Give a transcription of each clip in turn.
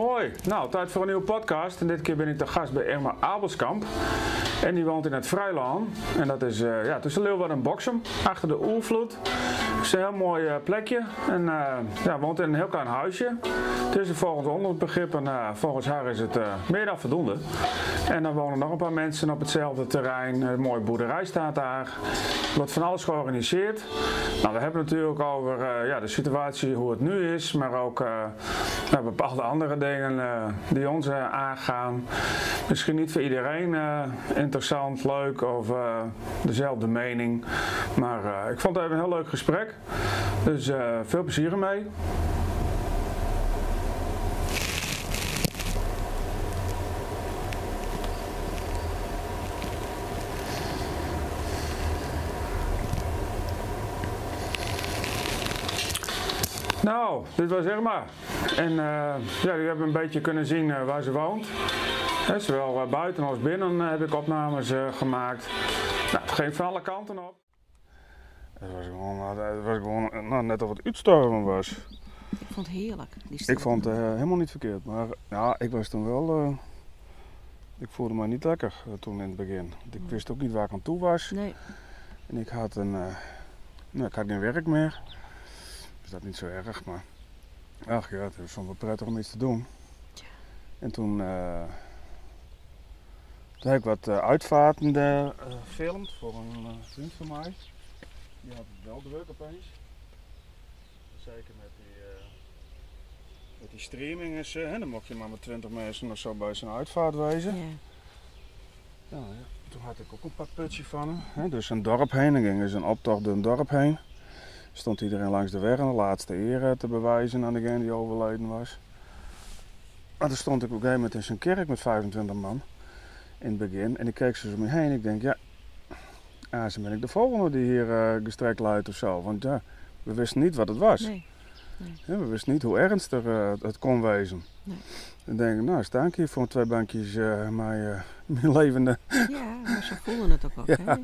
Mooi. Nou, tijd voor een nieuwe podcast. En dit keer ben ik de gast bij Irma Abelskamp. En die woont in het Vrijland. En dat is uh, ja, tussen Leeuwarden en Boksem, achter de Oervloed. Het is een heel mooi uh, plekje. En uh, ja, woont in een heel klein huisje. Het is volgens ons begrip en volgens haar is het meer dan voldoende. En dan wonen nog een paar mensen op hetzelfde terrein. Een mooie boerderij staat daar. Er wordt van alles georganiseerd. Nou, we hebben natuurlijk over ja, de situatie, hoe het nu is. Maar ook bepaalde andere dingen die ons aangaan. Misschien niet voor iedereen interessant, leuk of dezelfde mening. Maar ik vond het even een heel leuk gesprek. Dus uh, veel plezier ermee. Nou, dit was Irma. En ja, jullie hebben een beetje kunnen zien waar ze woont. Zowel eh, buiten als binnen eh, heb ik opnames gemaakt. Nou, het ging van alle kanten op. Het was gewoon, het was gewoon nou, net of het uitstormen was. Ik vond het heerlijk. Die ik vond het uh, helemaal niet verkeerd. Maar ja, ik was toen wel. Uh, ik voelde me niet lekker toen in het begin. Ik wist ook niet waar ik aan toe was. Nee. En ik had een. nou, ik had geen werk meer. Dus dat niet zo erg, maar. Ach ja, het was wel prettig om iets te doen. Ja. En toen. Toen heb ik wat uitvaartende uh, gefilmd voor een vriend van mij. Die had het wel druk opeens. Zeker met die, met die streaming is, hè, dan mocht je maar met 20 mensen of zo bij zijn uitvaart wezen. Ja. Ja, ja. Toen had ik ook een putje van hem. Hè, dus een dorp heen, dan gingen ze een optocht door een dorp heen. Stond iedereen langs de weg en de laatste eer te bewijzen aan degene die overleden was. Maar toen stond ik op een gegeven moment in zijn kerk met 25 man in het begin. En ik keek zo om me heen. Ik denk, ja, ah, zo ben ik de volgende die hier uh, gestrekt luidt of zo. Want ja, we wisten niet wat het was. Nee. nee. Ja, we wisten niet hoe ernstig uh, het kon wezen. Nee. En denk ik, nou, sta ik hier voor twee bankjes uh, mijn, mijn levende. Ja, maar zo voelden het ook. Ja. Hè?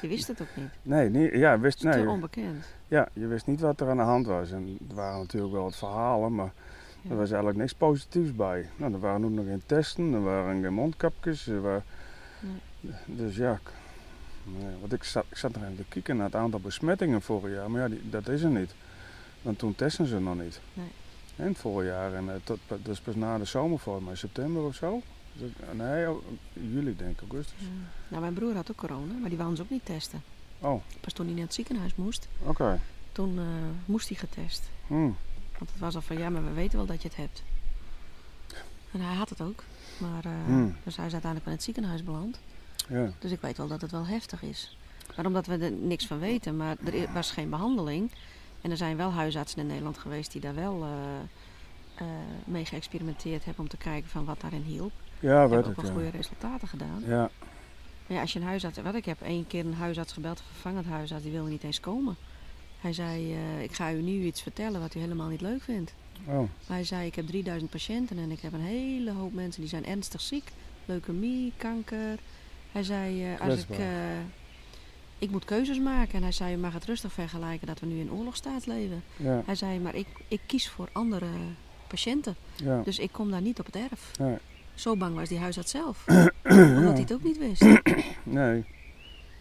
Je wist het ook niet. Nee, niet, ja, wist, het is nee. onbekend. Ja, je wist niet wat er aan de hand was. En er waren natuurlijk wel wat verhalen, maar ja. er was eigenlijk niks positiefs bij. Nou, er waren ook nog geen testen, er waren geen mondkapjes. Er waren... Nee. Dus ja, nee, want ik zat, ik zat er even te kijken naar het aantal besmettingen vorig jaar, maar ja, die, dat is er niet. Want toen testen ze nog niet. Nee. En het voorjaar, en uh, tot, dat is pas na de zomer volgens mij, september of zo. Dus, nee, oh, juli denk ik, augustus. Ja. Nou, mijn broer had ook corona, maar die wou ons ook niet testen. Oh. Pas toen hij naar het ziekenhuis moest, oké. Okay. toen uh, moest hij getest. Hmm. Want het was al van, ja, maar we weten wel dat je het hebt. En hij had het ook. Maar uh, Hmm. dus hij is uiteindelijk in het ziekenhuis beland. Ja. Dus ik weet wel dat het wel heftig is. Maar omdat we er niks van weten, maar er was geen behandeling. En er zijn wel huisartsen in Nederland geweest die daar wel uh, uh, mee geëxperimenteerd hebben om te kijken van wat daarin hielp. Ja, Ik weet heb ook wel Ja. goede resultaten gedaan. ja. Maar ja, als je een huisarts... Wat, ik heb één keer een huisarts gebeld, een vervangend huisarts, die wilde niet eens komen. Hij zei, uh, ik ga u nu iets vertellen wat u helemaal niet leuk vindt. Oh, hij zei, ik heb 3000 patiënten en ik heb een hele hoop mensen die zijn ernstig ziek. Leukemie, kanker. Hij zei, uh, als ik, uh, ik moet keuzes maken. En hij zei, je mag het rustig vergelijken dat we nu in oorlogstaat leven. ja, Hij zei, maar ik, ik kies voor andere patiënten. ja. Dus ik kom daar niet op het erf. Nee. Zo bang was die huisarts zelf. Omdat hij het ook niet wist. Nee,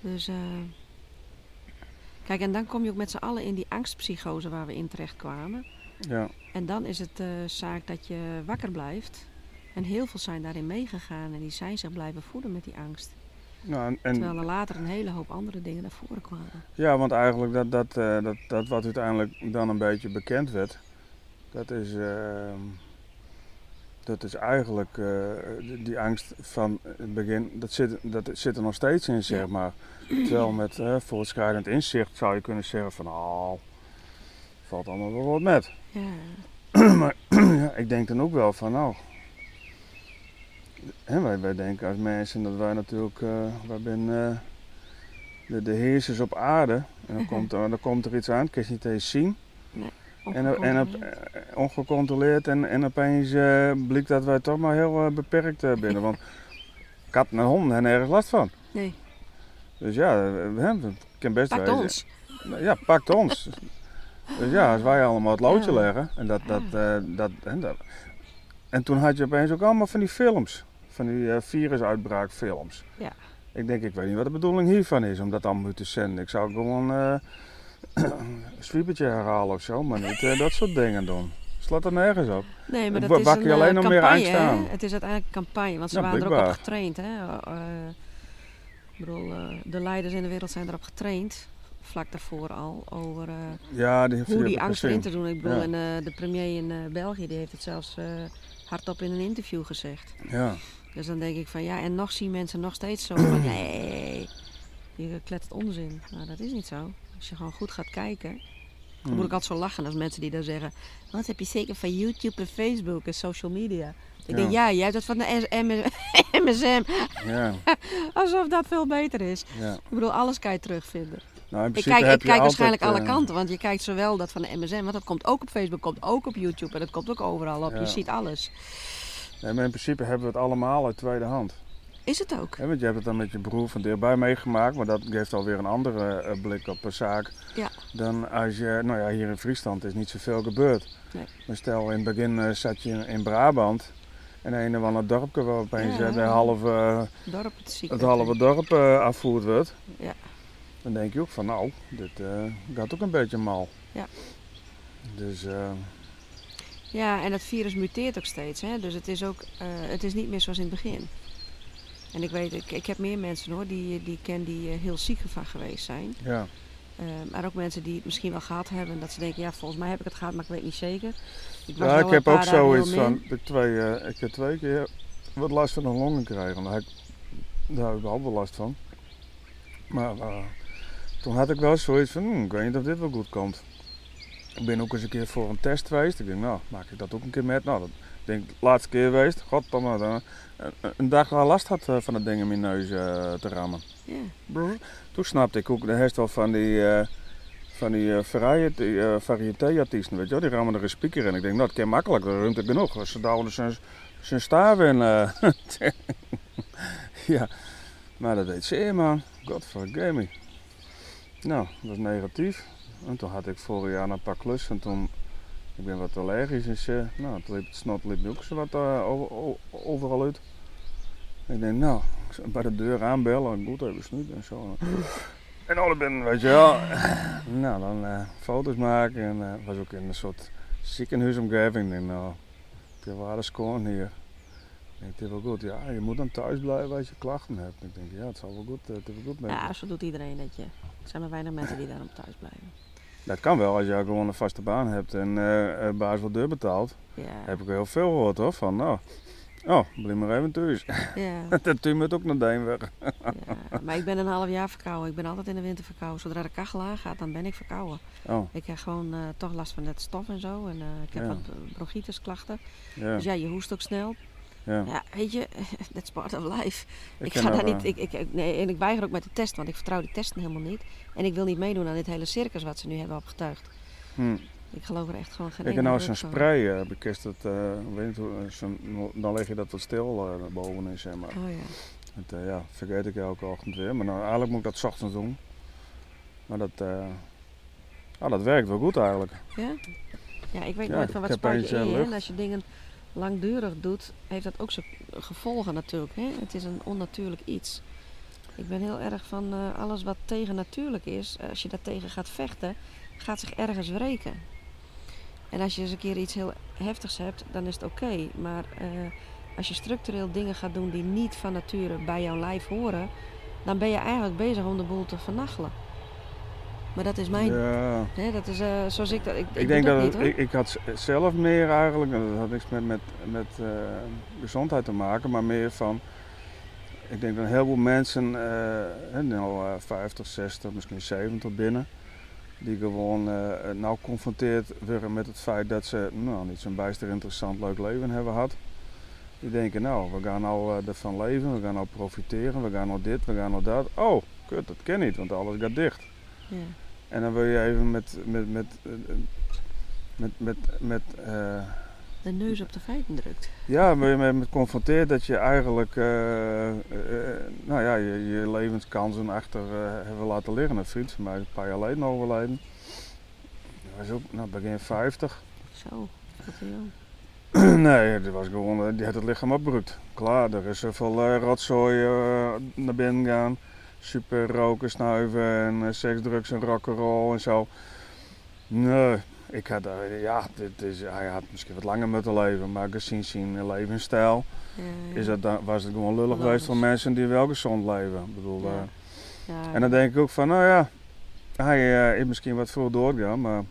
Dus, eh, kijk, en dan kom je ook met z'n allen in die angstpsychose waar we in terecht kwamen. ja. En dan is het eh, zaak dat je wakker blijft. En heel veel zijn daarin meegegaan en die zijn zich blijven voeden met die angst. Nou, en, en- Terwijl er later een hele hoop andere dingen naar voren kwamen. ja, want eigenlijk dat, dat, eh, dat, dat wat uiteindelijk dan een beetje bekend werd, dat is, ehm, dat is eigenlijk eh, die, die angst van het begin, dat zit, dat zit er nog steeds in, zeg Ja. maar. Terwijl met eh, voortschrijdend inzicht zou je kunnen zeggen van, nou, valt allemaal wel wat met. Ja, maar ja, ik denk dan ook wel van, nou, hè, wij, wij denken als mensen dat wij natuurlijk, eh wij zijn eh, de, de heersers op aarde. En dan komt, er, dan komt er iets aan, kun je niet eens zien. En, op- en op, ongecontroleerd. eh, en, en opeens eh blijkt dat wij toch maar heel eh, beperkt eh, binnen. Want katten en honden hebben nergens last van. Nee, Dus ja, eh, hè, het kan best pakt wezen. ons. Ja, pakt ons. Dus ja, als wij allemaal het loodje Ja. leggen. En dat, dat, eh, dat, hè, dat, en toen had je opeens ook allemaal van die films. Van die uh, virusuitbraakfilms. Ja. Ik denk, ik weet niet wat de bedoeling hiervan is om dat allemaal te zenden. Ik zou gewoon uh, een sweepertje herhalen of zo, maar niet uh, dat soort dingen doen. Slaat er nergens op. Nee, maar dat is een je alleen eh, nog meer campagne, aan. Het is uiteindelijk een campagne, want ze Ja, waren er ook op getraind. Hè? Eh, ik bedoel, eh, de leiders in de wereld zijn erop getraind, vlak daarvoor al, over eh, Ja, die, hoe die angst erin te doen. Ik bedoel, Ja. en, eh, de premier in eh, België die heeft het zelfs eh, hardop in een interview gezegd. Ja, Dus dan denk ik van ja, en nog zien mensen nog steeds zo van nee, je klettert onzin. Nou, dat is niet zo. Als je gewoon goed gaat kijken, dan moet ik altijd zo lachen als mensen die dan zeggen: Wat heb je zeker van YouTube en Facebook en social media? Ik Ja. denk, ja, jij hebt dat van de MSM. ja, Alsof dat veel beter is. ja. Ik bedoel, alles kan je terugvinden. Nou, Ik kijk, ik kijk waarschijnlijk alle eh, kanten, want je kijkt zowel dat van de MSM, want dat komt ook op Facebook, komt ook op YouTube en dat komt ook overal op. Je ziet alles. Nee, maar in principe hebben we het allemaal uit tweede hand. Is het ook? Want je hebt het dan met je broer van dichtbij meegemaakt, maar dat geeft alweer een andere eh, blik op de zaak. Ja. Dan als je, nou ja, hier in Friesland is niet zoveel gebeurd. Nee. Maar stel, in het begin eh, zat je in, in Brabant en een of ander dorpje waar opeens Ja. eh, de halve, Dorp het halve dorp afvoerd wordt. Ja. Dan denk je ook van, nou, dit gaat ook een beetje mal. Ja. Dus, Ja, en het virus muteert ook steeds. Hè? Dus het is, ook, eh, het is niet meer zoals in het begin. En ik weet, ik, ik heb meer mensen hoor, die, die ik ken die eh, heel ziek ervan geweest zijn. ja. Eh, maar ook mensen die het misschien wel gehad hebben. Dat ze denken, ja, volgens mij heb ik het gehad, maar ik weet niet zeker. Ik, Ja, wel ik heb ook zoiets van, ik, twee, ik heb twee keer wat last van de longen gekregen. Daar heb ik, daar heb ik wel last van. Maar toen had ik wel zoiets van, hm, ik weet niet of dit wel goed komt. Ik ben ook eens een keer voor een test geweest. Ik denk, nou, maak ik dat ook een keer met. Nou, dat ik denk de laatste keer geweest. God, dan een, een dag wel last had eh, van het ding in mijn neus eh, te rammen. Ja. Toen snapte ik ook de herst wel van die, eh van die eh, variety, eh, weet je wel. Die rammen er een speaker in. Ik denk, nou, dat kan makkelijk, daar ruimte genoeg. Als ze daar zijn, zijn staaf in. eh, ja, maar dat deed zeer, man. God me. Nou, dat was negatief. En toen had ik vorig jaar een paar klussen. En toen, ik ben wat allergisch. Dus, eh, nou, toen liep het snot liep ook zo wat eh, over- overal uit. Ik denk, nou, ik zal bij de deur aanbellen en goed even snoeten en zo. En alle binnen, weet je wel. Nou, dan eh, foto's maken en eh was ook in een soort ziekenhuisomgeving. Ik denk, nou, ik heb wel scoren hier. Ik denk, het is wel goed. Ja, je moet dan thuis blijven als je klachten hebt. Ik denk, ja, het zal wel goed, het is wel goed met je. ja, zo doet iedereen dat je. Er zijn maar weinig mensen die daarom thuis blijven. Dat kan wel als je gewoon een vaste baan hebt en eh, baas wat deur betaalt. Ja, Heb ik heel veel gehoord hoor, van nou, oh, blijf maar even thuis. ja, dat tuurt ook naar Deenweg. ja. Maar ik ben een half jaar verkouden. Ik ben altijd in de winter verkouden. Zodra de kachel aangaat, dan ben ik verkouden. Oh, Ik heb gewoon eh, toch last van het stof en zo. En ik heb Ja. wat bronchitisklachten. ja. Dus ja, je hoest ook snel. Ja. Ja, weet je, that's part of life. Ik, ga daar niet. Ik, ik, ik- nee, en ik weiger ook met de test, want ik vertrouw die testen helemaal niet. En ik wil niet meedoen aan dit hele circus wat ze nu hebben opgetuigd. hm. Ik geloof er echt gewoon geen Ik heb nou zo'n spray, eh, heb ik het, eh, weet niet hoe, eh, zo'n- dan leg je dat wat stil naar bovenin, zeg maar. Oh ja. Eh, ja, vergeet ik elke ochtend weer, maar nou, eigenlijk moet ik dat 's ochtends doen. Maar dat, eh, ah, dat werkt wel goed eigenlijk. Ja? Ja, ik weet Ja, nooit van ik wat spuit je in. En als je dingen langdurig doet, heeft dat ook zijn gevolgen natuurlijk. Hè? Het is een onnatuurlijk iets. Ik ben heel erg van eh, alles wat tegennatuurlijk is. Als je daar tegen gaat vechten, gaat zich ergens wreken. En als je eens een keer iets heel heftigs hebt, dan is het oké. Maar eh, als je structureel dingen gaat doen die niet van nature bij jouw lijf horen, dan ben je eigenlijk bezig om de boel te vernachelen. Maar dat is mijn. Ja. Hè, dat is eh, zoals ik dat. Ik, Ik, ik denk dat, niet, het- hoor. ik, ik had zelf meer eigenlijk, en dat had niks met, met, met eh, gezondheid te maken, maar meer van, ik denk dat een heleboel mensen, hè, nou eh, 50, 60, misschien 70 binnen, die gewoon eh, nou geconfronteerd worden met het feit dat ze nou, niet zo'n bijster interessant leuk leven hebben gehad. Die denken, nou, we gaan nou ervan leven, we gaan nou profiteren, we gaan nou dit, we gaan nou dat. Oh, kut, dat ken niet, want alles gaat dicht. Ja. En dan wil je even met, met, met, eh, met, met, met, eh, de neus op de feiten drukt. ja, wil je met, met confronteert dat je eigenlijk, eh, nou ja, je, je levenskansen achter hebben laten liggen. Een vriend van mij is een paar jaar geleden overleden. Hij was ook, nou, begin 50. Zo, heel jong. nee, die was gewoon, die had het lichaam opgebruikt. Klaar, er is zoveel rotzooi naar binnen gaan. Super roken, snuiven en uh, seks, drugs en rock'n'roll en zo. Nee, ik had, ja, dit is, hij had misschien wat langer moeten leven, maar gezien zijn levensstijl Ja, ja. is dan- was het gewoon lullig geweest voor mensen die wel gezond leven. Ik bedoel, Ja. eh, Ja, en dan denk ik ook van, nou ja, hij eh, is misschien wat vroeg doorgegaan, maar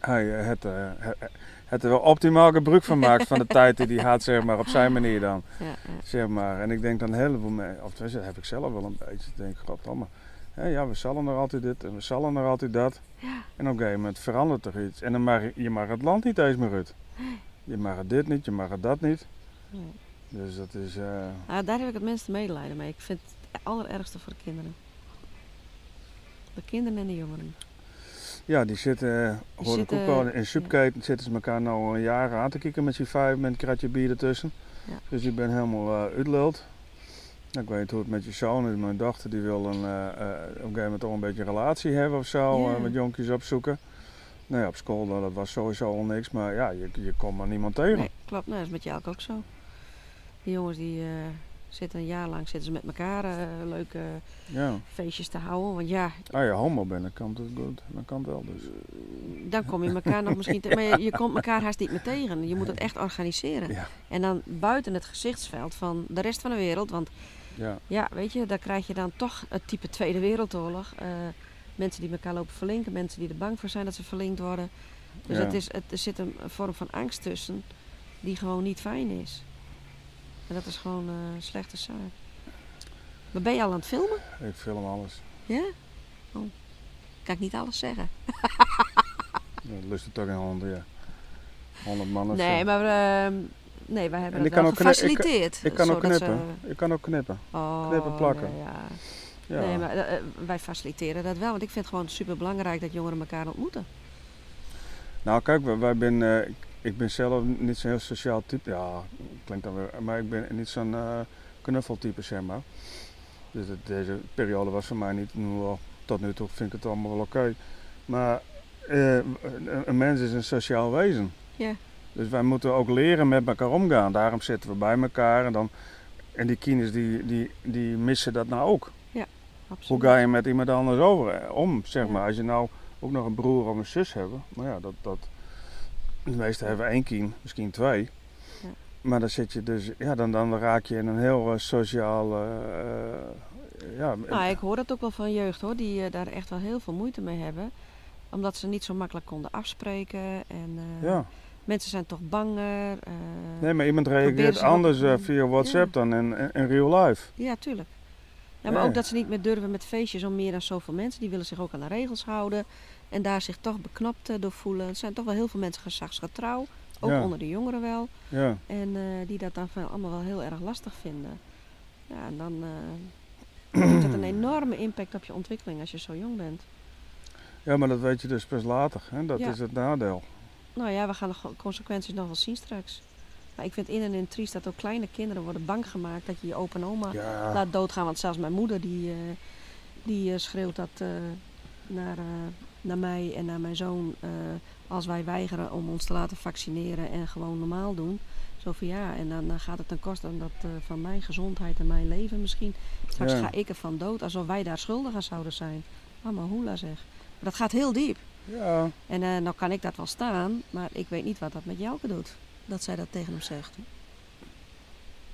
hij eh, het, eh, het, het er wel optimaal gebruik van maakt van de tijd die hij had, zeg maar, op zijn manier dan. ja, ja. Zeg maar. En ik denk dan heel veel mensen, of dat heb ik zelf wel een beetje, ik denk goddomme. Hè, ja, we zullen er altijd dit en we zullen er altijd dat. Ja. En op een gegeven moment verandert er iets. En dan mag je, je mag het land niet eens meer uit. Je mag het dit niet, je mag het dat niet. Nee. Dus dat is, eh, Nou, daar heb ik het minste medelijden mee. Ik vind het allerergste voor de kinderen. De kinderen en de jongeren. Ja, die zitten, Die hoor ik ook wel, in subketen zitten ze elkaar nou een jaar aan te kijken met z'n vijf met een kratje bier ertussen. Ja. Dus je bent helemaal uh, uitluld. Ik weet hoe het met je zoon is. Mijn dochter die wil een, eh, eh, op een gegeven moment toch een beetje een relatie hebben of zo. Eh, met jonkjes opzoeken. Nou ja, op school nou, dat was sowieso al niks. Maar ja, je, je komt maar niemand tegen. Nee, klopt. Nou, dat is met jou ook zo. Die jongens die eh, zitten een jaar lang zitten ze met elkaar eh, leuke Ja. feestjes te houden. Want ja, Als je homo bent, dan kan het goed. Dan kan het wel dus. dan kom je elkaar nog misschien te, Maar je, je komt elkaar haast niet meer tegen. Je moet het echt organiseren. Ja. En dan buiten het gezichtsveld van de rest van de wereld. Want Ja, ja, weet je, daar krijg je dan toch het type Tweede Wereldoorlog. Eh, mensen die elkaar lopen verlinken, mensen die er bang voor zijn dat ze verlinkt worden. Dus het is, het, er zit een vorm van angst tussen die gewoon niet fijn is. En dat is gewoon eh, een slechte zaak. Maar ben je al aan het filmen? ik film alles. Ja? Oh. Kan ik niet alles zeggen? Dat lust het toch in handen, ja. 100 man of Nee, maar ehm, nee, wij hebben En het ik kan wel ook kni- ik kan- gefaciliteerd. Ik kan ook ze- knippen. Ik kan ook knippen. Oh, knippen, plakken. nee, ja. Ja. Nee, maar eh, eh, wij faciliteren dat wel. Want ik vind het gewoon super belangrijk dat jongeren elkaar ontmoeten. Nou, kijk, wij, wij ben, ik, ben zelf niet zo'n heel sociaal type. Ja, klinkt dan weer. Maar ik ben niet zo'n eh, knuffeltype, zeg maar. Dus het- deze periode was voor mij niet. nu wel, tot nu toe vind ik het allemaal wel oké. Maar eh, een, mens is een sociaal wezen. Ja. Dus wij moeten ook leren met elkaar omgaan. Daarom zitten we bij elkaar. En, dan, en die kines die, die, die missen dat nou ook. Hoe Absoluut. ga je met iemand anders over, eh, om, zeg Ja. maar. Als je nou ook nog een broer of een zus hebt, maar ja, dat, dat, de meesten hebben één kiem, misschien twee. Ja. Maar dan zit je dus, ja, dan, dan raak je in een heel eh, sociaal, eh, eh, ja, Nou, ik hoor dat ook wel van jeugd hoor, die daar echt wel heel veel moeite mee hebben. Omdat ze niet zo makkelijk konden afspreken. En ja. mensen zijn toch banger. Nee, maar iemand reageert anders via WhatsApp dan in, in, in real life. Ja, tuurlijk. Ja, maar ook dat ze niet meer durven met feestjes om meer dan zoveel mensen. Die willen zich ook aan de regels houden. En daar zich toch beknapt eh, door voelen. Er zijn toch wel heel veel mensen gezagsgetrouw. Ook Ja. onder de jongeren wel. Ja. En eh, die dat dan van allemaal wel heel erg lastig vinden. Ja, en dan eh, heeft dat een enorme impact op je ontwikkeling als je zo jong bent. ja, maar dat weet je dus pas later. Hè? Dat Ja. is het nadeel. Nou ja, we gaan de consequenties nog wel zien straks. Maar ik vind in en in triest dat ook kleine kinderen worden bang gemaakt dat je je opa en oma Ja, laat doodgaan. Want zelfs mijn moeder die, die schreeuwt dat naar, naar mij en naar mijn zoon eh, als wij weigeren om ons te laten vaccineren en gewoon normaal doen. Zo van ja, en dan, dan gaat het ten koste dat, eh, van mijn gezondheid en mijn leven misschien. Straks Ja. ga ik ervan dood alsof wij daar schuldig aan zouden zijn. Mama hoela zeg. Maar dat gaat heel diep. ja. En eh, nou kan ik dat wel staan, maar ik weet niet wat dat met Jouke doet. Dat zij dat tegen hem zegt.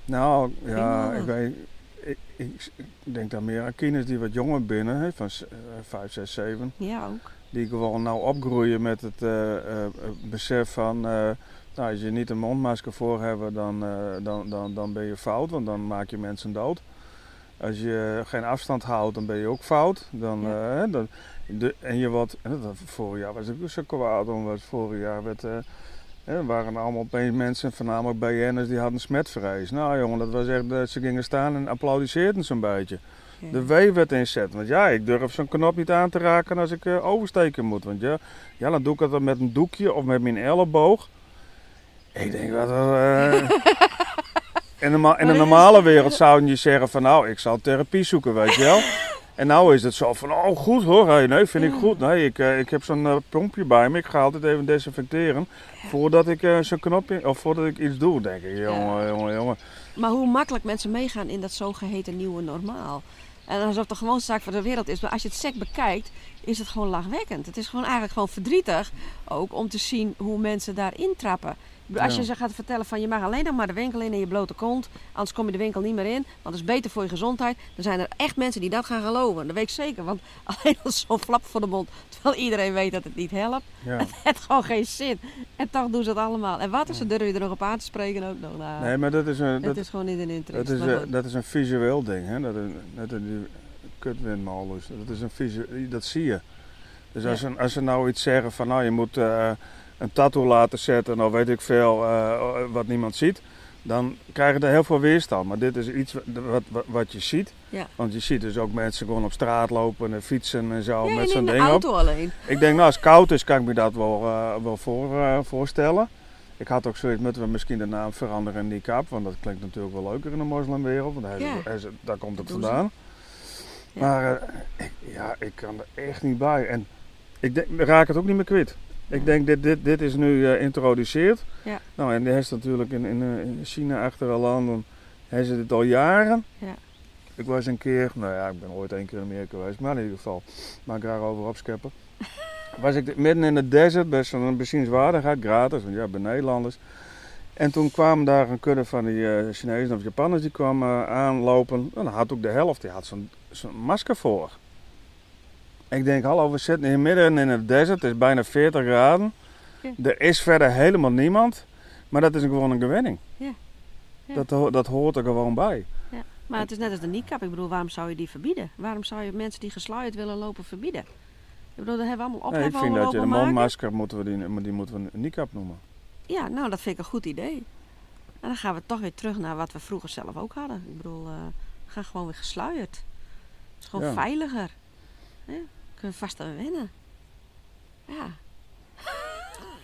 Nou, ja, ik weet. Ik, ik, denk dan meer aan kinderen die wat jonger binnen, hè, van s- eh, 5, 6, 7. Ja, ook. Die gewoon nou opgroeien met het eh, eh, eh, besef van. nou, als je niet een mondmasker voor hebt, dan, dan, dan, dan ben je fout, want dan maak je mensen dood. Als je geen afstand houdt, dan ben je ook fout. Dan, Ja. dan, de, en je wat. Vorig jaar was ik ook zo kwaad, omdat vorig jaar werd. eh, er waren allemaal opeens mensen, voornamelijk BN'ers, die hadden smetvrees. Nou jongen, dat was echt, dat ze gingen staan en applaudisseerden zo'n beetje. De W werd inzet. Want ja, ik durf zo'n knop niet aan te raken als ik eh, oversteken moet. Want ja, ja, dan doe ik dat met een doekje of met mijn elleboog. Ik denk dat er, eh, in, de, in de normale wereld zou je zeggen van nou, ik zal therapie zoeken, weet je wel. En nou is het zo van, oh goed hoor, hey, nee, vind ik goed. Nee, ik, eh, ik heb zo'n pompje bij me, ik ga altijd even desinfecteren. Voordat ik zo'n knopje, of voordat ik iets doe, denk ik. Jongen, jongen, jongen. Maar hoe makkelijk mensen meegaan in dat zogeheten nieuwe normaal. En alsof het de gewoonste zaak van de wereld is. Maar als je het sec bekijkt, is het gewoon lachwekkend. Het is gewoon eigenlijk gewoon verdrietig ook om te zien hoe mensen daarin trappen. Als je ze gaat vertellen van je mag alleen nog maar de winkel in in je blote kont, anders kom je de winkel niet meer in, want het is beter voor je gezondheid. Dan zijn er echt mensen die dat gaan geloven. Dat weet ik zeker, want alleen als zo'n flap voor de mond, terwijl iedereen weet dat het niet helpt. Ja. Het heeft gewoon geen zin. En toch doen ze het allemaal. En wat is, ze durven je er nog op aan te spreken ook nog. Nou, Nee, maar dat is een, het dat, is gewoon niet een interesse. dat is, goed. dat is een visueel ding. Hè? Dat is, een die kutwindmolens. Dat is een visu, dat zie je. Dus als, Ja. ze, als ze nou iets zeggen van, nou je moet eh, een tattoo laten zetten, nou weet ik veel, eh, wat niemand ziet. Dan krijgen er heel veel weerstand. Maar dit is iets wat, wat, wat- je ziet. Ja. Want je ziet dus ook mensen gewoon op straat lopen en fietsen en zo ja, met zo'n de ding op. auto alleen. Ik denk, nou, als het koud is, kan ik me dat wel, eh, wel voor, eh, voorstellen. Ik had ook zoiets, moeten we misschien de naam veranderen in niqab, want dat klinkt natuurlijk wel leuker in de moslimwereld, want daar, Ja. komt het vandaan. Maar eh, ik, ja, ik kan er echt niet bij. En ik denk, raak het ook niet meer kwijt. Ik denk, dit, dit, dit is nu eh, geïntroduceerd. Ja. Nou, en die is natuurlijk in, in, eh, in China achter al landen, hebben ze dit al jaren. Ja. Ik was een keer, nou ja, ik ben ooit één keer in Amerika geweest, maar in ieder geval, maar ik ga over opscheppen. Was ik midden in de desert, best wel een bezienswaardigheid, gratis, want ja, ik ben Nederlanders. En toen kwam daar een kudde van die eh, Chinezen of Japanners, die kwamen eh, aanlopen. En dan had ook de helft, die had zo'n zo'n masker voor. Ik denk, hallo, we zitten hier midden in de desert, het is bijna 40 graden. Ja. Er is verder helemaal niemand, maar dat is gewoon een gewenning. Ja. Ja. Dat, dat hoort er gewoon bij. Maar het is net als de niqab. Ik bedoel, waarom zou je die verbieden? Waarom zou je mensen die gesluierd willen lopen verbieden? Ik bedoel, daar hebben we allemaal Nee, ophef ik vind dat je de mondmasker, moeten we die, die moeten we een niqab noemen. Ja, nou, dat vind ik een goed idee. En dan gaan we toch weer terug naar wat we vroeger zelf ook hadden. Ik bedoel, eh, we gaan gewoon weer gesluierd. Het is gewoon Ja. veiliger. Hè? Kunnen vast aan wennen. Ja.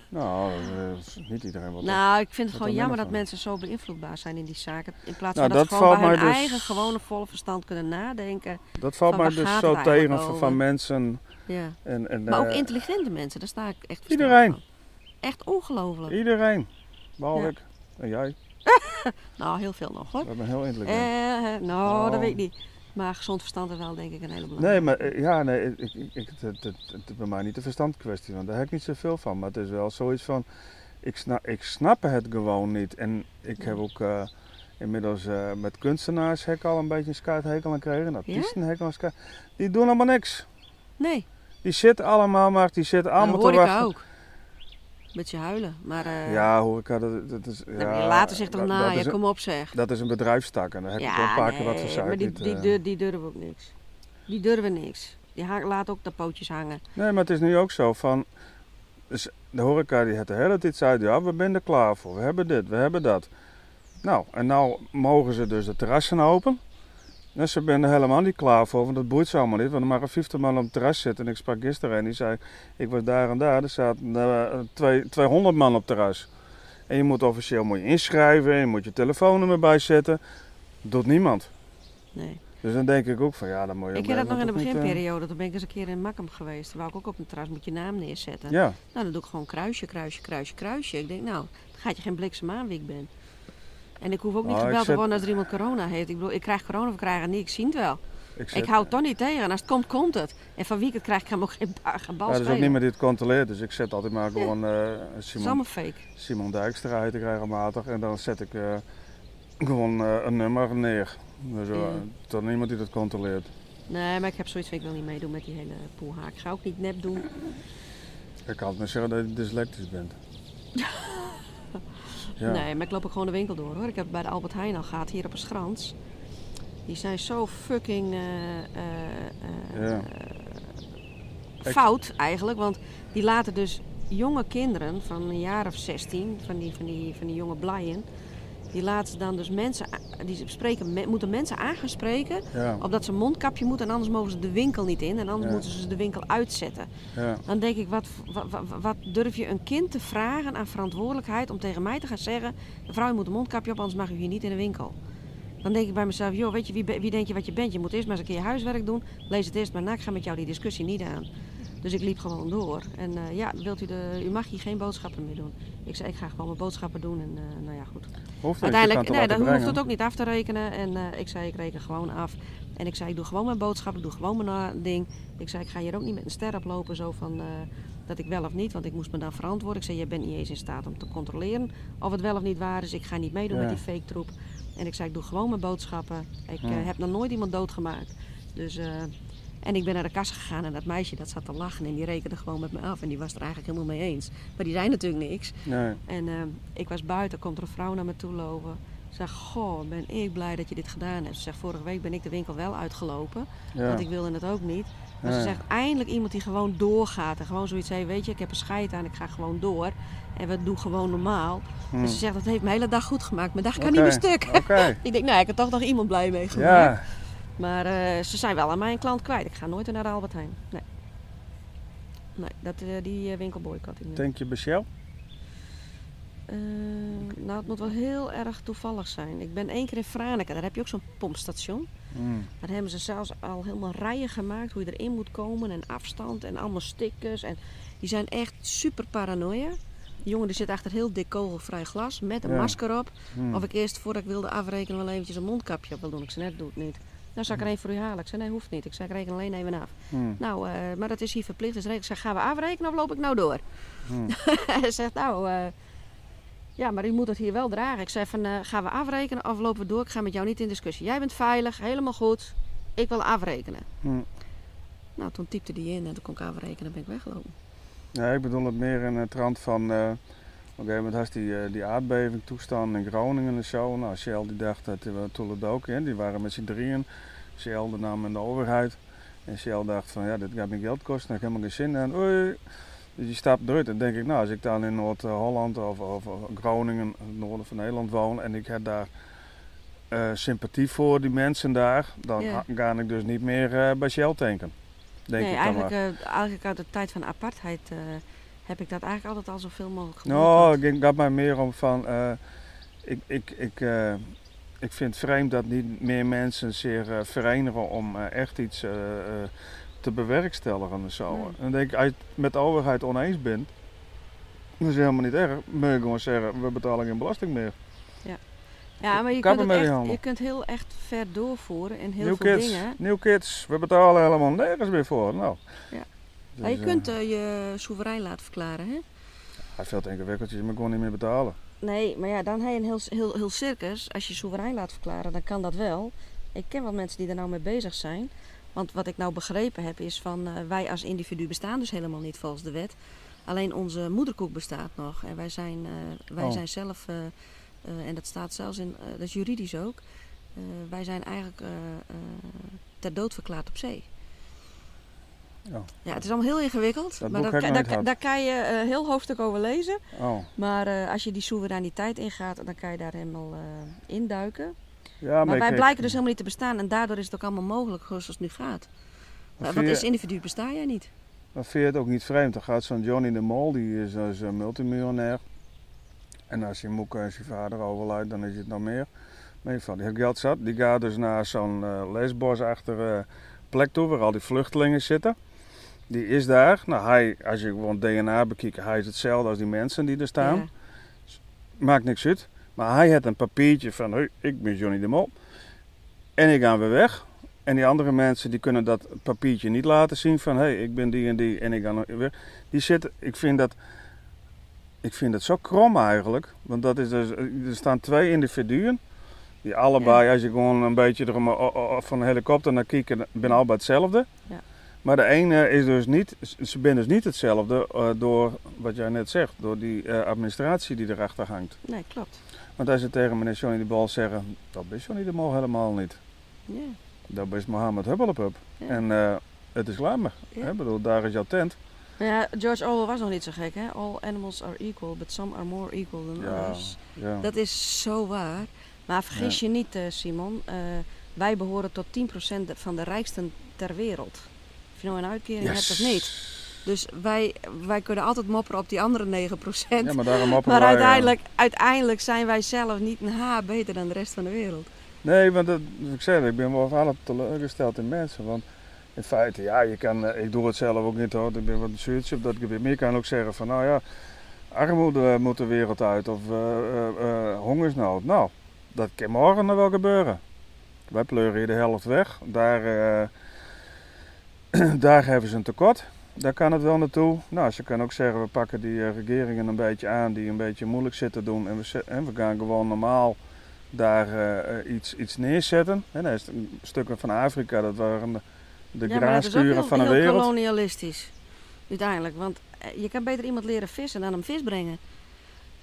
Nou, eh, niet iedereen wat Nou, ik vind het gewoon er jammer dat mensen zo beïnvloedbaar zijn in die zaken. In plaats Nou, van dat, dat ze gewoon bij hun dus- eigen gewone volle verstand kunnen nadenken. Dat valt mij dus zo tegen van, mensen. Ja. En, en, Maar ook eh, intelligente mensen, daar sta ik echt versteld Iedereen. van. Echt ongelooflijk. Iedereen. Behalve Ja. ik. En jij. Nou, heel veel nog hoor. We zijn heel intelligent. Eh, nou, dat Oh. weet ik niet. Maar gezond verstand is wel denk ik een hele belangrijke. Nee, maar eh, ja, nee, ik, ik, het, het, het, bij mij niet de verstandkwestie, want daar heb ik niet zoveel van. Maar het is wel zoiets van, ik snap, ik snap het gewoon niet. En ik heb ook eh, inmiddels eh, met kunstenaars heb ik al een beetje een skaathekel aan gekregen. En artiesten hekel aan. Die doen allemaal niks. Nee, Die zitten allemaal maar, die zitten dat allemaal te wachten. ook. Beetje huilen, maar eh Ja, hoor ik, dat, dat is... Ja, laten zich toch na, ja, kom op zeg. Dat is een bedrijfstak en daar heb wel Ja, een paar keer wat gezegd. maar die, eh. die durven ook niks. Die durven niks. Die laten ook de pootjes hangen. Nee, maar het is nu ook zo van. Dus de horeca die het de hele tijd zei, ja, we zijn er klaar voor. We hebben dit, we hebben dat. Nou, en nou mogen ze dus de terrassen open. Dus ze zijn er helemaal niet klaar voor, want dat boeit ze allemaal niet. Want er maar 50 man op het terras zitten. En ik sprak gisteren en die zei, ik was daar en daar. Er zaten eh, twee- 200 man op het terras. En je moet officieel moet je inschrijven, je moet je telefoonnummer bijzetten. Doet niemand. Nee. Dus dan denk ik ook van, ja, dan moet je Ik heb een dat nog in de ook beginperiode. Toen ben ik eens een keer in Makkum geweest. Waar ik ook op een terras moet je naam neerzetten. eh, Ja, Nou, dan doe ik gewoon kruisje, kruisje, kruisje, kruisje. Ik denk, nou, dan gaat je geen bliksem aan wie ik ben. En ik hoef ook niet ik gebeld te worden als er iemand corona heeft. Ik bedoel, ik krijg corona of ik krijg het niet. Ik zie het wel. ik, zet- Ik hou het toch niet tegen. En als het komt, komt het. En van wie ik het krijg, kan me ook geen geen bal Ja, er is ook niemand die het controleert, dus ik zet altijd maar gewoon is Simon, fake. Simon Dijkstra heet ik regelmatig en dan zet ik eh, gewoon eh, een nummer neer. Dus, Ja. Tot niemand die dat controleert. Nee, maar ik heb zoiets van, ik wil niet meedoen met die hele poelhaak. Ik ga ook niet nep doen. Ik kan het maar zeggen dat je dyslectisch bent. ja. Nee, maar ik loop ook gewoon de winkel door hoor. Ik heb bij de Albert Heijn al gehad, hier op een Schrans. Die zijn zo fucking Ja. fout eigenlijk. Want die laten dus jonge kinderen van een jaar of 16, van die, van die, van die jonge blaien, die laten dan dus mensen, die spreken, moeten mensen aan gaan spreken. Ja, Opdat ze een mondkapje moeten en anders mogen ze de winkel niet in. En anders Ja. moeten ze de winkel uitzetten. ja. Dan denk ik, wat, wat, wat, wat durf je een kind te vragen aan verantwoordelijkheid om tegen mij te gaan zeggen: Mevrouw, u moet een mondkapje op, anders mag u hier niet in de winkel. Dan denk ik bij mezelf, joh, weet je, wie, wie denk je wat je bent? Je moet eerst maar eens een keer je huiswerk doen. Lees het eerst maar na. Ik ga met jou die discussie niet aan. Dus ik liep gewoon door. En eh, ja, wilt u, de, u mag hier geen boodschappen meer doen. Ik zei, ik ga gewoon mijn boodschappen doen. En eh, nou ja, goed. Hoeft Uiteindelijk, nee, laten hoeft het ook niet af te rekenen. En eh, ik zei, ik reken gewoon af. En ik zei, ik doe gewoon mijn boodschap, ik doe gewoon mijn ding. Ik zei, ik ga hier ook niet met een ster oplopen, zo van dat ik wel of niet. Want ik moest me dan verantwoorden. Ik zei, je bent niet eens in staat om te controleren of het wel of niet waar is. Ik ga niet meedoen Ja. met die fake troep. En ik zei, ik doe gewoon mijn boodschappen. Ik Ja. heb nog nooit iemand doodgemaakt. Dus, en ik ben naar de kassa gegaan en dat meisje dat zat te lachen en die rekende gewoon met me af. En die was er eigenlijk helemaal mee eens. Maar die zei natuurlijk niks. Nee. En eh, ik was buiten, komt er een vrouw naar me toe lopen. Ze zegt, goh, ben ik blij dat je dit gedaan hebt. Ze zegt, vorige week ben ik de winkel wel uitgelopen, Ja. want ik wilde het ook niet. Maar ze zegt, eindelijk iemand die gewoon doorgaat. En gewoon zoiets heeft, weet je, ik heb een scheid aan, ik ga gewoon door. En we doen gewoon normaal. En ze zegt, dat heeft mijn hele dag goed gemaakt. Mijn dag kan niet meer stuk. Ik denk, nou, ik heb toch nog iemand blij mee gemaakt. Ja. Maar eh, ze zijn wel aan mij een klant kwijt. Ik ga nooit naar de Albert Heijn. Nee. Nee, dat, eh, die eh, winkel boycott ik nu. Denk je bij Shell? Nou, het moet wel heel erg toevallig zijn. Ik ben één keer in Franeker, daar heb je ook zo'n pompstation. Hm. Daar hebben ze zelfs al helemaal rijen gemaakt hoe je erin moet komen en afstand en allemaal stickers. En die zijn echt super paranoia. Die jongen die zit achter heel dik kogelvrij glas met een Ja. masker op. Hm. Of ik eerst voordat ik wilde afrekenen wel eventjes een mondkapje op wil doen. Ik zei net, doe het niet. Nou, zal ik er één voor u halen? Ik zei, nee, hoeft niet. Ik zei, ik reken alleen even af. Hm. Nou, eh, maar dat is hier verplicht. Dus ik zeg, gaan we afrekenen of loop ik nou door? Hm. Hij zegt, nou, eh, ja, maar u moet het hier wel dragen. Ik zei van, eh, gaan we afrekenen of lopen we door? Ik ga met jou niet in discussie. Jij bent veilig, helemaal goed. Ik wil afrekenen. Hm. Nou, toen typte die in en toen kon ik afrekenen en ben ik weggelopen. Nee, ik bedoel het meer in het trant van. Op een gegeven moment had die, eh, die aardbeving toestaan in Groningen en zo. Nou, Shell die dacht dat we toen ook. Die waren met z'n drieën. Shell de naam en de overheid. En Shell dacht van ja, dit gaat me geld kosten, daar heb ik helemaal geen zin in. Oei. Dus die stapt eruit. En denk ik, nou, als ik dan in Noord-Holland of, of Groningen, het noorden van Nederland woon en ik heb daar eh, sympathie voor die mensen daar, dan Ja. ga ik dus niet meer eh, bij Shell tanken. Denk nee, ik dan maar. eigenlijk, eh, eigenlijk uit de tijd van apartheid heb ik dat eigenlijk altijd al zoveel mogelijk Nou, geboycott. ik denk dat mij meer om van. eh, ik, ik, ik, eh, ik vind het vreemd dat niet meer mensen zich eh, verenigen om echt iets te bewerkstelligen en zo. Nee. En dan denk ik, als je het met de overheid oneens bent, dat is helemaal niet erg. Moet je gewoon zeggen, we betalen geen belasting meer. Ja, maar je kappen kunt, het echt, je kunt heel echt ver doorvoeren in heel New veel kids, dingen. new kids, we betalen helemaal nergens meer voor. Nou. Ja. Dus, Ja, je eh, kunt eh, je soeverein laten verklaren, hè? Hij veel te ingewikkeld, je moet gewoon niet meer betalen. Nee, maar ja, dan heb je een heel, heel, heel circus. Als je soeverein laat verklaren, dan kan dat wel. Ik ken wel mensen die er nou mee bezig zijn. Want wat ik nou begrepen heb is van eh, wij als individu bestaan dus helemaal niet volgens de wet. Alleen onze moederkoek bestaat nog. En wij zijn, wij Oh. zijn zelf, en dat staat zelfs in, dat is juridisch ook. wij zijn eigenlijk ter dood verklaard op zee. Ja. Ja, het is allemaal heel ingewikkeld. Dat maar daar, kan- nooit daar, gehad. daar kan je een heel hoofdstuk over lezen. Oh. Maar eh, als je die soevereiniteit ingaat, dan kan je daar helemaal eh, induiken. Ja, maar wij blijken dus helemaal niet te bestaan en daardoor is het ook allemaal mogelijk zoals het nu gaat. Uh, je- als individu besta jij niet. Maar vind je het ook niet vreemd? Dan gaat zo'n Johnny de Mol, die is dus een multimiljonair. En als je moeke en zijn vader overlijdt, dan is het nog meer. Nee, van die heeft geld zat. Die gaat dus naar zo'n Lesbos-achtige plek toe, waar al die vluchtelingen zitten. Die is daar. Nou, hij, als je gewoon DNA bekijkt, hij is hetzelfde als die mensen die er staan. Ja. Maakt niks uit. Maar hij had een papiertje van, hey, ik ben Johnny de Mol. En ik ga weer weg. En die andere mensen die kunnen dat papiertje niet laten zien van, hé, hey, ik ben die en die en ik ga weer. Die zitten, ik vind dat, ik vind dat zo krom eigenlijk. Want dat is dus, er staan twee individuen. Die allebei, als je gewoon een beetje er om- o- o- van een helikopter naar kijkt, ben allebei hetzelfde. Ja. Maar de ene is dus niet, ze zijn dus niet hetzelfde eh, door wat jij net zegt, door die eh, administratie die erachter hangt. Nee, klopt. Want als je tegen meneer Johnny de Bal zeggen, dat is Johnny de Mol helemaal niet. Ja. Dat is Mohammed Hubbelepup. Ja. En eh, het is klaar maar. Ja. hè, bedoel, daar is jouw tent. Nou ja, George Orwell was nog niet zo gek, hè? All animals are equal, but some are more equal than Ja, others. ja. Dat is zo waar. Maar vergis je niet, Simon. wij behoren tot 10% van de rijksten ter wereld. Je nou een uitkering hebt of niet. Dus wij, wij kunnen altijd mopperen op die andere 9%. Ja, maar daarom mopperen Maar wij, uiteindelijk, uiteindelijk zijn wij zelf niet een haar beter dan de rest van de wereld. Nee, want dat, ik zei, ik ben wel altijd teleurgesteld in mensen. Want in feite, ja, je kan, eh, ik doe het zelf ook niet hoor, ik ben wat een zuurtje op dat gebied. Maar je kan ook zeggen van, nou ja, armoede moet de wereld uit of eh, eh, hongersnood. Nou, dat kan morgen nog wel gebeuren. Wij pleuren hier de helft weg. Daar, daar hebben ze een tekort. Daar kan het wel naartoe. Nou, ze kan ook zeggen, we pakken die eh, regeringen een beetje aan die een beetje moeilijk zitten doen. En we, en we gaan gewoon normaal daar eh, eh, iets, iets neerzetten. En dan is stukken van Afrika, dat waren de, ja, dat heel, van de wereld. kolonialistisch. Uiteindelijk. Want je kan beter iemand leren vissen dan hem vis brengen.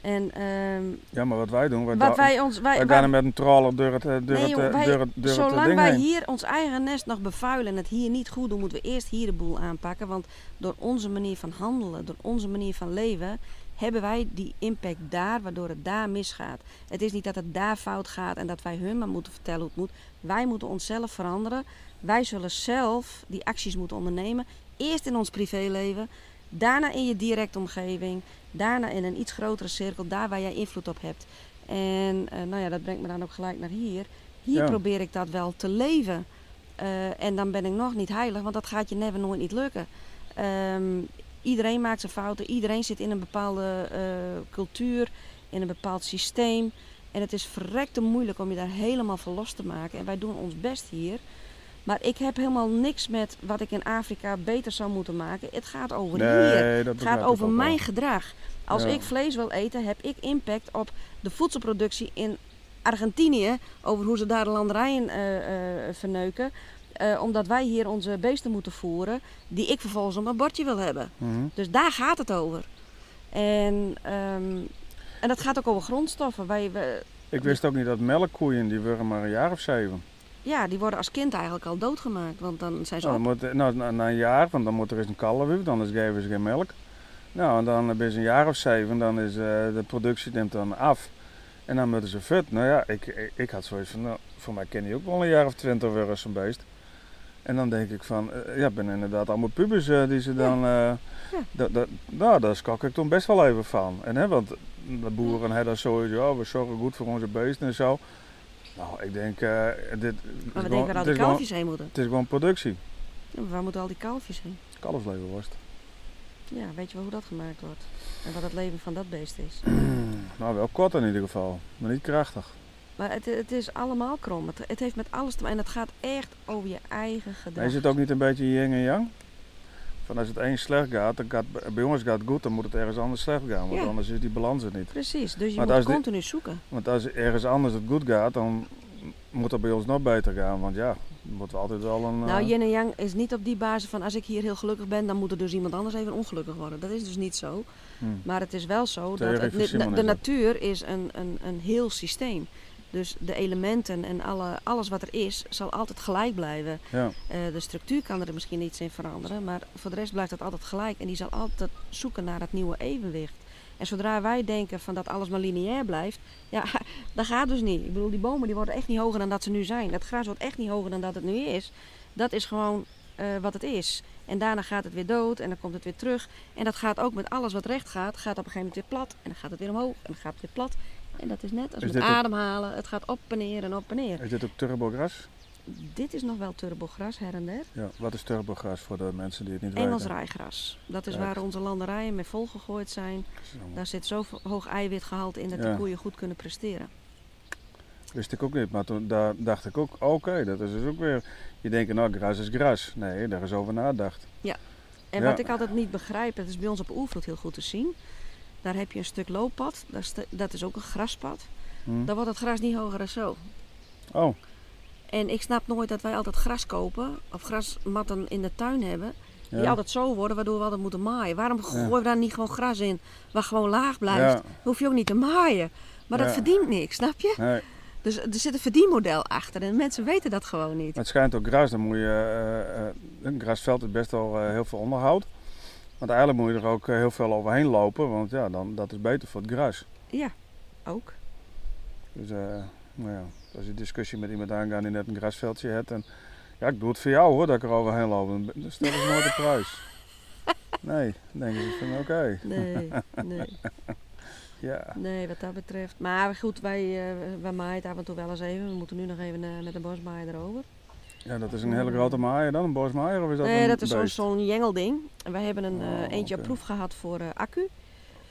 En ehm, Ja, maar wat wij doen, wij, wat wij ons... Wij, wij wij- gaan er met een door het, eh, door Nee, het, eh, wij- door het, door het eh, Zolang ding wij heen. hier ons eigen nest nog bevuilen en het hier niet goed doen, moeten we eerst hier de boel aanpakken. Want door onze manier van handelen, door onze manier van leven, hebben wij die impact daar, waardoor het daar misgaat. Het is niet dat het daar fout gaat en dat wij hun maar moeten vertellen hoe het moet. Wij moeten onszelf veranderen. Wij zullen zelf die acties moeten ondernemen. Eerst in ons privéleven, daarna in je directe omgeving, daarna in een iets grotere cirkel, daar waar jij invloed op hebt. En eh, nou ja, dat brengt me dan ook gelijk naar hier. Hier Ja. probeer ik dat wel te leven. Eh, en dan ben ik nog niet heilig, want dat gaat je never nooit niet lukken. Ehm, iedereen maakt zijn fouten, iedereen zit in een bepaalde eh, cultuur, in een bepaald systeem. En het is verrekte moeilijk om je daar helemaal van los te maken. En wij doen ons best hier. Maar ik heb helemaal niks met wat ik in Afrika beter zou moeten maken. Het gaat over hier. Nee, Het gaat over wel. mijn gedrag. Als Ja. ik vlees wil eten, heb ik impact op de voedselproductie in Argentinië. Over hoe ze daar de landerijen eh, verneuken. Eh, omdat wij hier onze beesten moeten voeren, die ik vervolgens op mijn bordje wil hebben. Mhm. Dus daar gaat het over. En, ehm, en dat gaat ook over grondstoffen. Wij, we, Ik wist ook niet dat melkkoeien, die worden maar een jaar of zeven. Ja, die worden als kind eigenlijk al doodgemaakt. Want dan zijn ze Nou, dan moet, nou, na, na een jaar, want dan moet er eens een kalf anders geven ze geen melk. Nou, en dan ze een jaar of zeven, dan is eh, de productie neemt dan af. En dan moeten ze vet. Nou ja, ik, ik, ik had zoiets van, nou, voor mij ken je ook wel een jaar of twintig worden zo'n beest. En dan denk ik van, eh, ja, ben inderdaad allemaal pubers eh, die ze dan, dat, dat, nou, daar schrok ik toen best wel even van. En hè, want de boeren hebben dan sowieso, oh, we zorgen goed voor onze beesten en zo. Nou, ik denk, eh, dit, Maar we gewoon- denken waar al die is gewoon- kalfjes heen moeten. het is gewoon productie. Ja, maar waar moeten al die kalfjes heen? Kalfsleverworst. Ja, weet je wel hoe dat gemaakt wordt? En wat het leven van dat beest is. Nou, wel kort in ieder geval, maar niet krachtig. Maar het, het is allemaal krom. Het, het heeft met alles te maken. En het gaat echt over je eigen gedrag. Is het ook niet een beetje yin en yang? Van als het één slecht gaat, dan gaat bij ons gaat het goed, dan moet het ergens anders slecht gaan, want Ja. anders is die balans er niet. Precies, dus je moet die- continu zoeken. Want als ergens anders het goed gaat, dan moet het bij ons nog beter gaan, want ja, dan moeten we altijd wel een... Nou, eh, yin en yang is niet op die basis van als ik hier heel gelukkig ben, dan moet er dus iemand anders even ongelukkig worden. Dat is dus niet zo. hm. Maar het is wel zo dat het, de, de natuur is een, een, een heel systeem. Dus de elementen en alle, alles wat er is, zal altijd gelijk blijven. Ja, Eh, de structuur kan er misschien iets in veranderen, maar voor de rest blijft het altijd gelijk. En die zal altijd zoeken naar het nieuwe evenwicht. En zodra wij denken van dat alles maar lineair blijft, ja, dat gaat dus niet. Ik bedoel, die bomen die worden echt niet hoger dan dat ze nu zijn. Dat gras wordt echt niet hoger dan dat het nu is. Dat is gewoon eh, wat het is. En daarna gaat het weer dood en dan komt het weer terug. En dat gaat ook met alles wat recht gaat, gaat op een gegeven moment weer plat. En dan gaat het weer omhoog en dan gaat het weer plat. En dat is net als Is met ademhalen. Het gaat op en neer en op en neer. is dit ook turbogras? Dit is nog wel turbogras her en der. Ja, wat is turbogras voor de mensen die het niet Engels weten? rijgras. Dat is Kijk. waar onze landerijen mee volgegooid zijn. Daar zit zo hoog eiwitgehalte in dat Ja. de koeien goed kunnen presteren. Wist ik ook niet, maar toen daar dacht ik ook, oké, dat is dus ook weer... Je denkt, nou, gras is gras. Nee, daar is over nagedacht. En Ja. wat ik altijd niet begrijp, dat is bij ons op Oervloed heel goed te zien. Daar heb je een stuk looppad, dat is ook een graspad. Hm? Dan wordt het gras niet hoger dan zo. Oh, En ik snap nooit dat wij altijd gras kopen of grasmatten in de tuin hebben. Die ja. altijd zo worden, waardoor we altijd moeten maaien. Waarom gooien we daar niet gewoon gras in, waar gewoon laag blijft? Ja. Dan hoef je ook niet te maaien. Maar dat verdient niks, snap je? Nee, Dus er zit een verdienmodel achter en mensen weten dat gewoon niet. Maar het schijnt ook gras, dan moet je, eh, een grasveld is best wel eh, heel veel onderhoud. Want eigenlijk moet je er ook eh, heel veel overheen lopen, want ja, dan, dat is beter voor het gras. Ja, ook. Dus eh, nou ja, als je discussie met iemand aangaat die net een grasveldje hebt. En, ja, ik doe het voor jou hoor, dat ik er overheen loop. Dan stellen ze nooit de prijs. Nee, dan denken ze van oké. Nee, nee. Ja. Nee, wat dat betreft. Maar goed, wij, eh wij maaien het af en toe wel eens even. We moeten nu nog even met de bosmaaier erover. Ja, dat is een hele grote maaier dan, een bosmaaier of is dat nee, dat is zo'n jengelding. En wij hebben een eh, Oh, eentje op oké. proef gehad voor eh, accu.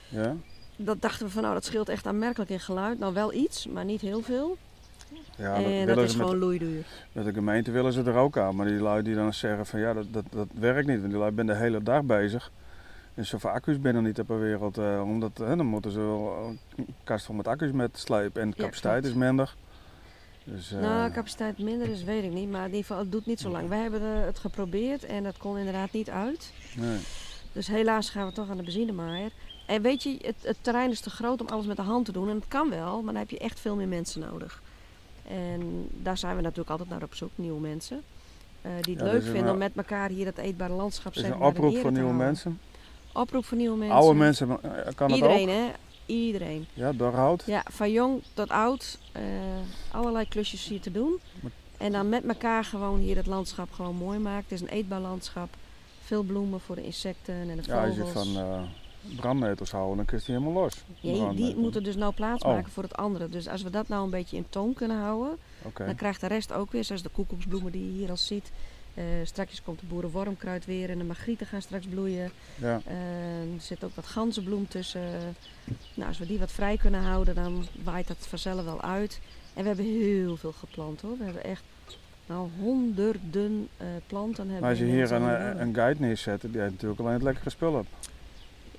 Ja? Dat dachten we van nou, dat scheelt echt aanmerkelijk in geluid. Nou, wel iets, maar niet heel veel. Ja, dat, en dat is gewoon loeiduur. met de gemeente willen ze er ook aan. Maar die lui die dan zeggen van ja, dat, dat, dat werkt niet. Want die lui zijn de hele dag bezig. En zoveel accu's binnen niet op de wereld. eh, omdat, hè, dan moeten ze wel een kast vol met accu's met slepen. En de capaciteit is minder. Dus, eh, Nou, capaciteit minder is, weet ik niet. Maar in ieder geval, het doet niet zo lang. Wij hebben eh, het geprobeerd en dat kon inderdaad niet uit. nee. Dus helaas gaan we toch aan de benzinemaaier. En weet je, het, het terrein is te groot om alles met de hand te doen. En het kan wel, maar dan heb je echt veel meer mensen nodig. En daar zijn we natuurlijk altijd naar op zoek, nieuwe mensen. eh, die het Ja, leuk dus een, vinden om eh, met elkaar hier het eetbare landschap Het is een oproep voor te nieuwe houden. mensen. Oproep voor nieuwe mensen. Oude mensen, eh, kan dat Iedereen, ook? hè? Iedereen. Ja, doorhout. Ja, van jong tot oud. eh, allerlei klusjes hier te doen. En dan met elkaar gewoon hier het landschap gewoon mooi maken. Het is een eetbaar landschap. Veel bloemen voor de insecten en de Ja, als vogels. je van eh brandnetels houden, dan kun je die helemaal los. Ja, die moeten dus nou plaatsmaken Oh. voor het andere. Dus als we dat nou een beetje in toon kunnen houden, dan krijgt de rest ook weer, zoals de koekoeksbloemen die je hier al ziet. Eh straks komt de boerenwormkruid weer en de magrieten gaan straks bloeien. Ja. Eh, er zit ook wat ganzenbloem tussen. Nou, als we die wat vrij kunnen houden, dan waait dat vanzelf wel uit. En we hebben heel veel geplant hoor. We hebben echt nou, honderden eh, planten. Hebben Maar als je hier een, een guide neerzet, die heeft natuurlijk alleen het lekkere spul op.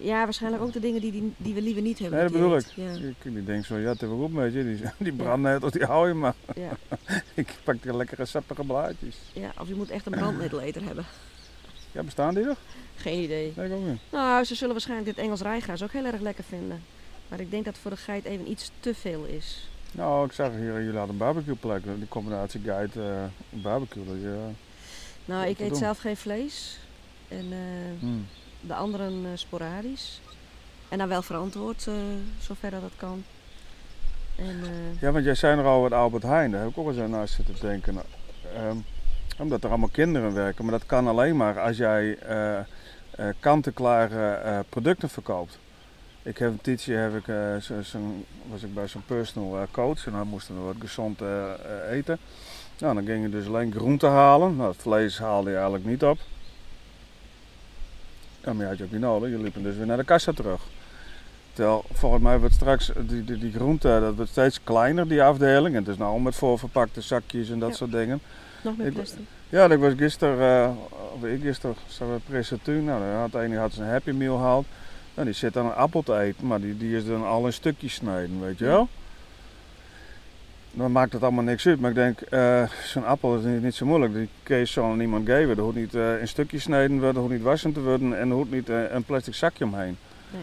Ja, waarschijnlijk ook de dingen die, die, die we liever niet hebben. Nee, dat bedoel ik. Ja, Ik die denkt zo, ja, het wel goed met je. Die, die brandnetels, die hou je maar. ja, Ik pak die lekkere sappige blaadjes. ja, of je moet echt een brandmiddeleter hebben. Ja, bestaan die er? Geen idee. Nee, ik ook niet. Nou, ze zullen waarschijnlijk dit Engels rijgaas ook heel erg lekker vinden. Maar ik denk dat voor de geit even iets te veel is. Nou, ik zag hier, jullie hadden een barbecueplek. Die combinatie guide eh barbecue. Dat je, eh, Nou, ik te eet doen. zelf geen vlees. En hmm. De anderen eh, sporadisch. En dan wel verantwoord, eh, zover dat kan. En eh, Ja, want jij zei er al wat Albert Heijn. Daar heb ik ook eens aan zitten denken. Ehm, omdat er allemaal kinderen werken. Maar dat kan alleen maar als jij kant-en-klare eh, producten verkoopt. Ik heb een tijdje heb ik, zo, was ik bij zo'n personal coach en dan moesten we wat gezond eten. Nou, dan ging je dus alleen groenten halen. Nou, het vlees haalde je eigenlijk niet op. Ja, maar je had je ook niet nodig. Je liep dus weer naar de kassa terug. Terwijl volgens mij wordt straks die, die, die groente, dat wordt steeds kleiner, die afdeling. En het is nou met voorverpakte zakjes en dat Ja. soort dingen. nog meer Ik- plastic. Ja, ik was gisteren, eh, of ik gisteren, we presentatuur. Nou, dan had de ene had zijn Happy Meal gehaald. Nou, die zit dan een appel te eten, maar die, die is dan al in stukjes snijden, weet je Ja. Dan maakt het allemaal niks uit. Maar ik denk, eh, zo'n appel is niet, niet zo moeilijk. Die kun je zo aan iemand geven. Er hoeft niet eh, in stukjes snijden worden, er hoeft niet wassen te worden en er hoeft niet eh, een plastic zakje omheen. Nee.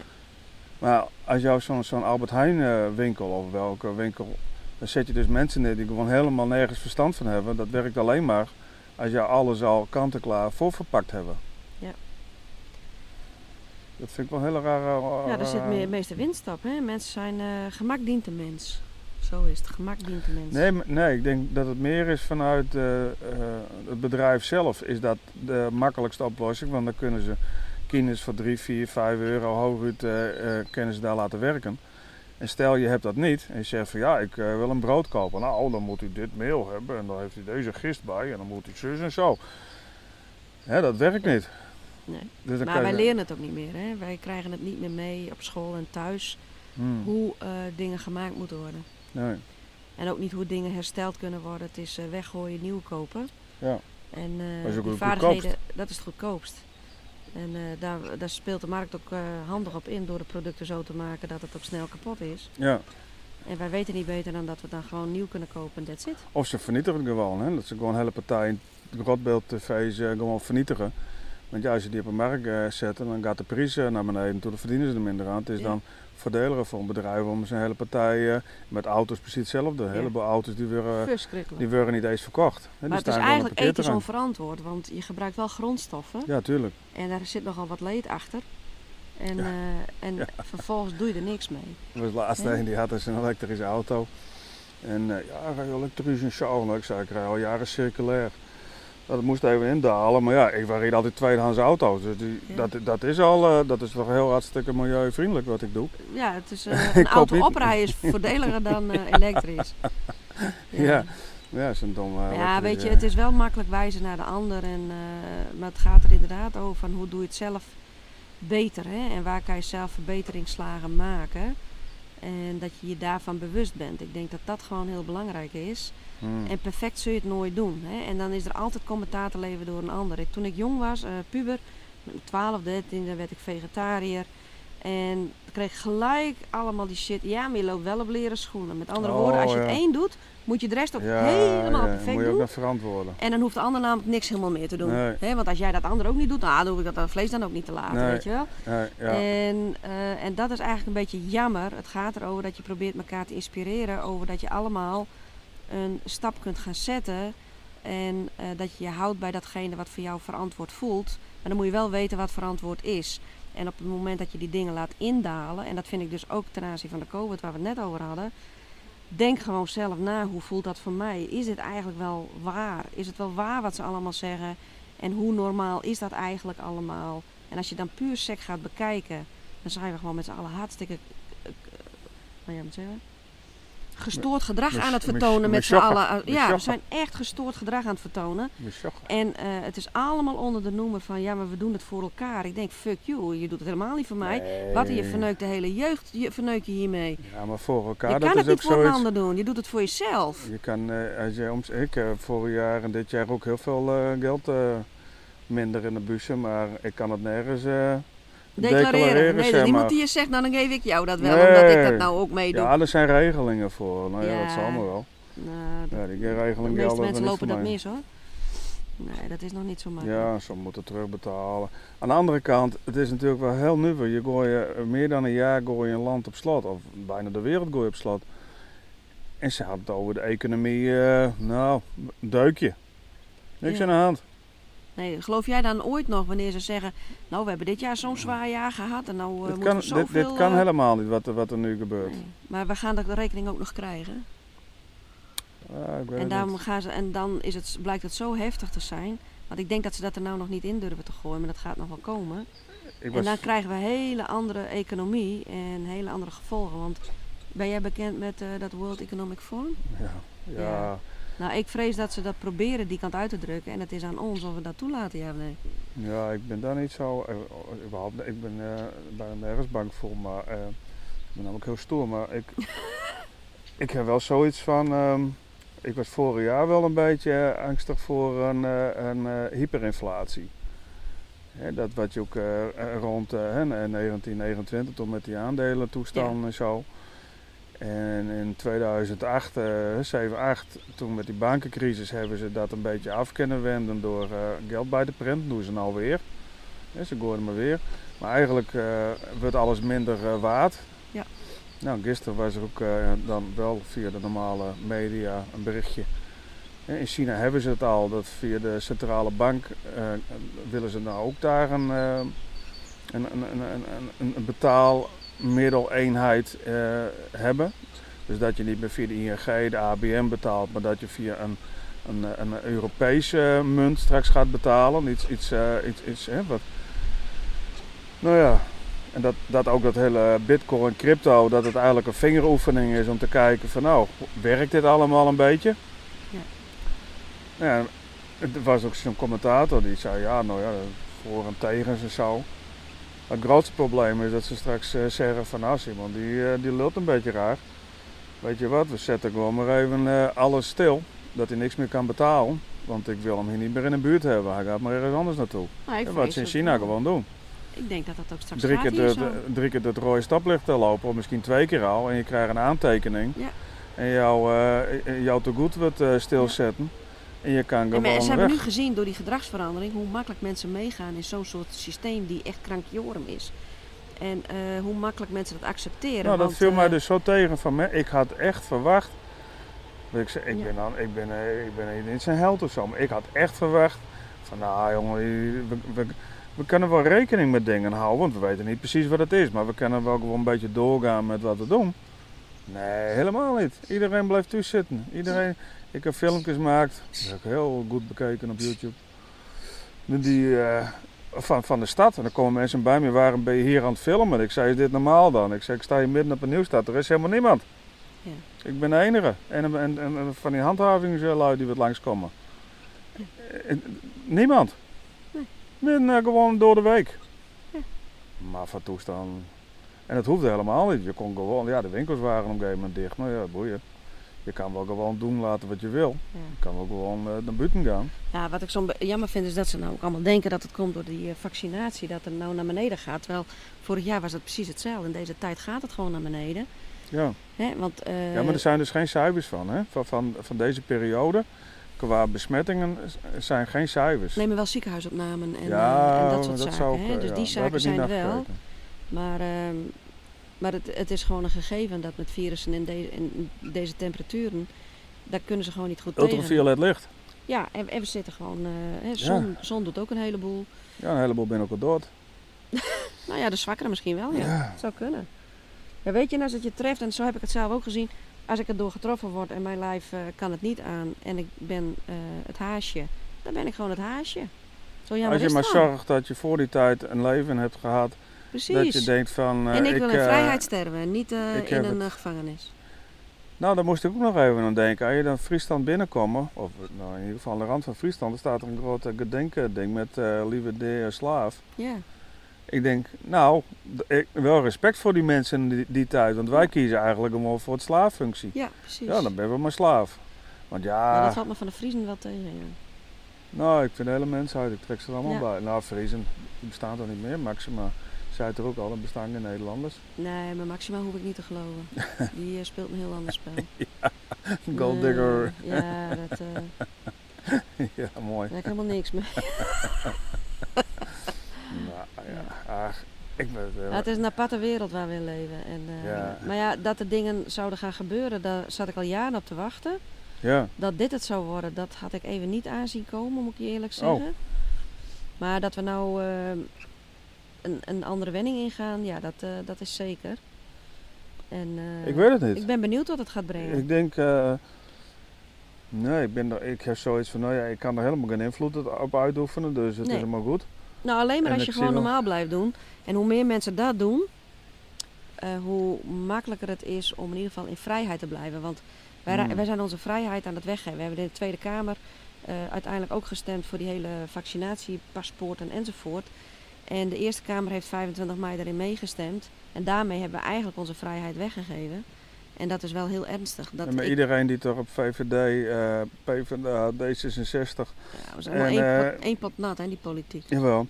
Maar als jou zo'n zo'n Albert Heijn winkel of welke winkel, dan zet je dus mensen neer die gewoon helemaal nergens verstand van hebben. Dat werkt alleen maar als je alles al kant-en-klaar voorverpakt hebben. Ja. Dat vind ik wel een hele rare... Ja, daar zit meer, meeste winst op. Hè? Mensen zijn, gemak dient de mens. Zo is het, gemak dient de mens. Nee, nee, ik denk dat het meer is vanuit eh, eh, het bedrijf zelf. Is dat de makkelijkste oplossing? Want dan kunnen ze kines voor 3, 4, 5 euro hooguit eh eh, kunnen ze daar laten werken. En stel je hebt dat niet en je zegt van ja, ik wil een brood kopen. Nou, dan moet hij dit meel hebben en dan heeft hij deze gist bij en dan moet hij zus en zo. Hè, dat werkt niet. Nee. Dus Maar wij je- leren het ook niet meer. Hè? Wij krijgen het niet meer mee op school en thuis Hmm, hoe dingen gemaakt moeten worden. Nee. En ook niet hoe dingen hersteld kunnen worden. Het is eh, weggooien, nieuw kopen. Ja. En eh, Dat is ook die vaardigheden, dat is het goedkoopst. En eh, daar, daar speelt de markt ook handig op in door de producten zo te maken dat het ook snel kapot is. Ja. En wij weten niet beter dan dat we dan gewoon nieuw kunnen kopen en that's it. Of ze vernietigen het gewoon. Hè? Dat ze gewoon hele partijen, rotbeeld tv's eh, gewoon vernietigen. Want ja, als je die op een markt eh, zet, dan gaat de prijs naar beneden. Toen verdienen ze er minder aan. Het is Ja. dan voordeliger voor een bedrijf om zijn hele partij... eh, met auto's precies hetzelfde. Een heleboel auto's die worden, Verschrikkelijk. die niet eens verkocht. Maar het is eigenlijk ethisch onverantwoord, want je gebruikt wel grondstoffen Ja, tuurlijk. en daar zit nogal wat leed achter. En, Ja. eh, en vervolgens doe je er niks mee. Er was laatst Ja. een die had dus een elektrische auto. En eh, ja, elektrisch en zo. Ik zei, ik rij al jaren circulair. Dat moest even indalen, maar ja, ik reed altijd tweedehands auto's. Dus die, Ja. dat, dat is al, eh, dat is toch heel hartstikke milieuvriendelijk wat ik doe. Ja, het is, eh, een auto oprijden is voordeliger dan eh, elektrisch. Ja, ja, is een dom. eh, Ja, weet je, het is wel makkelijk wijzen naar de ander. En, eh, maar het gaat er inderdaad over van hoe doe je het zelf beter. Hè? En waar kan je zelf verbeteringsslagen maken. En dat je je daarvan bewust bent. Ik denk dat dat gewoon heel belangrijk is. Hmm. En perfect zul je het nooit doen. Hè? En dan is er altijd commentaar te leveren door een ander. Ik- Toen ik jong was, eh, puber, met mijn 12, 13, werd ik vegetariër. En kreeg gelijk allemaal die shit. Ja, maar je loopt wel op leren schoenen. Met andere Oh, woorden, als je ja. het één doet, moet je de rest ook Ja, helemaal ja, perfect moet je ook doen. nog verantwoorden. En dan hoeft de ander namelijk niks helemaal meer te doen. Nee. Hè, want als jij dat ander ook niet doet, nou, dan hoef ik dat vlees dan ook niet te laten, Nee. weet je wel. En, eh, en dat is eigenlijk een beetje jammer. Het gaat erover dat je probeert elkaar te inspireren over dat je allemaal een stap kunt gaan zetten. En eh, dat je je houdt bij datgene wat voor jou verantwoord voelt. Maar dan moet je wel weten wat verantwoord is. En op het moment dat je die dingen laat indalen, en dat vind ik dus ook ten aanzien van de COVID waar we het net over hadden. Denk gewoon zelf na, hoe voelt dat voor mij? Is dit eigenlijk wel waar? Is het wel waar wat ze allemaal zeggen? En hoe normaal is dat eigenlijk allemaal? En als je dan puur sec gaat bekijken, dan zijn we gewoon met z'n allen hartstikke. eh, eh, nou ja, moet zeggen. Gestoord gedrag aan het vertonen met z'n allen. Ja, we zijn echt gestoord gedrag aan het vertonen. En eh, het is allemaal onder de noemer van ja, maar we doen het voor elkaar. Ik denk, fuck you, je doet het helemaal niet voor mij. Wat je verneukt de hele jeugd, je verneukt je hiermee. Ja, maar voor elkaar, je dat kan het niet voor een ander doen, je doet het voor jezelf. Je kan, eh, als je, ik heb vorig jaar en dit jaar ook heel veel eh, geld eh, minder in de bussen, maar ik kan het nergens Declareren. Nee, zeg dat iemand maar. die je zegt, nou dan geef ik jou dat wel, Nee. omdat ik dat nou ook meedoe. Ja, er zijn regelingen voor. Nou ja, dat zal maar wel. Nou, dat- Ja, die de meeste mensen lopen dat mis hoor. Nee, dat is nog niet zo makkelijk. Ja, ze moeten terugbetalen. Aan de andere kant, het is natuurlijk wel heel nuver. Je gooi je, eh, meer dan een jaar gooi je een land op slot, of bijna de wereld gooi je op slot. En ze hadden het over de economie, eh, nou, een deukje. Niks Ja. aan de hand. Nee, geloof jij dan ooit nog wanneer ze zeggen, nou we hebben dit jaar zo'n zwaar jaar gehad en nou eh, dit, moeten kan, we dit, zoveel... dit kan eh, helemaal niet wat, er- wat er nu gebeurt. nee. Maar we gaan de rekening ook nog krijgen. Ja, ik weet En, daarom gaan ze, en dan is het, blijkt het zo heftig te zijn. Want ik denk dat ze dat er nou nog niet in durven te gooien, maar dat gaat nog wel komen. En dan krijgen we een hele andere economie en hele andere gevolgen. Want ben jij bekend met eh, dat World Economic Forum? ja, ja, Ja. Nou, ik vrees dat ze dat proberen die kant uit te drukken. En het is aan ons of we dat toelaten, ja of nee. ja, ik ben daar niet zo. eh, überhaupt, ik ben eh daar nergens bang voor, maar eh, ik ben namelijk heel stoer. Maar ik, ik heb wel zoiets van. ehm, ik was vorig jaar wel een beetje eh, angstig voor een, eh, een eh, hyperinflatie. Dat wat je ook eh, eh, rond eh, hè, 1929 toen met die aandelen toestanden en zo. En in 2008, eh 7, 8, toen met die bankencrisis hebben ze dat een beetje af kunnen wenden door eh, geld bij te printen. doen ze nou weer. Ja, ze gooien maar weer. Maar eigenlijk eh, wordt alles minder eh, waard. Ja. Nou, gisteren was er ook eh, dan wel via de normale media een berichtje. In China hebben ze het al, dat via de centrale bank eh, willen ze nou ook daar een, eh, een, een, een, een, een, een betaalmiddeleenheid eh, hebben. Dus dat je niet meer via de ING, de ABN betaalt, maar dat je via een, een, een Europese munt straks gaat betalen. Iets, iets, eh, iets, iets hè, wat. Nou ja, en dat, dat ook dat hele bitcoin crypto, dat het eigenlijk een vingeroefening is om te kijken van nou, werkt dit allemaal een beetje? Ja. Ja, er was ook zo'n commentator die zei ja, nou ja, voor en tegens en zo. Het grootste probleem is dat ze straks eh, zeggen van nou Simon, die, eh, die lult een beetje raar. Weet je wat, we zetten gewoon maar even eh, alles stil, dat hij niks meer kan betalen. Want ik wil hem hier niet meer in de buurt hebben, hij gaat maar ergens anders naartoe. En vrees wat ze in China wel. gewoon doen. Ik denk dat dat ook straks Drie gaat keer, de, drie keer het rode staplicht te lopen, of misschien twee keer al, en je krijgt een aantekening. Ja. En jouw, eh, jouw tegoed wordt eh, stilzetten. En je kan gewoon maar ze weg. hebben nu gezien door die gedragsverandering hoe makkelijk mensen meegaan in zo'n soort systeem die echt krankjorum is. En eh, hoe makkelijk mensen dat accepteren. Nou, dat viel eh, mij dus zo tegen van me. Ik had echt verwacht. Ik, zei, ik, Ja. ben, dan, ik, ben, eh, ik ben niet zijn held of zo, maar ik had echt verwacht van nou jongen, we, we, we kunnen wel rekening met dingen houden, want we weten niet precies wat het is, maar we kunnen wel gewoon een beetje doorgaan met wat we doen. Nee, helemaal niet. Iedereen blijft thuis zitten. Iedereen, ik heb filmpjes gemaakt, die heb ik heel goed bekeken op YouTube. Die, eh, van, van de stad. En dan komen mensen bij me, waarom ben je hier aan het filmen? Ik zei, is dit normaal dan? Ik zei, ik sta hier midden op een nieuwstad, er is helemaal niemand. Ja. Ik ben de enige. En, en, en, en van die handhavingslui die wat langskomen. Eh, Niemand. Nee. Midden eh, gewoon door de week. Ja. Maar van toestand. En dat hoefde helemaal niet. Je kon gewoon, ja, de winkels waren op een gegeven moment dicht. Maar ja, boeien. Je kan wel gewoon doen laten wat je wil. Ja. Je kan wel gewoon eh, naar buiten gaan. Ja, wat ik zo jammer vind is dat ze nou ook allemaal denken dat het komt door die eh, vaccinatie, dat het nou naar beneden gaat. Terwijl vorig jaar was het precies hetzelfde. In deze tijd gaat het gewoon naar beneden. Ja. Hè? Want, eh, ja, maar er zijn dus geen cijfers van, hè? Van, van, van deze periode. Qua besmettingen zijn geen cijfers. nemen wel ziekenhuisopnamen en, ja, en dat soort dat zaken. hè? ook, Dus ja, die zaken niet zijn er wel. gekeken. Maar, ehm, maar het, het is gewoon een gegeven dat met virussen in, de- in deze temperaturen, daar kunnen ze gewoon niet goed tegen. Ultraviolet licht. Ja, en, en we zitten gewoon, eh, hè, zon, zon doet ook een heleboel. Ja, een heleboel ben ook al dood. Nou ja, de zwakkere misschien wel, ja. Zou kunnen. Ja, weet je, en als het je treft, en zo heb ik het zelf ook gezien, als ik er door getroffen word en mijn lijf eh, kan het niet aan en ik ben eh, het haasje, dan ben ik gewoon het haasje. Zo jammer Als je maar zorgt dat je voor die tijd een leven hebt gehad, dat Precies. je denkt van... eh, en ik, wil in eh, vrijheid sterven, niet eh, in een het- gevangenis. Nou, daar moest ik ook nog even aan denken. Als je dan Friesland binnenkomt, of nou, in ieder geval aan de rand van Friesland, er staat er een grote gedenkding met lieve de slaaf. Ja, Ik denk, nou, ik, wel respect voor die mensen in die, die tijd, want wij kiezen eigenlijk gewoon voor het slaaffunctie. ja precies. Ja, dan ben we maar slaaf. Want Ja, ja, dat valt me van de Friesen wel tegen. Ja. nou, ik vind de hele mensheid, ik trek ze er allemaal Ja. bij. Nou, Friesen, bestaan toch niet meer, Maxima. Het er ook al, dan bestaan geen Nederlanders. Nee, maar Maxima hoef ik niet te geloven. Die eh, speelt een heel ander spel. Gold Nee, digger. Ja, dat eh, ja, mooi. daar heb ik helemaal niks mee. Nou ja, ach, ik ben het Ja, wel. het is een aparte wereld waar we in leven. En, eh, Ja. Maar ja, dat er dingen zouden gaan gebeuren, daar zat ik al jaren op te wachten. Ja, Dat dit het zou worden, dat had ik even niet aanzien komen, moet ik je eerlijk Oh. zeggen. Maar dat we nou een, een andere wending ingaan, ja, dat, eh, dat is zeker. En, eh, ik weet het niet. ik ben benieuwd wat het gaat brengen. Ik denk, eh, nee, ik, ben er, ik heb zoiets van, nou ja, ik kan er helemaal geen invloed op uitoefenen, dus het Nee. is helemaal goed. Nou, alleen maar En als je gewoon normaal blijft doen. En hoe meer mensen dat doen, hoe makkelijker het is om in ieder geval in vrijheid te blijven. Want wij, Hmm. wij zijn onze vrijheid aan het weggeven. We hebben in de Tweede Kamer uiteindelijk ook gestemd voor die hele vaccinatiepaspoorten enzovoort. En de Eerste Kamer heeft 25 mei daarin meegestemd. En daarmee hebben we eigenlijk onze vrijheid weggegeven. En dat is wel heel ernstig. Dat En maar ik- iedereen die toch op VVD, eh PvdA, D66, ja, we zijn en, één, eh, pot, één pot nat, hè, die politiek. jawel,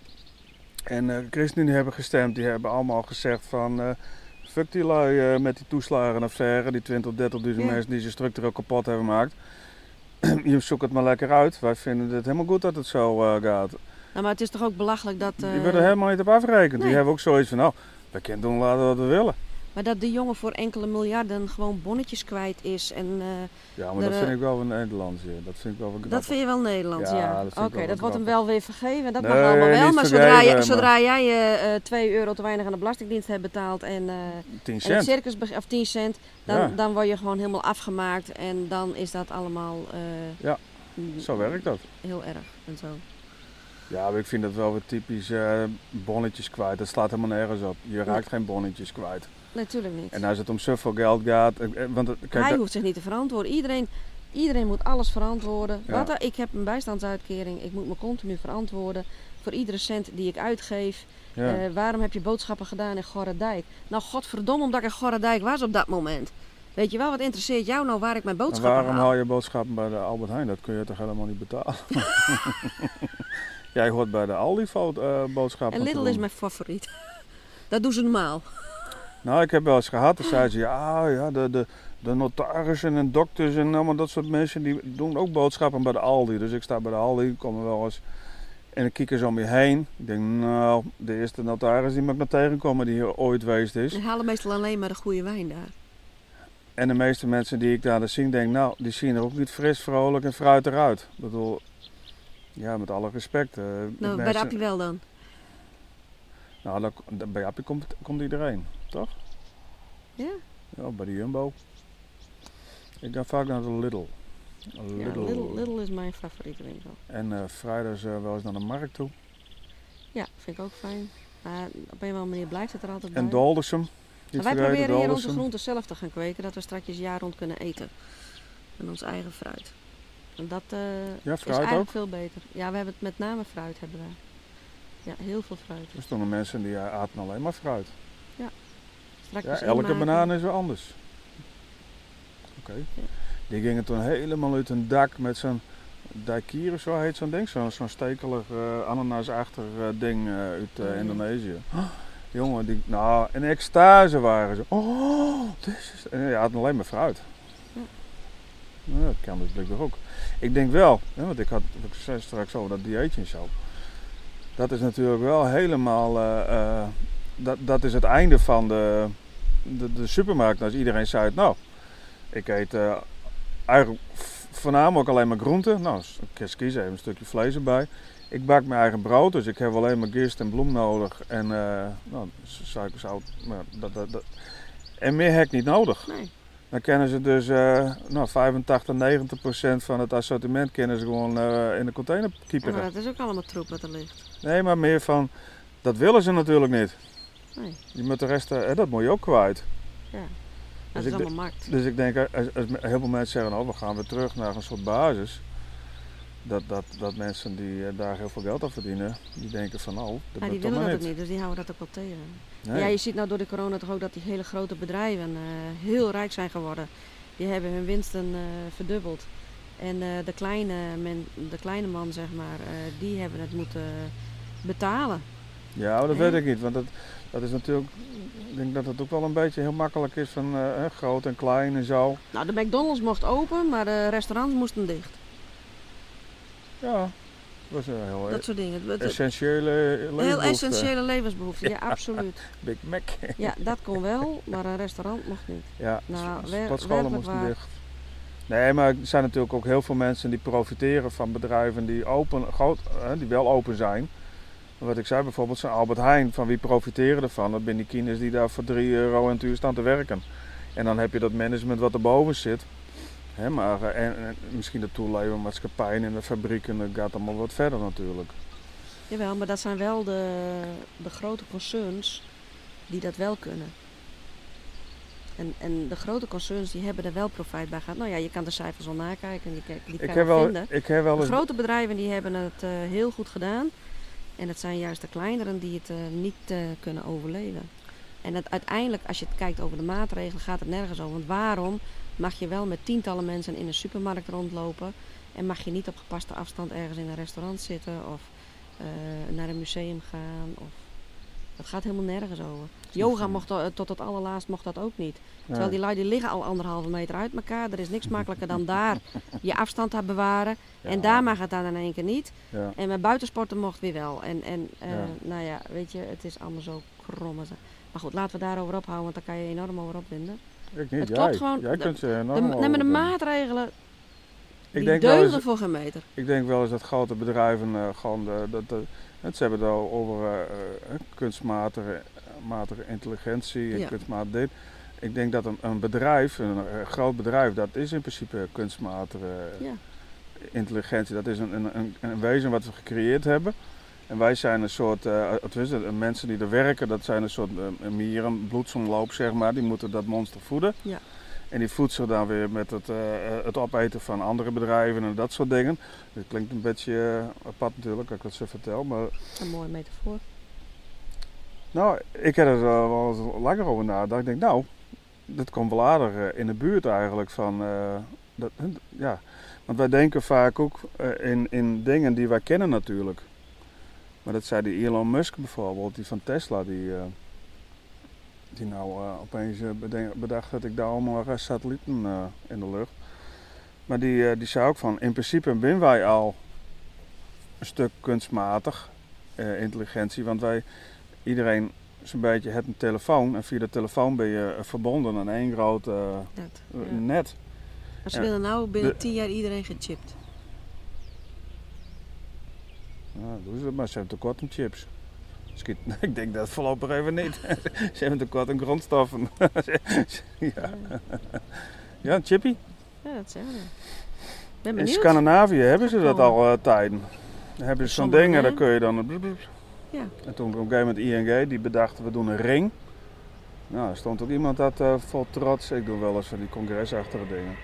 en eh ChristenUnie hebben gestemd, die hebben allemaal gezegd van... eh, Fuck die lui met die toeslagenaffaire, die 20 of 30.000 Ja. mensen die ze structureel kapot hebben gemaakt. Je zoekt het maar lekker uit. Wij vinden het helemaal goed dat het zo gaat. Nou, maar het is toch ook belachelijk dat... Die eh, werden helemaal niet op afgerekend. nee. Die hebben ook zoiets van, nou, we kunnen doen laten wat we willen. Maar dat de jongen voor enkele miljarden gewoon bonnetjes kwijt is. En, eh, Ja, maar Er, dat eh, vind ik wel een Nederlands. Ja. Dat vind ik wel dat vind je wel Nederlands, Ja, Oké, dat wordt hem wel weer vergeven. Dat Nee, mag allemaal wel. Maar zodra, je, maar- zodra jij je 2 euro te weinig aan de Belastingdienst hebt betaald en, eh, 10 en het cent. circus of 10 cent, dan, Ja. dan word je gewoon helemaal afgemaakt. En dan is dat allemaal eh, Ja, Zo werkt dat. heel erg en zo. Ja, maar ik vind dat wel weer typisch eh, bonnetjes kwijt. Dat slaat helemaal nergens op. Je raakt geen bonnetjes kwijt. Natuurlijk niet. En als het om zoveel geld gaat. eh, eh, Want kijk, Hij hoeft zich niet te verantwoorden. Iedereen, iedereen moet alles verantwoorden. Ja. Wat er- ik heb een bijstandsuitkering. Ik moet me continu verantwoorden voor iedere cent die ik uitgeef. ja. Waarom heb je boodschappen gedaan in Gorredijk? Nou, godverdomme, omdat ik in Gorredijk was op dat moment. Weet je wel, wat interesseert jou nou waar ik mijn En boodschappen waarom haal? haal je boodschappen bij de Albert Heijn? Dat kun je toch helemaal niet betalen? Jij hoort bij de Aldi fo- eh, boodschappen. En Lidl is mijn favoriet. dat doen ze normaal. Nou, ik heb wel eens gehad, dan zeiden ze, ja, ja de, de, de notarissen en dokters en allemaal dat soort mensen, die doen ook boodschappen bij de Aldi. Dus ik sta bij de Aldi, kom er wel eens en ik kijk er zo om je heen. Ik denk, nou, de eerste notaris die me nog tegenkomen die hier ooit geweest is. Ze halen meestal alleen maar de goede wijn daar. En de meeste mensen die ik daar dan zie, denk nou, die zien er ook niet fris, vrolijk en fruit eruit. Ik bedoel, ja, met alle respect. eh, Nou, bij mensen- Appie wel dan. Nou, dan, bij Appie komt, komt iedereen, toch? Ja? Ja, bij de Jumbo. Ik ga vaak naar de Lidl. Ja, Lidl. Lidl, is mijn favoriete winkel. En eh vrijdags eh, wel eens naar de markt toe. Ja, vind ik ook fijn. Maar op een of andere manier blijft het er altijd En bij. Doldersum. Niet Maar wij proberen hier onze Doldersum. groenten zelf te gaan kweken, dat we straks jaar rond kunnen eten. En ons eigen fruit. En dat eh, Ja, is eigenlijk ook. veel beter. Ja, we hebben het met name fruit hebben wij. Ja, heel veel fruit. Er stonden mensen die eh, aten alleen maar fruit. Straks Ja, elke banaan is weer anders. Oké. Ja. Die gingen toen helemaal uit een dak met zo'n daiquiri, zo heet zo'n ding. Zo'n zo'n stekelig eh, ananasachtig ding uit Oh, ja. Indonesië. Jongen, die, nou, in extase waren ze. Oh, dit is... En ja, alleen maar fruit. Ja. Nou, dat kan dus blijkbaar ook. Ik denk wel, hè, want ik had, zei straks over dat dieetje en zo. Dat is natuurlijk wel helemaal, eh, eh, dat, dat is het einde van de, de, supermarkt. Als iedereen zei, nou, ik eet eh, eigenlijk voornamelijk alleen maar groenten. Nou, ik kan kiezen, even een stukje vlees erbij. Ik bak mijn eigen brood, dus ik heb alleen maar gist en bloem nodig. En nou, suiker, zout. Maar dat, dat. En meer heb ik niet nodig. Nee. Dan kennen ze dus eh, nou, 85, 90 procent van het assortiment kennen ze gewoon eh, in de container Ja, maar dat is ook allemaal troep wat er ligt. Nee, maar meer van, dat willen ze natuurlijk niet. Nee. Je moet de rest, eh, dat moet je ook kwijt. Ja. Dus Dat is allemaal markt. Dus ik denk, als, als heel veel mensen zeggen, oh, we gaan weer terug naar een soort basis. Dat, dat, dat mensen die eh, daar heel veel geld aan verdienen, die denken van, oh, dat Ja, die willen dat ook niet. niet, dus die houden dat ook wel tegen. Nee. Ja, je ziet nou door de corona toch ook dat die hele grote bedrijven eh, heel rijk zijn geworden. Die hebben hun winsten eh, verdubbeld. En de, kleine men, de kleine man, zeg maar, die hebben het moeten betalen. Ja, maar dat weet ik niet, want dat, dat is natuurlijk, ik denk dat het ook wel een beetje heel makkelijk is van groot en klein en zo. Nou, de McDonald's mocht open, maar de restaurants moesten dicht. Ja, dat was een heel Dat soort dingen. Essentiële heel levensbehoefte. essentiële levensbehoeften, ja, absoluut. Big Mac. Ja, dat kon wel, maar een restaurant mocht niet. Ja, Nou, wer- moesten dicht. Nee, maar er zijn natuurlijk ook heel veel mensen die profiteren van bedrijven die, open, groot, die wel open zijn. Wat ik zei bijvoorbeeld, zo'n Albert Heijn, van wie profiteren ervan? Dat zijn die kines die daar voor 3 euro een uur staan te werken. En dan heb je dat management wat erboven zit. Maar, eh, en, en misschien de toeleveringsmaatschappijen en de fabrieken, dat gaat allemaal wat verder natuurlijk. Jawel, maar dat zijn wel de, de grote concerns die dat wel kunnen. En, en de grote concerns die hebben er wel profijt bij gehad. Nou ja, je kan de cijfers wel nakijken en die, die kan Ik heb, wel, vinden. ik heb wel De grote bedrijven die hebben het eh, heel goed gedaan. En het zijn juist de kleineren die het eh, niet kunnen overleven. En het, uiteindelijk, als je het kijkt over de maatregelen, gaat het nergens over. Want waarom mag je wel met tientallen mensen in een supermarkt rondlopen en mag je niet op gepaste afstand ergens in een restaurant zitten of eh, naar een museum gaan? Of, dat gaat helemaal nergens over. Yoga mocht eh, tot het allerlaatst mocht dat ook niet. Terwijl die lui die liggen al anderhalve meter uit elkaar. Er is niks makkelijker dan daar je afstand te bewaren. En daar mag het dan in één keer niet. Ja. En met buitensporten mocht weer wel. En, en eh, Ja. nou ja, weet je, het is allemaal zo krom. en zo. Maar goed, laten we daarover ophouden, want daar kan je enorm over opwinden. Ik niet, Het jij. klopt gewoon. Jij De- kunt ze De, enorm de overdoen. maatregelen, Ik denk wel eens, voor geen meter. Ik denk wel eens dat grote bedrijven eh, gewoon de, de, de- het, ze hebben het al over eh, kunstmatige matige intelligentie en Ja. kunstmatig dit. Ik denk dat een, een bedrijf, een, groot bedrijf, dat is in principe kunstmatige Ja. intelligentie. Dat is een, een, een, een wezen wat we gecreëerd hebben. En wij zijn een soort, eh tenminste, de mensen die er werken, dat zijn een soort eh, mieren, bloedsomloop zeg maar. Die moeten dat monster voeden. Ja. En die voedt zich dan weer met het, eh, eh, het opeten van andere bedrijven en dat soort dingen. Dat klinkt een beetje eh, apart natuurlijk, als ik dat zo vertel. Maar Een mooie metafoor. nou, ik heb er eh, wel eens langer over nagedacht. Ik denk, nou, dat komt wel aardig eh, in de buurt eigenlijk van, eh, dat, ja. Want wij denken vaak ook eh, in, in dingen die wij kennen natuurlijk. Maar dat zei die Elon Musk bijvoorbeeld, die van Tesla, die, eh, die nou eh, opeens eh, bedacht dat ik daar allemaal satellieten in de lucht. Maar die, die zei ook van, in principe zijn wij al een stuk kunstmatig intelligentie. Want wij, iedereen zo'n beetje heeft een telefoon en via de telefoon ben je verbonden aan één groot ja. net. Maar ze willen nou binnen De- tien jaar iedereen gechipt. Ja, doen ze dat maar, ze hebben tekort aan chips. Schiet, ik denk dat voorlopig even niet. Ze hebben tekort aan grondstoffen. ja. ja, Chippy? Ja, dat zeggen we. Ben In. Scandinavië hebben ze dat al eh, tijden. Dan hebben ze zo'n ding en dan kun je dan... blub, blub. Ja. En toen op een gegeven moment ING, die bedachten we doen een ring. Nou, er stond ook iemand dat eh, vol trots, ik doe wel eens van die congresachtige dingen.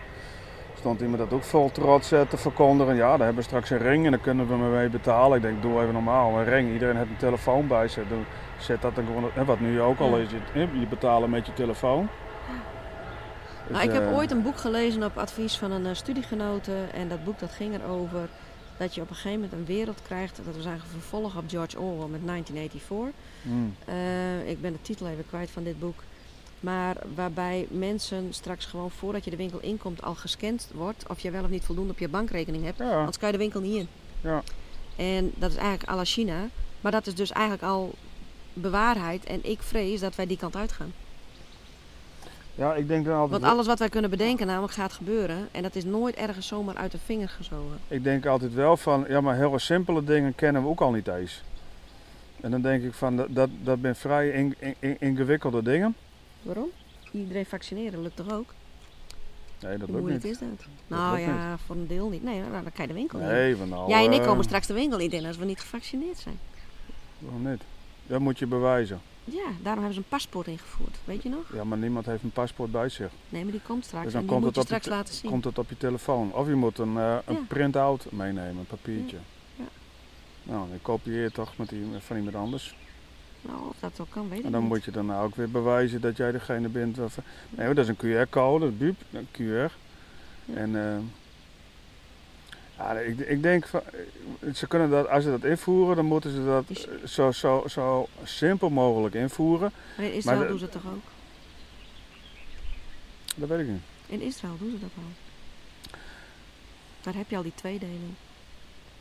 Stond iemand dat ook vol trots eh, te verkondigen. Ja, daar hebben we straks een ring en dan kunnen we me mee betalen. Ik denk, doe even normaal, een ring. Iedereen heeft een telefoon bij zich. Doe- Zet dat dan gewoon, wat nu ook al is, je, betalen met je telefoon. Nou, ik heb eh, ooit een boek gelezen op advies van een eh, studiegenote. En dat boek dat ging erover dat je op een gegeven moment een wereld krijgt. Dat was eigenlijk een vervolg op George Orwell met 1984. mm, Eh, ik ben de titel even kwijt van dit boek. Maar waarbij mensen straks gewoon voordat je de winkel inkomt al gescand wordt. Of je wel of niet voldoende op je bankrekening hebt. ja, Anders kan je de winkel niet in. ja. En dat is eigenlijk à la China. Maar dat is dus eigenlijk al bewaarheid. En ik vrees dat wij die kant uitgaan. ja, ik denk dan altijd... Want alles wat wij kunnen bedenken namelijk gaat gebeuren. En dat is nooit ergens zomaar uit de vinger gezogen. Ik denk altijd wel van, ja maar hele simpele dingen kennen we ook al niet eens. En dan denk ik van, dat, dat, dat zijn vrij in- in- ingewikkelde dingen. Waarom? Iedereen vaccineren lukt toch ook? Nee, dat Hoe lukt moeilijk niet. is dat? Nou ja, voor een deel niet. Nee, nou, dan kan je de winkel in. Nee, van nou... Jij en ik eh, komen straks de winkel niet in als we niet gevaccineerd zijn. Waarom niet? Dat moet je bewijzen. Ja, daarom hebben ze een paspoort ingevoerd. Weet je nog? Ja, maar niemand heeft een paspoort bij zich. Nee, maar die komt straks. Dus dan en die komt moet het op je straks te- laten zien. Komt het op je telefoon. Of je moet een, eh, een Ja. print-out meenemen, een papiertje. Ja. Nou, dan kopieer je toch met die, van iemand anders. Nou, of dat ook kan, weet ik En dan niet. moet je daarna ook weer bewijzen dat jij degene bent. Waarvan... Nee dat is een QR-code, dat is buup, een QR. Ja. En eh, ja, ik, ik denk, van, eh, ze kunnen dat, als ze dat invoeren, dan moeten ze dat Is- eh, zo, zo, zo simpel mogelijk invoeren. Maar in Israël doen ze het toch ook? Dat weet ik niet. In Israël doen ze dat al. Daar heb je al die tweedeling.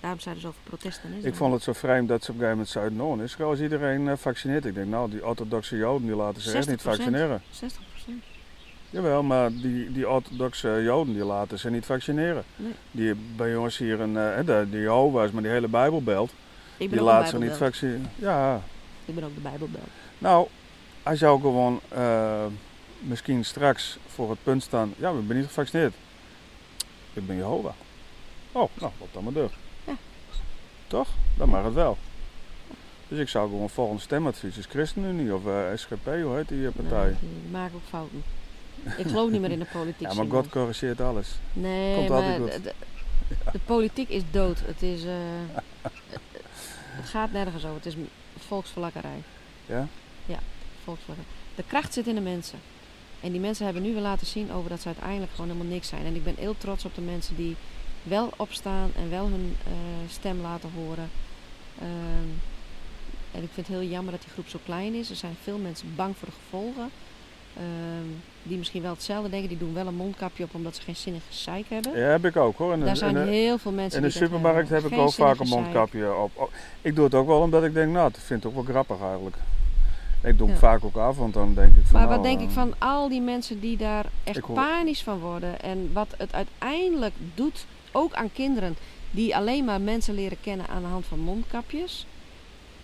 Daarom zijn er zoveel protesten. Ik vond het zo vreemd dat ze op een gegeven moment Israël is iedereen eh, vaccineerd. Ik denk, nou, die orthodoxe joden die laten zich echt niet 60%. vaccineren. 60% Jawel, maar die, die orthodoxe joden die laten zich niet vaccineren. Nee. Die bij ons hier, een, eh, de, de Jehovah's, maar die hele Bijbelbelt, Ik ben die laten zich niet Bijbelbelt. vaccineren. Ja, Ik ben ook de Bijbelbel. nou, als jou gewoon eh, misschien straks voor het punt staan, ja, we ben niet gevaccineerd. Ik ben Jehovah. Oh, nou, wat dan maar deur. Toch? Dan mag het wel. Dus ik zou gewoon volgend stemadvies is ChristenUnie of eh, SGP, hoe heet die eh, partij? Nee, die maken ook fouten. Ik geloof niet meer in de politiek. Ja, maar. God corrigeert alles. Nee, Komt maar goed. de politiek is dood. Het is. eh, het gaat nergens over. Het is volksverlakkerij. Ja? Ja, volksverlakkerij. De kracht zit in de mensen. En die mensen hebben nu weer laten zien over dat ze uiteindelijk gewoon helemaal niks zijn. En ik ben heel trots op de mensen die wel opstaan en wel hun eh, stem laten horen. Ehm, en ik vind het heel jammer dat die groep zo klein is. Er zijn veel mensen bang voor de gevolgen. Ehm, die misschien wel hetzelfde denken. Die doen wel een mondkapje op omdat ze geen zin in gezeik hebben. Ja, heb ik ook hoor. De, Daar zijn heel veel mensen in de supermarkt heb ik ook vaak een mondkapje op. Oh, Ik doe het ook wel omdat ik denk, nou, dat vind ik ook wel grappig eigenlijk. Ik doe Ja. vaak ook af, want dan denk ik van. Maar nou, wat denk ik eh, van al die mensen die daar echt panisch van worden. En wat het uiteindelijk doet, ook aan kinderen die alleen maar mensen leren kennen aan de hand van mondkapjes.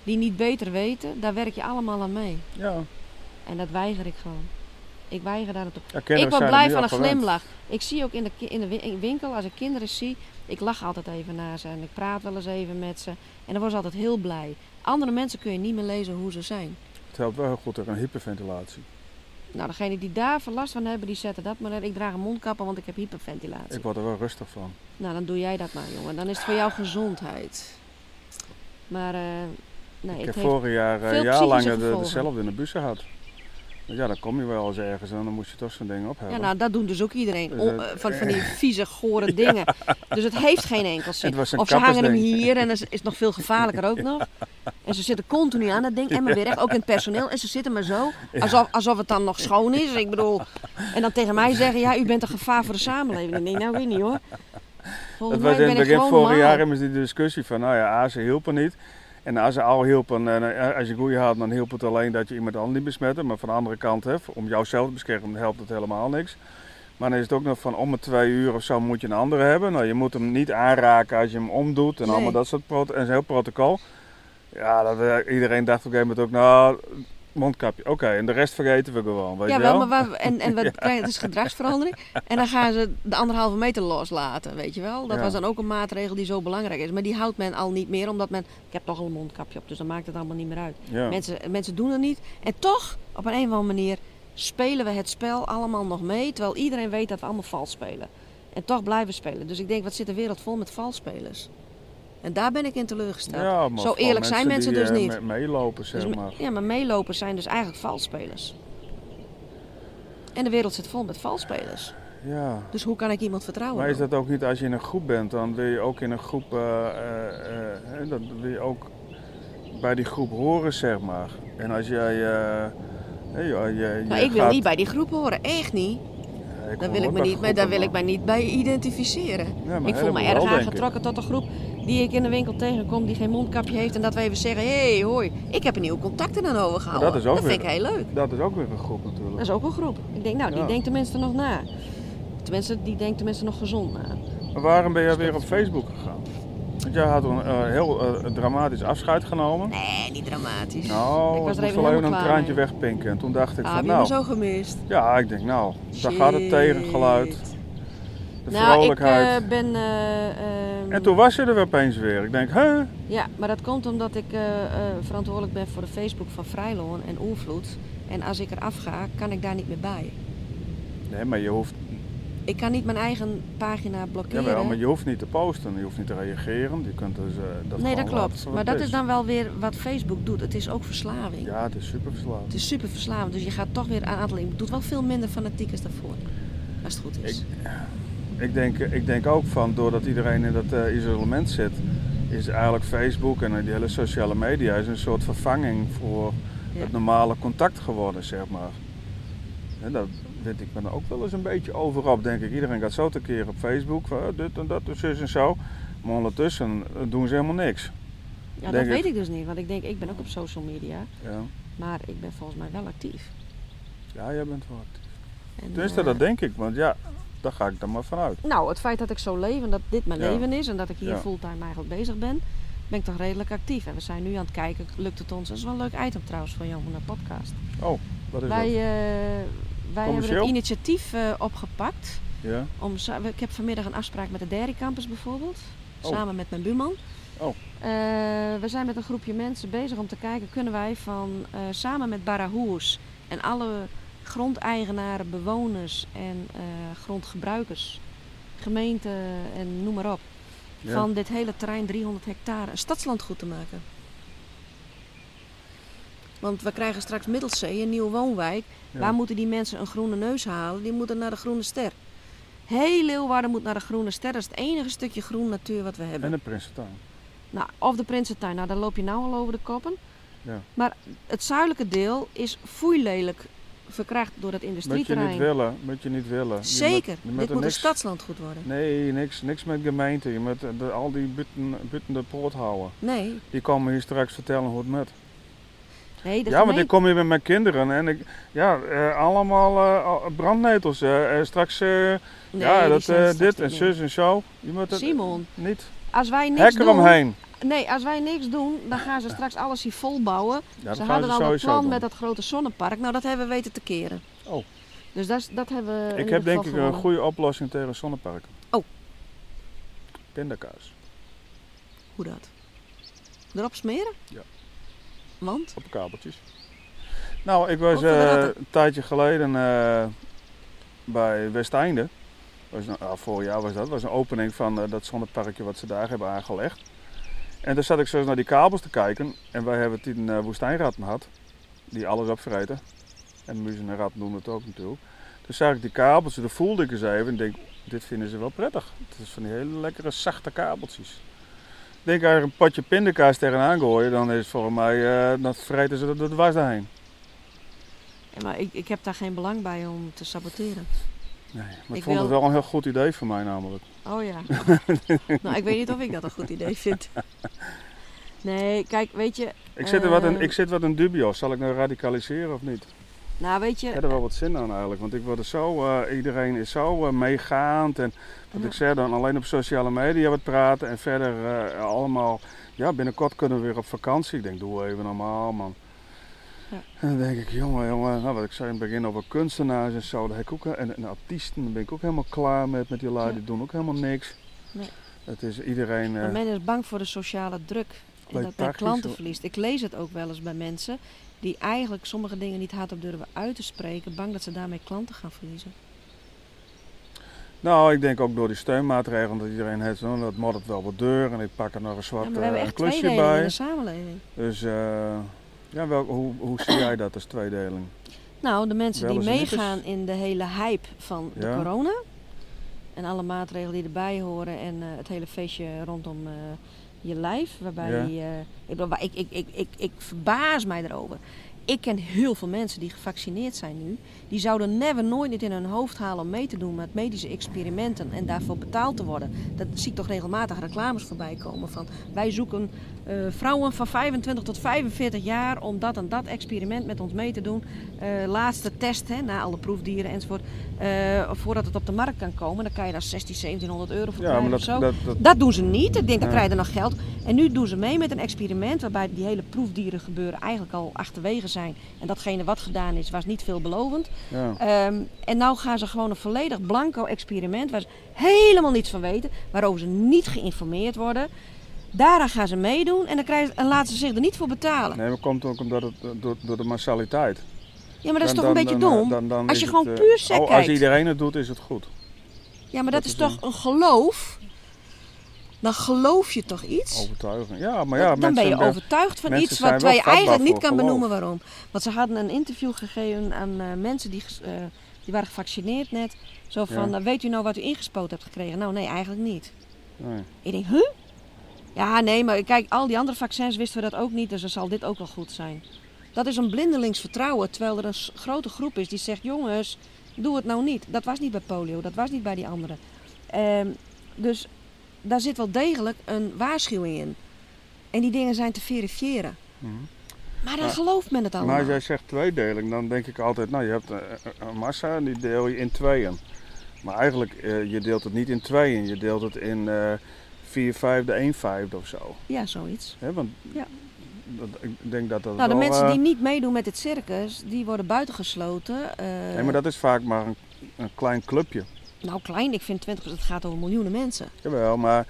Die niet beter weten, daar werk je allemaal aan mee. Ja, En dat weiger ik gewoon. Ik weiger daar naartoe. ja Ik word blij van een glimlach. Ik zie ook in de, in de wi- winkel, als ik kinderen zie, ik lach altijd even naar ze. En ik praat wel eens even met ze. En dan worden ze altijd heel blij. Andere mensen kun je niet meer lezen hoe ze zijn. Het helpt wel heel goed tegen een hyperventilatie. Nou, degene die daar last van hebben, die zetten dat maar in. Ik draag een mondkapje, want ik heb hyperventilatie. Ik word er wel rustig van. Nou, dan doe jij dat maar, jongen. Dan is het voor jou gezondheid. Maar, eh nee, ik heb vorig jaar gevolgen. dezelfde in de bus gehad. Want Ja, dan kom je wel eens ergens en dan moet je toch zo'n ding op Ja, nou, dat doen dus ook iedereen. Dus, eh, van, van die vieze, gore dingen. Dus het heeft geen enkel zin. Of ze hangen hem hier en dat is, is nog veel gevaarlijker ook nog. En ze zitten continu aan dat ding en maar weer recht, ook in het personeel. En ze zitten maar zo, alsof, alsof het dan nog schoon is. Ik bedoel, en dan tegen mij zeggen, ja, u bent een gevaar voor de samenleving. Ik denk, nou, weet niet hoor. Volgens Het was mij in het begin vorig jaar hebben ze die discussie van, nou ja, A, ze hielpen niet. En als ze al hielpen, eh, als je goeie had, dan hielp het alleen dat je iemand anders niet besmette. Maar van de andere kant, hè, om jouzelf te beschermen, helpt het helemaal niks. Maar dan is het ook nog van om de twee uur of zo moet je een andere hebben. Nou, je moet hem niet aanraken als je hem omdoet en Nee. allemaal dat soort prot en heel protocol. Ja, dat, eh, iedereen dacht op een gegeven moment ook, nou, mondkapje. Oké, en de rest vergeten we gewoon, weet ja, je wel, wel? maar waar, en, en we krijgen het is gedragsverandering. En dan gaan ze de anderhalve meter loslaten, weet je wel. Dat Ja. was dan ook een maatregel die zo belangrijk is. Maar die houdt men al niet meer, omdat men... Ik heb toch al een mondkapje op, dus dan maakt het allemaal niet meer uit. Ja. Mensen, mensen doen het niet. En toch, op een, een of andere manier, spelen we het spel allemaal nog mee. Terwijl iedereen weet dat we allemaal vals spelen. En toch blijven spelen. Dus ik denk, wat zit de wereld vol met valsspelers? En daar ben ik in teleurgesteld. Ja, maar Zo eerlijk zijn mensen die, dus eh, niet. me- meelopen, zeg Dus, maar. Ja, maar meelopers zijn dus eigenlijk valsspelers. En de wereld zit vol met valsspelers. Ja. Dus hoe kan ik iemand vertrouwen? Maar is dan? dat ook niet als je in een groep bent, dan wil je ook in een groep, eh, eh, eh, dan wil je ook bij die groep horen, zeg maar. En als jij, hè, je, Maar ik wil niet bij die groep horen, echt niet. Ja, hoor wil ik me niet, maar daar wil ik mij niet bij identificeren. Ja, ik voel me erg aangetrokken tot een groep die ik in de winkel tegenkom die geen mondkapje heeft. En dat we even zeggen, hé hey, hoi, ik heb een nieuwe contacten aan overgehouden. dat is ook vind weer- ik heel leuk. Dat is ook weer een groep natuurlijk. Dat is ook een groep. Ik denk, nou, die Ja. denkt tenminste nog na. Tenminste, die denkt tenminste nog gezond na. Maar waarom ben jij weer op Facebook gegaan? Want jij had een eh, heel eh, dramatisch afscheid genomen. Nee, niet dramatisch. Nou, ik was er even helemaal een traantje wegpinken. En toen dacht ik Ah, van heb je me nou, zo gemist? ja, ik denk nou, daar gaat het tegengeluid. De Nou, ik vrolijkheid. eh, ben... eh, ehm, En toen was je er opeens weer. Ik denk, hè? Ja, maar dat komt omdat ik eh, verantwoordelijk ben voor de Facebook van Vrijloon en Oervloed. En als ik eraf ga, kan ik daar niet meer bij. Nee, maar je hoeft, Ik kan niet mijn eigen pagina blokkeren. jawel, maar je hoeft niet te posten. Je hoeft niet te reageren. Je kunt dus dat nee, dat klopt. Maar dat is dan wel weer wat Facebook doet. Het is ook verslaving. Ja, het is super verslaafd. Het is super verslavend. Dus je gaat toch weer een aantal... Je doet wel veel minder fanatiek als daarvoor. Als het goed is. Ik denk, ik denk ook van, doordat iedereen in dat eh, isolement zit, is eigenlijk Facebook en die hele sociale media is een soort vervanging voor Ja. het normale contact geworden, zeg maar. En dat weet ik ben er ook wel eens een beetje over op, denk ik. Iedereen gaat zo tekeer op Facebook, van, eh, dit en dat, en zus en zo. Maar ondertussen doen ze helemaal niks. Ja, dat weet ik. ik dus niet. Want ik denk, ik ben ook op social media. Ja, Maar ik ben volgens mij wel actief. ja jij bent wel actief. En, Tenminste, eh, dat denk ik, want ja, daar ga ik dan maar vanuit. Nou, het feit dat ik zo leef en dat dit mijn Ja. leven is en dat ik hier Ja. fulltime eigenlijk bezig ben, ben ik toch redelijk actief. En we zijn nu aan het kijken, lukt het ons? Dat is wel een leuk item trouwens van jou van de podcast. Wat is Wij, dat? eh, wij hebben het initiatief eh, opgepakt. Ja? Om, ik heb vanmiddag een afspraak met de Dairy Campus bijvoorbeeld, Oh. samen met mijn buurman. Oh. Eh, we zijn met een groepje mensen bezig om te kijken, kunnen wij van, samen met Barahoers en alle grondeigenaren, bewoners en eh, grondgebruikers, gemeente en noem maar op, Ja. van dit hele terrein 300 hectare een stadslandgoed te maken. Want we krijgen straks Middelzee, een nieuwe woonwijk. Ja. Waar moeten die mensen een groene neus halen? Die moeten naar de Groene Ster. Heel Leeuwarden moet naar de Groene Ster. Dat is het enige stukje groen natuur wat we hebben. En de Prinsentuin. Nou, of de Prinsentuin, nou daar loop je nou al over de koppen. Ja. Maar het zuidelijke deel is foeilelijk verkracht door het Moet je niet industrieterrein. willen, moet je niet willen. Zeker, moet- dit moet een niks- stadslandgoed worden. Nee, niks, niks met gemeente. Je moet de, al die butten, buttende poort houden. Nee, Die komen hier straks vertellen hoe het moet. nee de ja, want ik gemeente- kom hier met mijn kinderen en ik, ja, eh, allemaal eh, brandnetels. eh, straks, nee, ja, dat, dit en zus en zo. Je moet het Simon, niet. als wij niks Hek doen... eromheen. Nee, als wij niks doen, dan gaan ze straks alles hier volbouwen. Ja, dat ze hadden al een plan doen. met dat grote zonnepark. Nou, dat hebben we weten te keren. Oh. Dus dat, dat hebben we Ik heb denk ik een goede oplossing tegen zonneparken. Oh. Pindakaas. Hoe dat? Erop smeren? Ja. Want? Op kabeltjes. Nou, ik was eh, een tijdje geleden eh, bij Westeinde. Was, ah, vorig jaar was dat. was een opening van eh, dat zonneparkje wat ze daar hebben aangelegd. En toen zat ik zo naar die kabels te kijken. En wij hebben tien eh woestijnratten gehad. Die alles opvreten. En muizen en ratten doen het ook natuurlijk. Toen zag ik die kabels, toen voelde ik eens even en denk, dit vinden ze wel prettig. Het is van die hele lekkere zachte kabeltjes. Ik denk, als er een potje pindakaas tegenaan gooien, dan is het mij, eh, dan vreten ze er de dwars daarheen. Maar ik, ik heb daar geen belang bij om te saboteren. Nee, maar ik, Ik vond wil- het wel een heel goed idee voor mij namelijk. Oh ja. nou, ik weet niet of ik dat een goed idee vind. Nee, kijk, weet je... Ik zit, er wat in, Eh. ik zit wat in dubio. Zal ik nou radicaliseren of niet? Nou, weet je... Ik heb er wel wat zin aan eigenlijk. Want ik word er zo, eh, iedereen is zo eh, meegaand. En wat Ja. ik zeg, dan alleen op sociale media wat praten. En verder allemaal ja, binnenkort kunnen we weer op vakantie. Ik denk, doe even normaal, man. Ja. En dan denk ik, jongen, jongen, nou, wat ik zei in het begin over kunstenaars en zo, ik ook, en, en artiesten, daar ben ik ook helemaal klaar met, met die lui, Ja. die doen ook helemaal niks. Nee. Het is iedereen, eh, men is bang voor de sociale druk. En dat men klanten verliest. Ik lees het ook wel eens bij mensen die eigenlijk sommige dingen niet hardop durven uit te spreken. Bang dat ze daarmee klanten gaan verliezen. nou, ik denk ook door die steunmaatregelen dat iedereen heeft, zo, dat moet het wel wat deur en ik pak er nog een zwart Ja, maar we eh, echt klusje in bij. de samenleving. Dus eh, ja, wel, hoe, hoe zie jij dat als tweedeling? Nou, de mensen die meegaan in de hele hype van de Ja. corona. En alle maatregelen die erbij horen en eh, het hele feestje rondom eh, je lijf. Waarbij Ja. eh, ik, ik, ik, ik, ik, ik verbaas mij erover. Ik ken heel veel mensen die gevaccineerd zijn nu. Die zouden never nooit niet in hun hoofd halen om mee te doen met medische experimenten en daarvoor betaald te worden. Dat zie ik toch regelmatig reclames voorbij komen van wij zoeken eh, vrouwen van 25 tot 45 jaar om dat en dat experiment met ons mee te doen. Eh, laatste test hè, na alle proefdieren enzovoort. Eh, voordat het op de markt kan komen, dan kan je daar 16, 1700 euro voor Ja, krijgen maar of dat, zo. dat, dat, Dat doen ze niet. Ik denk, dan Ja. krijg je nog geld. En nu doen ze mee met een experiment waarbij die hele proefdieren gebeuren eigenlijk al achterwege zijn. En datgene wat gedaan is, was niet veelbelovend. ja. Ehm, en nou gaan ze gewoon een volledig blanco experiment waar ze helemaal niets van weten, waarover ze niet geïnformeerd worden. Daaraan gaan ze meedoen en dan krijgen, en laten ze zich er niet voor betalen. Nee, maar komt ook omdat het eh, door, door de massaliteit. Ja, maar dat is Dan- toch een dan- beetje dom? eh, dan- dan Als je gewoon eh, puur sec oh, Als iedereen het doet, is het goed. Ja, maar dat, dat is toch een geloof? Dan geloof je toch iets? Overtuiging. Ja, maar ja, dan, dan ben je mensen- overtuigd van mensen iets wat wel wij eigenlijk niet kan geloof. benoemen waarom. Want ze hadden een interview gegeven aan mensen die, die waren gevaccineerd net. Zo van, Ja. weet u nou wat u ingespoten hebt gekregen? Nou nee, eigenlijk niet. Nee. Ik denk, huh? Ja, nee, maar kijk, al die andere vaccins wisten we dat ook niet, dus dan zal dit ook wel goed zijn. Dat is een blindelings vertrouwen, terwijl er een grote groep is die zegt, jongens, doe het nou niet. Dat was niet bij polio, dat was niet bij die anderen. Ehm, dus daar zit wel degelijk een waarschuwing in. En die dingen zijn te verifiëren. Mhm. Maar dan gelooft men het allemaal. Maar als jij zegt tweedeling, dan denk ik altijd, nou je hebt een massa en die deel je in tweeën. Maar eigenlijk, eh, je deelt het niet in tweeën, je deelt het in eh vier vijfde, een vijfde of zo. Ja, zoiets. Hè, want Ja. dat, ik denk dat dat Nou, de wel, mensen eh, die niet meedoen met dit circus, die worden buitengesloten. eh, Nee, maar dat is vaak maar een, een klein clubje. Nou, klein, ik vind 20%, het gaat over miljoenen mensen. Jawel, maar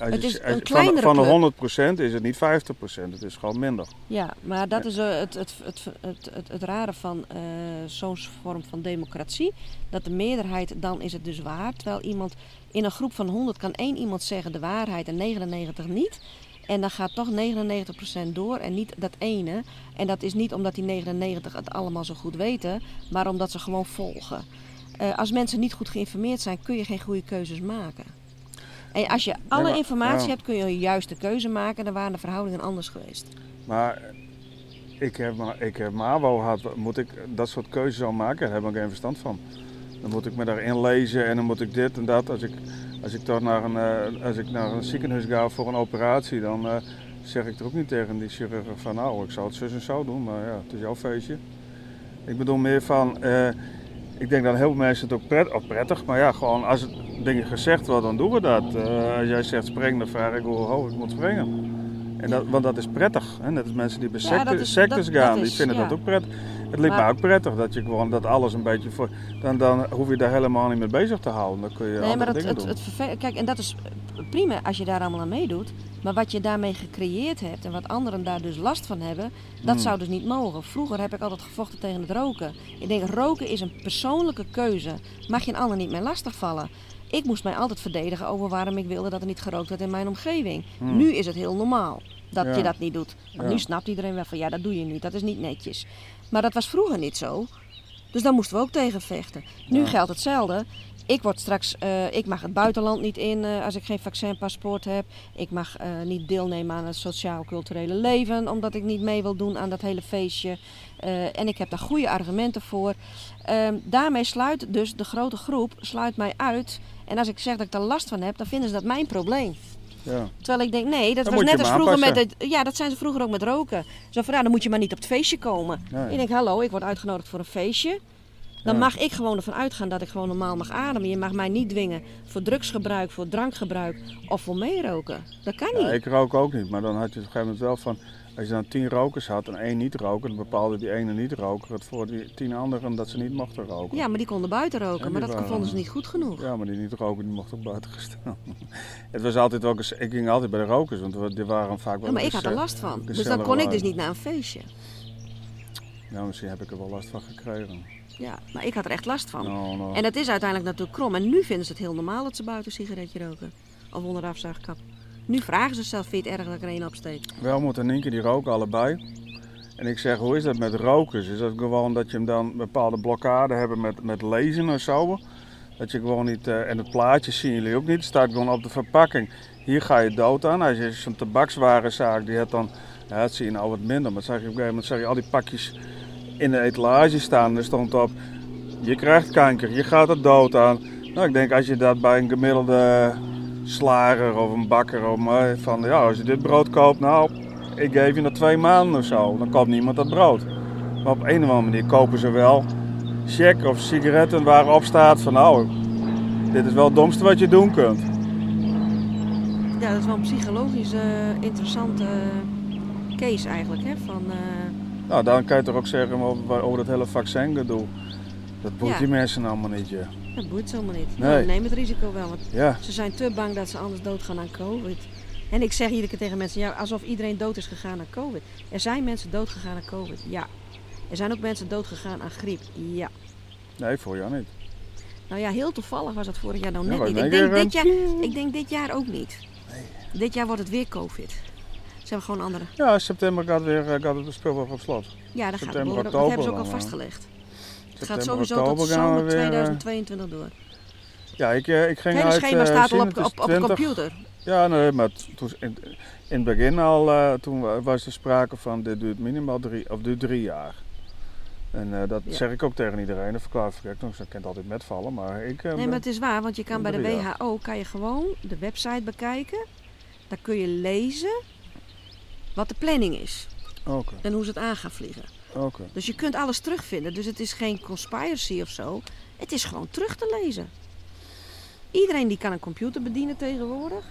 als Het je- is als een kleinere van, van de club. 100% is het niet 50%, het is gewoon minder. Ja, maar dat is eh, het, het, het, het, het, het rare van eh, zo'n vorm van democratie. Dat de meerderheid, dan is het dus waar. Terwijl iemand in een groep van 100 kan één iemand zeggen de waarheid en 99 niet. En dan gaat toch 99% door en niet dat ene. En dat is niet omdat die 99 het allemaal zo goed weten, maar omdat ze gewoon volgen. Eh, als mensen niet goed geïnformeerd zijn, kun je geen goede keuzes maken. En als je alle maar- informatie ja. hebt, kun je een juiste keuze maken. Dan waren de verhoudingen anders geweest. Maar ik heb, maar, ik heb MAVO gehad, moet ik dat soort keuzes al maken? Daar heb ik geen verstand van. Dan moet ik me daarin lezen en dan moet ik dit en dat. Als ik, als ik toch naar een, eh, als ik naar een ziekenhuis ga voor een operatie, dan eh, zeg ik er ook niet tegen die chirurg van nou, ik zou het zus en zo doen, maar ja, het is jouw feestje. Ik bedoel meer van, eh, ik denk dat heel veel mensen het ook pret, of prettig, maar ja, gewoon als het dingen gezegd wordt, dan doen we dat. Eh, als jij zegt spring, dan vraag ik hoe hoog ik moet springen. En dat, want dat is prettig. Hè? Net als mensen die bij Ja, secte- dat is- sectes dat- gaan, dat die vinden ja. dat ook prettig. Het lijkt me ook prettig dat je gewoon dat alles een beetje voor. Dan, dan hoef je daar helemaal niet mee bezig te houden. Dan kun je Nee, maar het, dingen het, doen. het Kijk, en dat is prima als je daar allemaal aan meedoet. Maar wat je daarmee gecreëerd hebt en wat anderen daar dus last van hebben, dat Hmm. zou dus niet mogen. Vroeger heb ik altijd gevochten tegen het roken. Ik denk, roken is een persoonlijke keuze. Mag je een ander niet meer lastigvallen? Ik moest mij altijd verdedigen over waarom ik wilde dat er niet gerookt werd in mijn omgeving. Hmm. Nu is het heel normaal dat Ja. je dat niet doet. Want Ja. nu snapt iedereen wel van ja, dat doe je niet. Dat is niet netjes. Maar dat was vroeger niet zo. Dus daar moesten we ook tegen vechten. Nu Ja. geldt hetzelfde. Ik word straks, eh, ik mag het buitenland niet in eh, als ik geen vaccinpaspoort heb. Ik mag eh, niet deelnemen aan het sociaal-culturele leven, omdat ik niet mee wil doen aan dat hele feestje. En ik heb daar goede argumenten voor. Ehm, daarmee sluit dus de grote groep sluit mij uit. En als ik zeg dat ik er last van heb, dan vinden ze dat mijn probleem. Ja. Terwijl ik denk, nee, dat Dan was net als vroeger met het. Ja, dat zijn ze vroeger ook met roken. Zo van, ja, dan moet je maar niet op het feestje komen. Nee. Ik denk, hallo, ik word uitgenodigd voor een feestje. Dan Ja. mag ik gewoon ervan uitgaan dat ik gewoon normaal mag ademen. Je mag mij niet dwingen voor drugsgebruik, voor drankgebruik of voor meeroken. Dat kan niet. Ja, ik rook ook niet, maar dan had je op een gegeven moment wel van, als je dan tien rokers had en één niet roken, dan bepaalde die ene niet roker het voor die tien anderen dat ze niet mochten roken. Ja, maar die konden buiten roken, En maar dat waren- vonden ze niet goed genoeg. Ja, maar die niet roken, die mochten ook buiten gestaan. het was altijd eens- ik ging altijd bij de rokers, want die waren vaak wel Ja, maar ik had er geze- last van. Dus dan kon ik dus niet naar een feestje. Nou, misschien heb ik er wel last van gekregen. Ja, maar ik had er echt last van. Nou, nou. En dat is uiteindelijk natuurlijk krom. En nu vinden ze het heel normaal dat ze buiten een sigaretje roken. Of onder de afzuigkap. Nu vragen ze zelf, vind het erg dat er één opsteek? Welmoed en Nienke die roken allebei. En ik zeg, hoe is dat met rokers? Is dat gewoon dat je hem dan een bepaalde blokkade hebben met, met lezen of zo? Dat je gewoon niet, eh, en het plaatje zien jullie ook niet, het staat gewoon op de verpakking. Hier ga je dood aan. Als je zo'n tabakswarenzaak, die had dan, ja dat zie je nou wat minder, maar zag je op een gegeven moment zag je al die pakjes in de etalage staan. Er stond op, je krijgt kanker, je gaat er dood aan. Nou, ik denk als je dat bij een gemiddelde slager of een bakker of maar van ja, als je dit brood koopt, nou, ik geef je nog twee maanden of zo, dan koopt niemand dat brood. Maar op een of andere manier kopen ze wel check of sigaretten waarop staat van nou, dit is wel het domste wat je doen kunt. Ja, dat is wel een psychologisch eh, interessante case eigenlijk. Hè? Van, eh, Nou, dan kan je toch ook zeggen over, over dat hele vaccingedoe. Dat boeit Ja. die mensen allemaal niet. Dat boeit helemaal niet. Nee. Nou, neem het risico wel, want Ja, ze zijn te bang dat ze anders doodgaan aan COVID. En ik zeg iedere keer tegen mensen, ja, alsof iedereen dood is gegaan aan COVID. Er zijn mensen dood gegaan aan COVID, ja. Er zijn ook mensen dood gegaan aan griep, ja. nee, voor jou niet. Nou ja, heel toevallig was dat vorig jaar nou net niet. Ik denk, dit jaar, ik denk dit jaar ook niet. Dit jaar wordt het weer COVID. Ze hebben gewoon andere. Ja, september gaat, weer, eh, gaat het speel op slot. Ja, dat gaat September, behoorlijk. Dat oktober hebben ze ook al vastgelegd. Het gaat sowieso tot zomer weer, eh, 2022 door. Ja, ik, eh, ik Het ging hele uit schema eh, staat al het op, op, op de 20. computer. Ja, nee, maar toen, in, in het begin al, toen wa- was er sprake van dit duurt minimaal drie, of duurt drie jaar. En dat Ja. zeg ik ook tegen iedereen, dat verklaar ik nog, ze kent altijd metvallen, maar ik... Nee, maar het is waar, want je kan bij de. WHO kan je gewoon de website bekijken. Daar kun je lezen wat de planning is en hoe ze het aan gaan vliegen. Oké. Dus je kunt alles terugvinden. Dus het is geen conspiracy of zo. Het is gewoon terug te lezen. Iedereen die kan een computer bedienen tegenwoordig.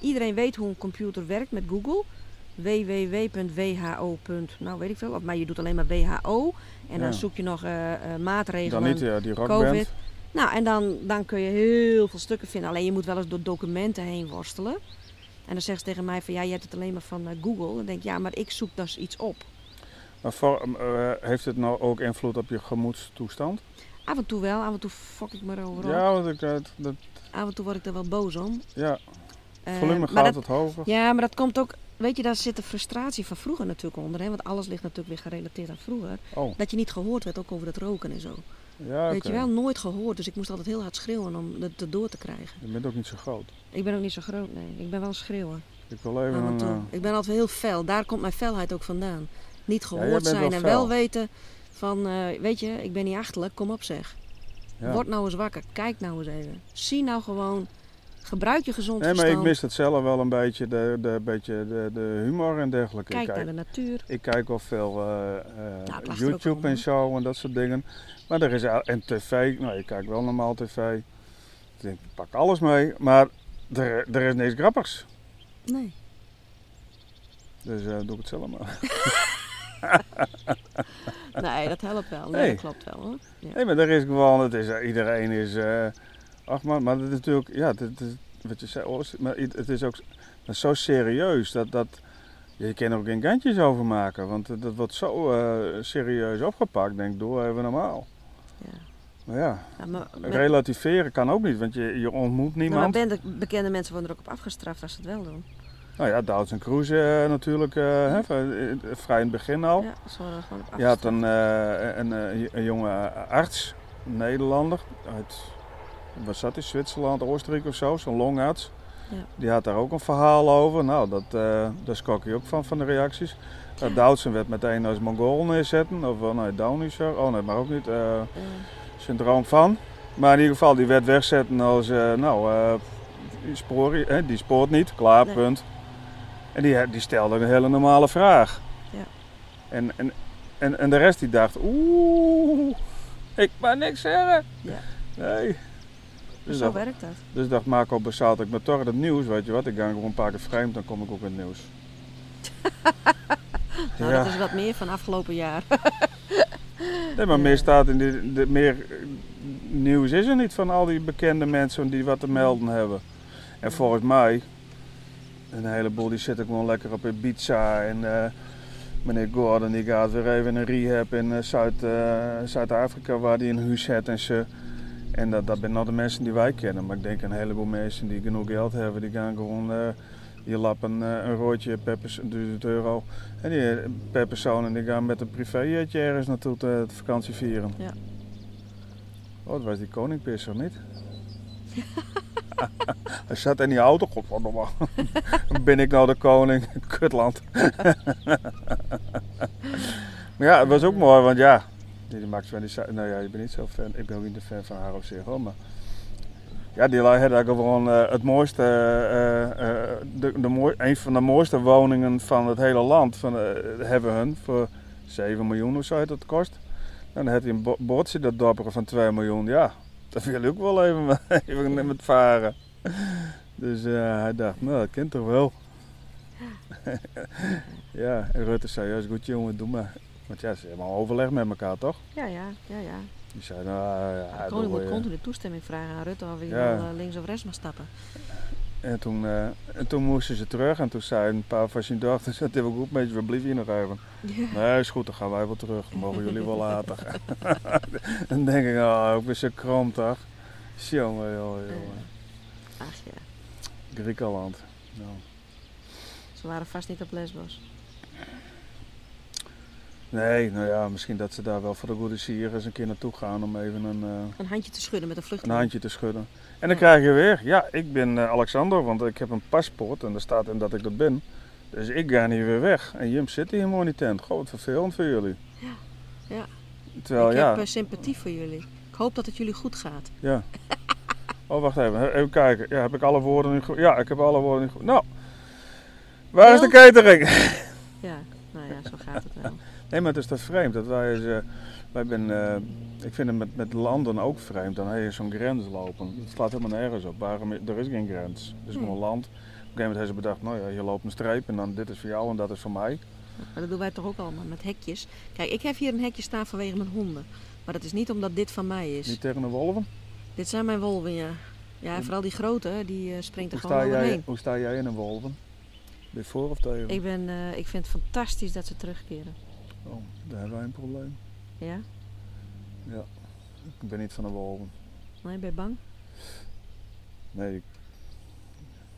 Iedereen weet hoe een computer werkt met Google. www.who. Nou weet ik veel, maar je doet alleen maar WHO. En dan zoek je nog eh, eh, maatregelen. Dan niet ja, die. COVID. Nou, en dan, dan kun je heel veel stukken vinden. Alleen je moet wel eens door documenten heen worstelen. En dan zegt ze tegen mij van ja, je hebt het alleen maar van eh, Google. Dan denk ik ja, maar ik zoek dus iets op. Maar eh, heeft het nou ook invloed op je gemoedstoestand? Af en toe wel, af en toe fok ik me erover op. Ja, want ik, eh, dat, Af en toe word ik er wel boos om. ja, Eh, volume gaat dat, het hoger. Ja, maar dat komt ook... Weet je, daar zit de frustratie van vroeger natuurlijk onder. Hè? Want alles ligt natuurlijk weer gerelateerd aan vroeger. Oh, Dat je niet gehoord werd, ook over dat roken en zo. ja, Weet je wel, nooit gehoord. Dus ik moest altijd heel hard schreeuwen om het erdoor te krijgen. Je bent ook niet zo groot. Ik ben ook niet zo groot, nee. Ik ben wel een schreeuwer. Ik wil even een... Ik ben altijd heel fel. Daar komt mijn felheid ook vandaan. Niet gehoord zijn en fel. wel weten van... eh, weet je, ik ben niet achterlijk, kom op zeg. ja. Word nou eens wakker, kijk nou eens even. Zie nou gewoon, gebruik je gezond Nee, maar ik verstand. mis het zelf wel een beetje, de, de, beetje de, de humor en dergelijke. Kijk ik, naar kijk, de natuur. ik kijk wel veel eh, eh, Nou, YouTube en zo en dat soort dingen. Maar er is en tv, nou ik kijk wel normaal tv. Ik denk, ik pak alles mee, maar er, er is niks grappigs. Nee. Dus doe ik het zelf maar. Nee, dat helpt wel. Nee, Nee. dat klopt wel hoor. Ja. Nee, maar er is gewoon, het is, eh, iedereen is, eh ach man, maar het is natuurlijk, ja, het, is, wat je zei, oh, maar het is ook maar zo serieus dat, dat je kan er ook geen kantjes over maken, want dat wordt zo eh, serieus opgepakt, denk ik, door even normaal. Ja. Maar ja, Ja, maar, met- relativeren kan ook niet, want je, je ontmoet nou, maar niemand. bende- bekende mensen worden er ook op afgestraft als ze het wel doen. Nou ja, Douds en Cruise eh, natuurlijk, eh, hè, eh, vrij in het begin al. Ja, ze worden er gewoon Je had een, eh, een, een, jonge arts, een Nederlander, uit, wat zat hij, Zwitserland, Oostenrijk of zo, zo'n longarts. Ja. Die had daar ook een verhaal over. Nou, dat, daar schrok je ook van, van de reacties. Uh, werd meteen als Mongool neerzetten, of uh, nee, Down zo. Oh nee, maar ook niet. syndroom van. Maar in ieder geval, die werd wegzetten als, nou, die, spoor, die spoort niet, klaar, Nee. punt. En die, die stelde een hele normale vraag. Ja. En, en, en, en de rest die dacht, oeh, Ik mag niks zeggen. Ja. Nee. Dus, Zo dat, werkt dat. dus dacht Marco Bassaat, ik ben toch het nieuws, weet je wat. Ik ga gewoon een paar keer vreemd, dan kom ik ook in het nieuws. Nou, Ja. dat is wat meer van afgelopen jaar. Nee, maar Ja. meer staat in die, de, meer eh, nieuws is er niet van al die bekende mensen die wat te melden hebben. En volgens mij, een heleboel die zitten gewoon lekker op Ibiza en eh, meneer Gordon die gaat weer even in een rehab in eh, Zuid, eh, Zuid-Afrika waar hij een huis heeft en ze. En dat, dat zijn nou de mensen die wij kennen. Maar ik denk een heleboel mensen die genoeg geld hebben, die gaan gewoon, die lappen een roodje per pers- 1000 euro. En die per persoon en die gaan met een privéjetje ergens naartoe te, te vakantie vieren. Ja. Oh, dat was die koningpisser niet? Hij zat in die auto, godverdomme. ben ik nou de koning? Kutland. maar ja, het was ook mooi, want ja, die, Max van die nou ja, ik ben niet zo fan, ik ben ook niet een fan van zich hoor, maar ja, die hadden gewoon eh, het mooiste, eh, eh, de, de mooi, een van de mooiste woningen van het hele land van, hebben hun voor 7 miljoen of zo het kost. En dan had hij een bo- bordje dat dopperen van 2 miljoen, ja, dat wil ik ook wel even, even met varen. Dus eh, hij dacht, nou dat kent toch wel. ja, en Rutte zei, ja is goed jongen, doe maar. Want ja, ze hebben al overleg met elkaar toch? Ja, ja, ja, ja. Die zei, nou ja, de koning moet continu toestemming vragen aan Rutte of hij Ja. eh, links of rechts mag stappen. En toen, eh, en toen moesten ze terug en toen zei een paar van zijn dochters, het hebben goed met je, we blijven hier nog even. Ja. Nee, is goed, dan gaan wij wel terug, dan mogen jullie wel later. dan denk ik, oh, ik ben zo krom toch. Jongen, jongen, jongen. Ach ja, Griekenland. Nou. ze waren vast niet op Lesbos. Nee, nou ja, misschien dat ze daar wel voor de goede sier eens een keer naartoe gaan om even een, eh, Een handje te schudden met een een vluchteling. handje te schudden. En dan krijg je weer, ja, ik ben eh, Alexander, want ik heb een paspoort en er staat in dat ik dat ben. Dus ik ga hier weer weg. En Jim zit hier in die tent. Wat vervelend voor jullie. Ja, ja. Terwijl, ik ja, heb eh, sympathie voor jullie. Ik hoop dat het jullie goed gaat. ja. Oh, wacht even. Even kijken. Ja, heb ik alle woorden nu goed? Ja, ik heb alle woorden nu goed. Nou, waar is de catering? Ja, nou ja, zo gaat het wel. Nee, maar het is toch vreemd dat wij, wij ben, eh, ik vind het met, met landen ook vreemd. Dan heb je zo'n grens lopen. Het slaat helemaal nergens op. Waarom, er is geen grens. Het is gewoon een land. Op een gegeven moment hebben ze bedacht, nou ja, hier loopt een streep en dan dit is voor jou en dat is voor mij. Maar dat doen wij toch ook allemaal met hekjes. Kijk, ik heb hier een hekje staan vanwege mijn honden. Maar dat is niet omdat dit van mij is. Niet tegen de wolven. Dit zijn mijn wolven, ja. Ja, vooral die grote, die eh, springt er Hoe gewoon sta, jij, overheen. hoe sta jij in een wolven? Ben je voor of tegen? Ik, ben, eh, ik vind het fantastisch dat ze terugkeren. Oh, daar hebben wij een probleem. Ja? Ik ben niet van de wolven. Nee, ben je bang? Nee,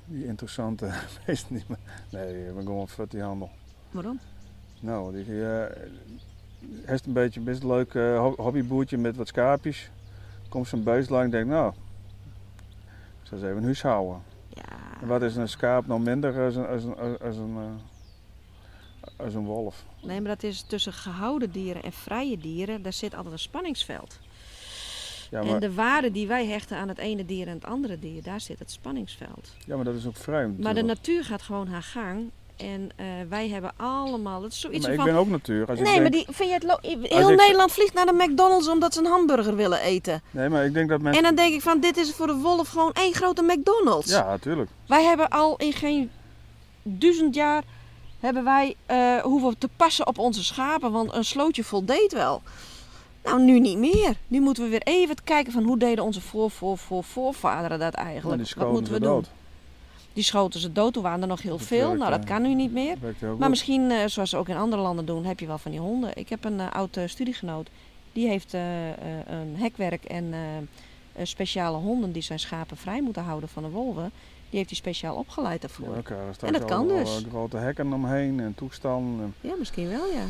die interessante is niet meer. Nee, ik ben gewoon vet die handel. Waarom? Nou, die eh heeft een beetje best een leuk ho- hobbyboertje met wat schaapjes. Komt zo'n beest lang en denk nou, ik zou eens even een huis houden. Ja. En wat is een schaap nou minder als een, als een, als een, eh, als een wolf? Nee, maar dat is tussen gehouden dieren en vrije dieren, daar zit altijd een spanningsveld. Ja En maar, de waarde die wij hechten aan het ene dier en het andere dier, daar zit het spanningsveld. ja, maar dat is ook vreemd. Maar de natuur gaat gewoon haar gang. En eh, wij hebben allemaal. Het is zoiets maar ik van. ben ook natuur. Als ik nee, denk, maar die, vind je het lo- heel ik- Nederland vliegt naar de McDonald's omdat ze een hamburger willen eten. Nee, maar ik denk dat mensen... En dan denk ik van, dit is voor de wolf gewoon één grote McDonald's. Ja, natuurlijk. Wij hebben al in geen duizend jaar hebben wij eh, hoeven te passen op onze schapen, want een slootje voldeed wel. Nou, nu niet meer. Nu moeten we weer even kijken van hoe deden onze voor, voor, voor, voorvaderen dat eigenlijk. Wat moeten we doen? dood. Die schoten ze dood, toen waren er nog heel Dat veel. werkt, Nou, dat kan nu niet meer. Maar misschien, eh, zoals ze ook in andere landen doen, heb je wel van die honden. Ik heb een eh, oud studiegenoot. Die heeft een hekwerk en speciale honden die zijn schapen vrij moeten houden van de wolven. Die heeft hij speciaal opgeleid daarvoor. Ja, Ja, En dat kan dus. grote hekken omheen en toestanden. En misschien wel, ja.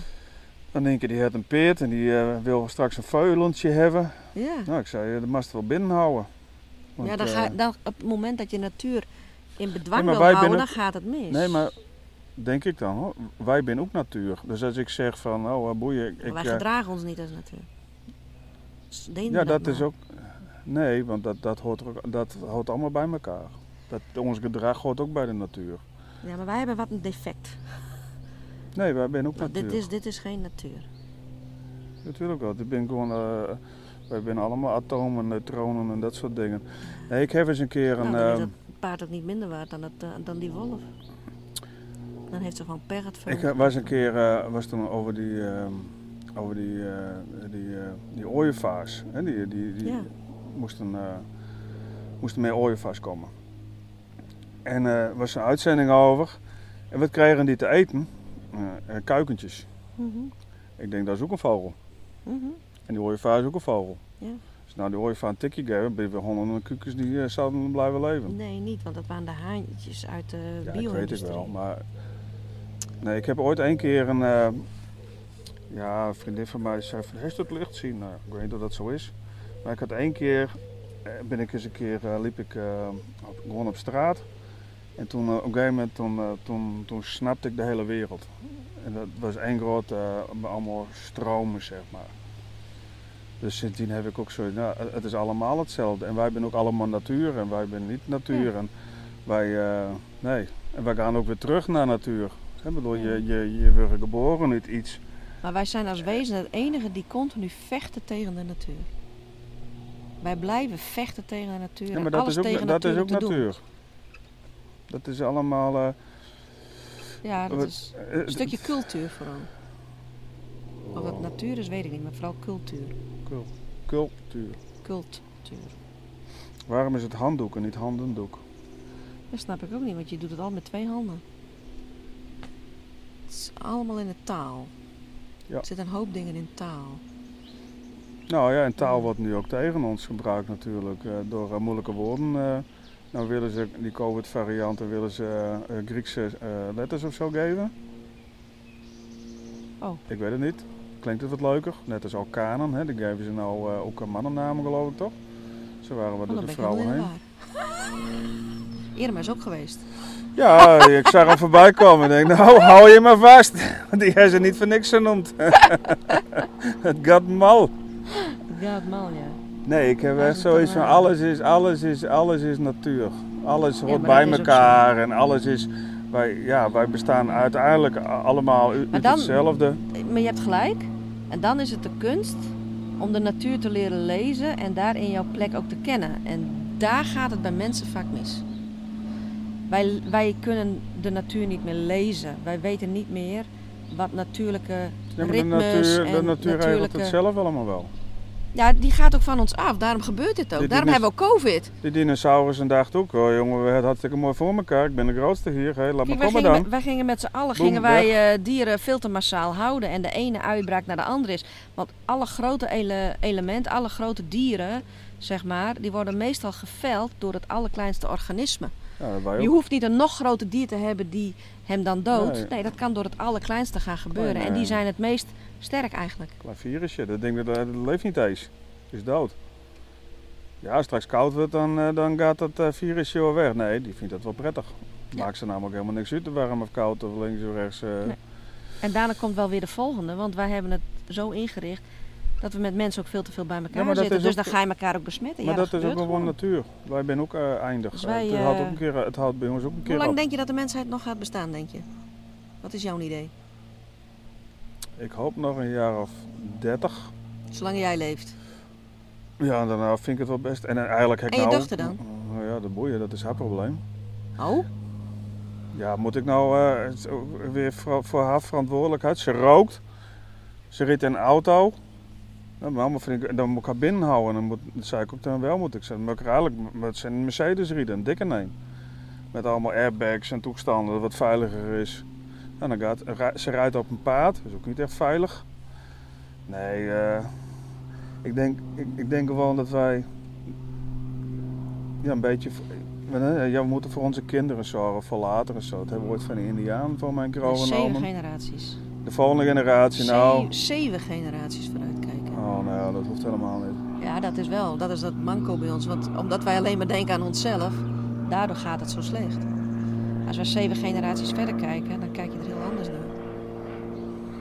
dan denk je, die heeft een peert en die eh, wil straks een veulentje hebben. Ja, Nou, ik zei, eh, dat je wel binnenhouden. Want, ja dan eh, ga, dan, op het moment dat je natuur in bedwang maar wil houden, binnen- dan gaat het mis. Nee, maar denk ik dan hoor. Wij zijn ook natuur. Dus als ik zeg van, oh boeien. Ik, wij eh, gedragen ons niet als natuur. Dus ja, dat is ook. Nee, want dat, dat, hoort, ook, dat hoort allemaal bij elkaar. Dat, ons gedrag hoort ook bij de natuur. Ja, maar wij hebben wat een defect. Nee, wij zijn ook Nou, natuur. dit, is, dit is geen natuur. Natuurlijk wel. Ik ben gewoon. eh, Wij zijn allemaal atomen, neutronen en dat soort dingen. Nee, ik heb eens een keer een... Nou, dan is ehm, dat paard ook niet minder waard dan, het, eh, dan die wolf. Dan heeft ze gewoon per het Ik eh, was een keer eh, was toen over die, over die, eh, die, eh, die ooievaars. Hè? Die, die, die Ja. moesten, eh, moesten meer ooievaars komen. En eh, er was een uitzending over. En wat kregen die te eten? Eh, eh, kuikentjes. Mhm, Ik denk dat is ook een vogel. mhm. En die ooievaar is ook een vogel. Ja. Dus nou die ooievaar een tikje geven, ben je weer honderden kuikens die zouden blijven leven. Nee, niet, want dat waren de haantjes uit de Ja, ik weet bio-industrie. het wel, maar... Nee, ik heb ooit één keer een... ja, een vriendin van mij zei van, heeft het licht zien? Nou, ik weet niet of dat zo is. Maar ik had één keer, ben ik eens een keer, liep ik gewoon op straat. En toen, eh, op een gegeven moment, toen, eh, toen, toen snapte ik de hele wereld. En dat was één grote, eh, allemaal stromen, zeg maar. Dus sindsdien heb ik ook zo, nou, het- is allemaal hetzelfde. En wij zijn ook allemaal natuur en wij zijn niet natuur. En wij, nee, en wij gaan ook weer terug naar natuur. Ik bedoel, je, je, je wordt geboren uit iets. Maar wij zijn als wezen het enige die continu vechten tegen de natuur. Wij blijven vechten tegen de natuur. Ja, maar dat alles is ook, tegen dat is ook natuur. Dat is allemaal... eh, Ja, dat is een stukje cultuur vooral. Of dat natuur is, weet ik niet, maar vooral cultuur. cul- cultuur. Cultuur. Waarom is het handdoek en niet handendoek? Dat snap ik ook niet, want je doet het al met twee handen. Het is allemaal in de taal. Ja. Er zitten een hoop dingen in taal. Nou ja, en taal wordt nu ook tegen ons gebruikt natuurlijk. eh, door eh, moeilijke woorden. Nou willen ze die COVID-varianten willen ze eh, eh, Griekse eh, letters of zo geven. Oh. Ik weet het niet. Klinkt het wat leuker? Net als Alkanen, hè? die geven ze nou ook aan mannennamen geloof ik toch? Zo waren we Oh, door de vrouwen heen. Irma is ook geweest. Ja, ik zag hem voorbij komen en denk, nou hou je maar vast. Want die hebben ze niet voor niks genoemd. het gaat mal. Het mal, ja. Nee, ik heb Ja, echt zoiets van alles is, alles is, alles is natuur. Alles hoort maar bij elkaar en alles is, wij, ja, wij bestaan uiteindelijk allemaal uit, dan- hetzelfde. Maar je hebt gelijk. En dan is het de kunst om de natuur te leren lezen en daarin jouw plek ook te kennen. En daar gaat het bij mensen vaak mis. Wij, wij kunnen de natuur niet meer lezen. Wij weten niet meer wat natuurlijke Ja, maar de ritmes natuur, de natuur regelt het zelf allemaal wel. Ja, die gaat ook van ons af. Daarom gebeurt dit ook. Daarom hebben we ook COVID. Die dinosaurussen dachten ook, oh jongen, we het hartstikke mooi voor elkaar. Ik ben de grootste hier, hey, laat Kijk, me wij, komen dan. met, wij gingen met z'n allen Boem, gingen wij eh, dieren veel te massaal houden. En de ene uitbraak naar de andere is. Want alle grote ele elementen, alle grote dieren, zeg maar, die worden meestal geveld door het allerkleinste organisme. Ja, Je hoeft niet een nog groter dier te hebben die hem dan doodt. Nee. Nee, dat kan door het allerkleinste gaan gebeuren. En die zijn het meest sterk eigenlijk. Klein virusje, dat ding dat, dat leeft niet eens. Is dood. Ja, als het straks koud wordt, dan, eh, dan gaat dat eh, virusje wel weg. Nee, die vindt dat wel prettig. Ja. Maakt ze namelijk helemaal niks uit, warm of koud of links of rechts. eh. Nee. En daarna komt wel weer de volgende, want wij hebben het zo ingericht dat we met mensen ook veel te veel bij elkaar Ja, dat zitten. Dus ook- dan ga je elkaar ook besmetten. Maar Ja, dat, is ook gewoon natuur. Wij zijn ook eindig. Dus het, houdt ook een keer, het houdt bij ons ook een keer Hoe lang op. denk je dat de mensheid nog gaat bestaan, denk je? Wat is jouw idee? Ik hoop nog een jaar of dertig. Zolang jij leeft. Ja, dan eh, vind ik het wel best. En eigenlijk heb ik En je nou... dochter dan? Nou ja, de boeien, dat is haar probleem. Oh? Ja, moet ik nou eh, weer voor, voor haar verantwoordelijkheid? Ze rookt. Ze rijdt in een auto. Nou, mama vind ik, dan moet ik haar binnenhouden. Dan moet, dat zei ik ook dan wel moet ik zeggen. Maar ik eigenlijk met zijn Mercedes rijden, een dikke neem. Met allemaal airbags en toestanden, wat veiliger is. En dan gaat, ze rijdt op een paard, dat is ook niet echt veilig. Nee, eh, ik, denk, ik, ik denk wel dat wij ja, een beetje ja, we moeten voor onze kinderen zorgen, voor later en zo. Dat hebben we ooit van de Indiaan voor mijn keer Zeven overgenomen. generaties. De volgende generatie, nou. Zeven, zeven generaties vooruitkijken. Oh, nou dat hoeft helemaal niet. Ja, dat is wel. Dat is dat manco bij ons. Want omdat wij alleen maar denken aan onszelf, daardoor gaat het zo slecht. Als we zeven generaties verder kijken, dan kijk je er heel anders naar.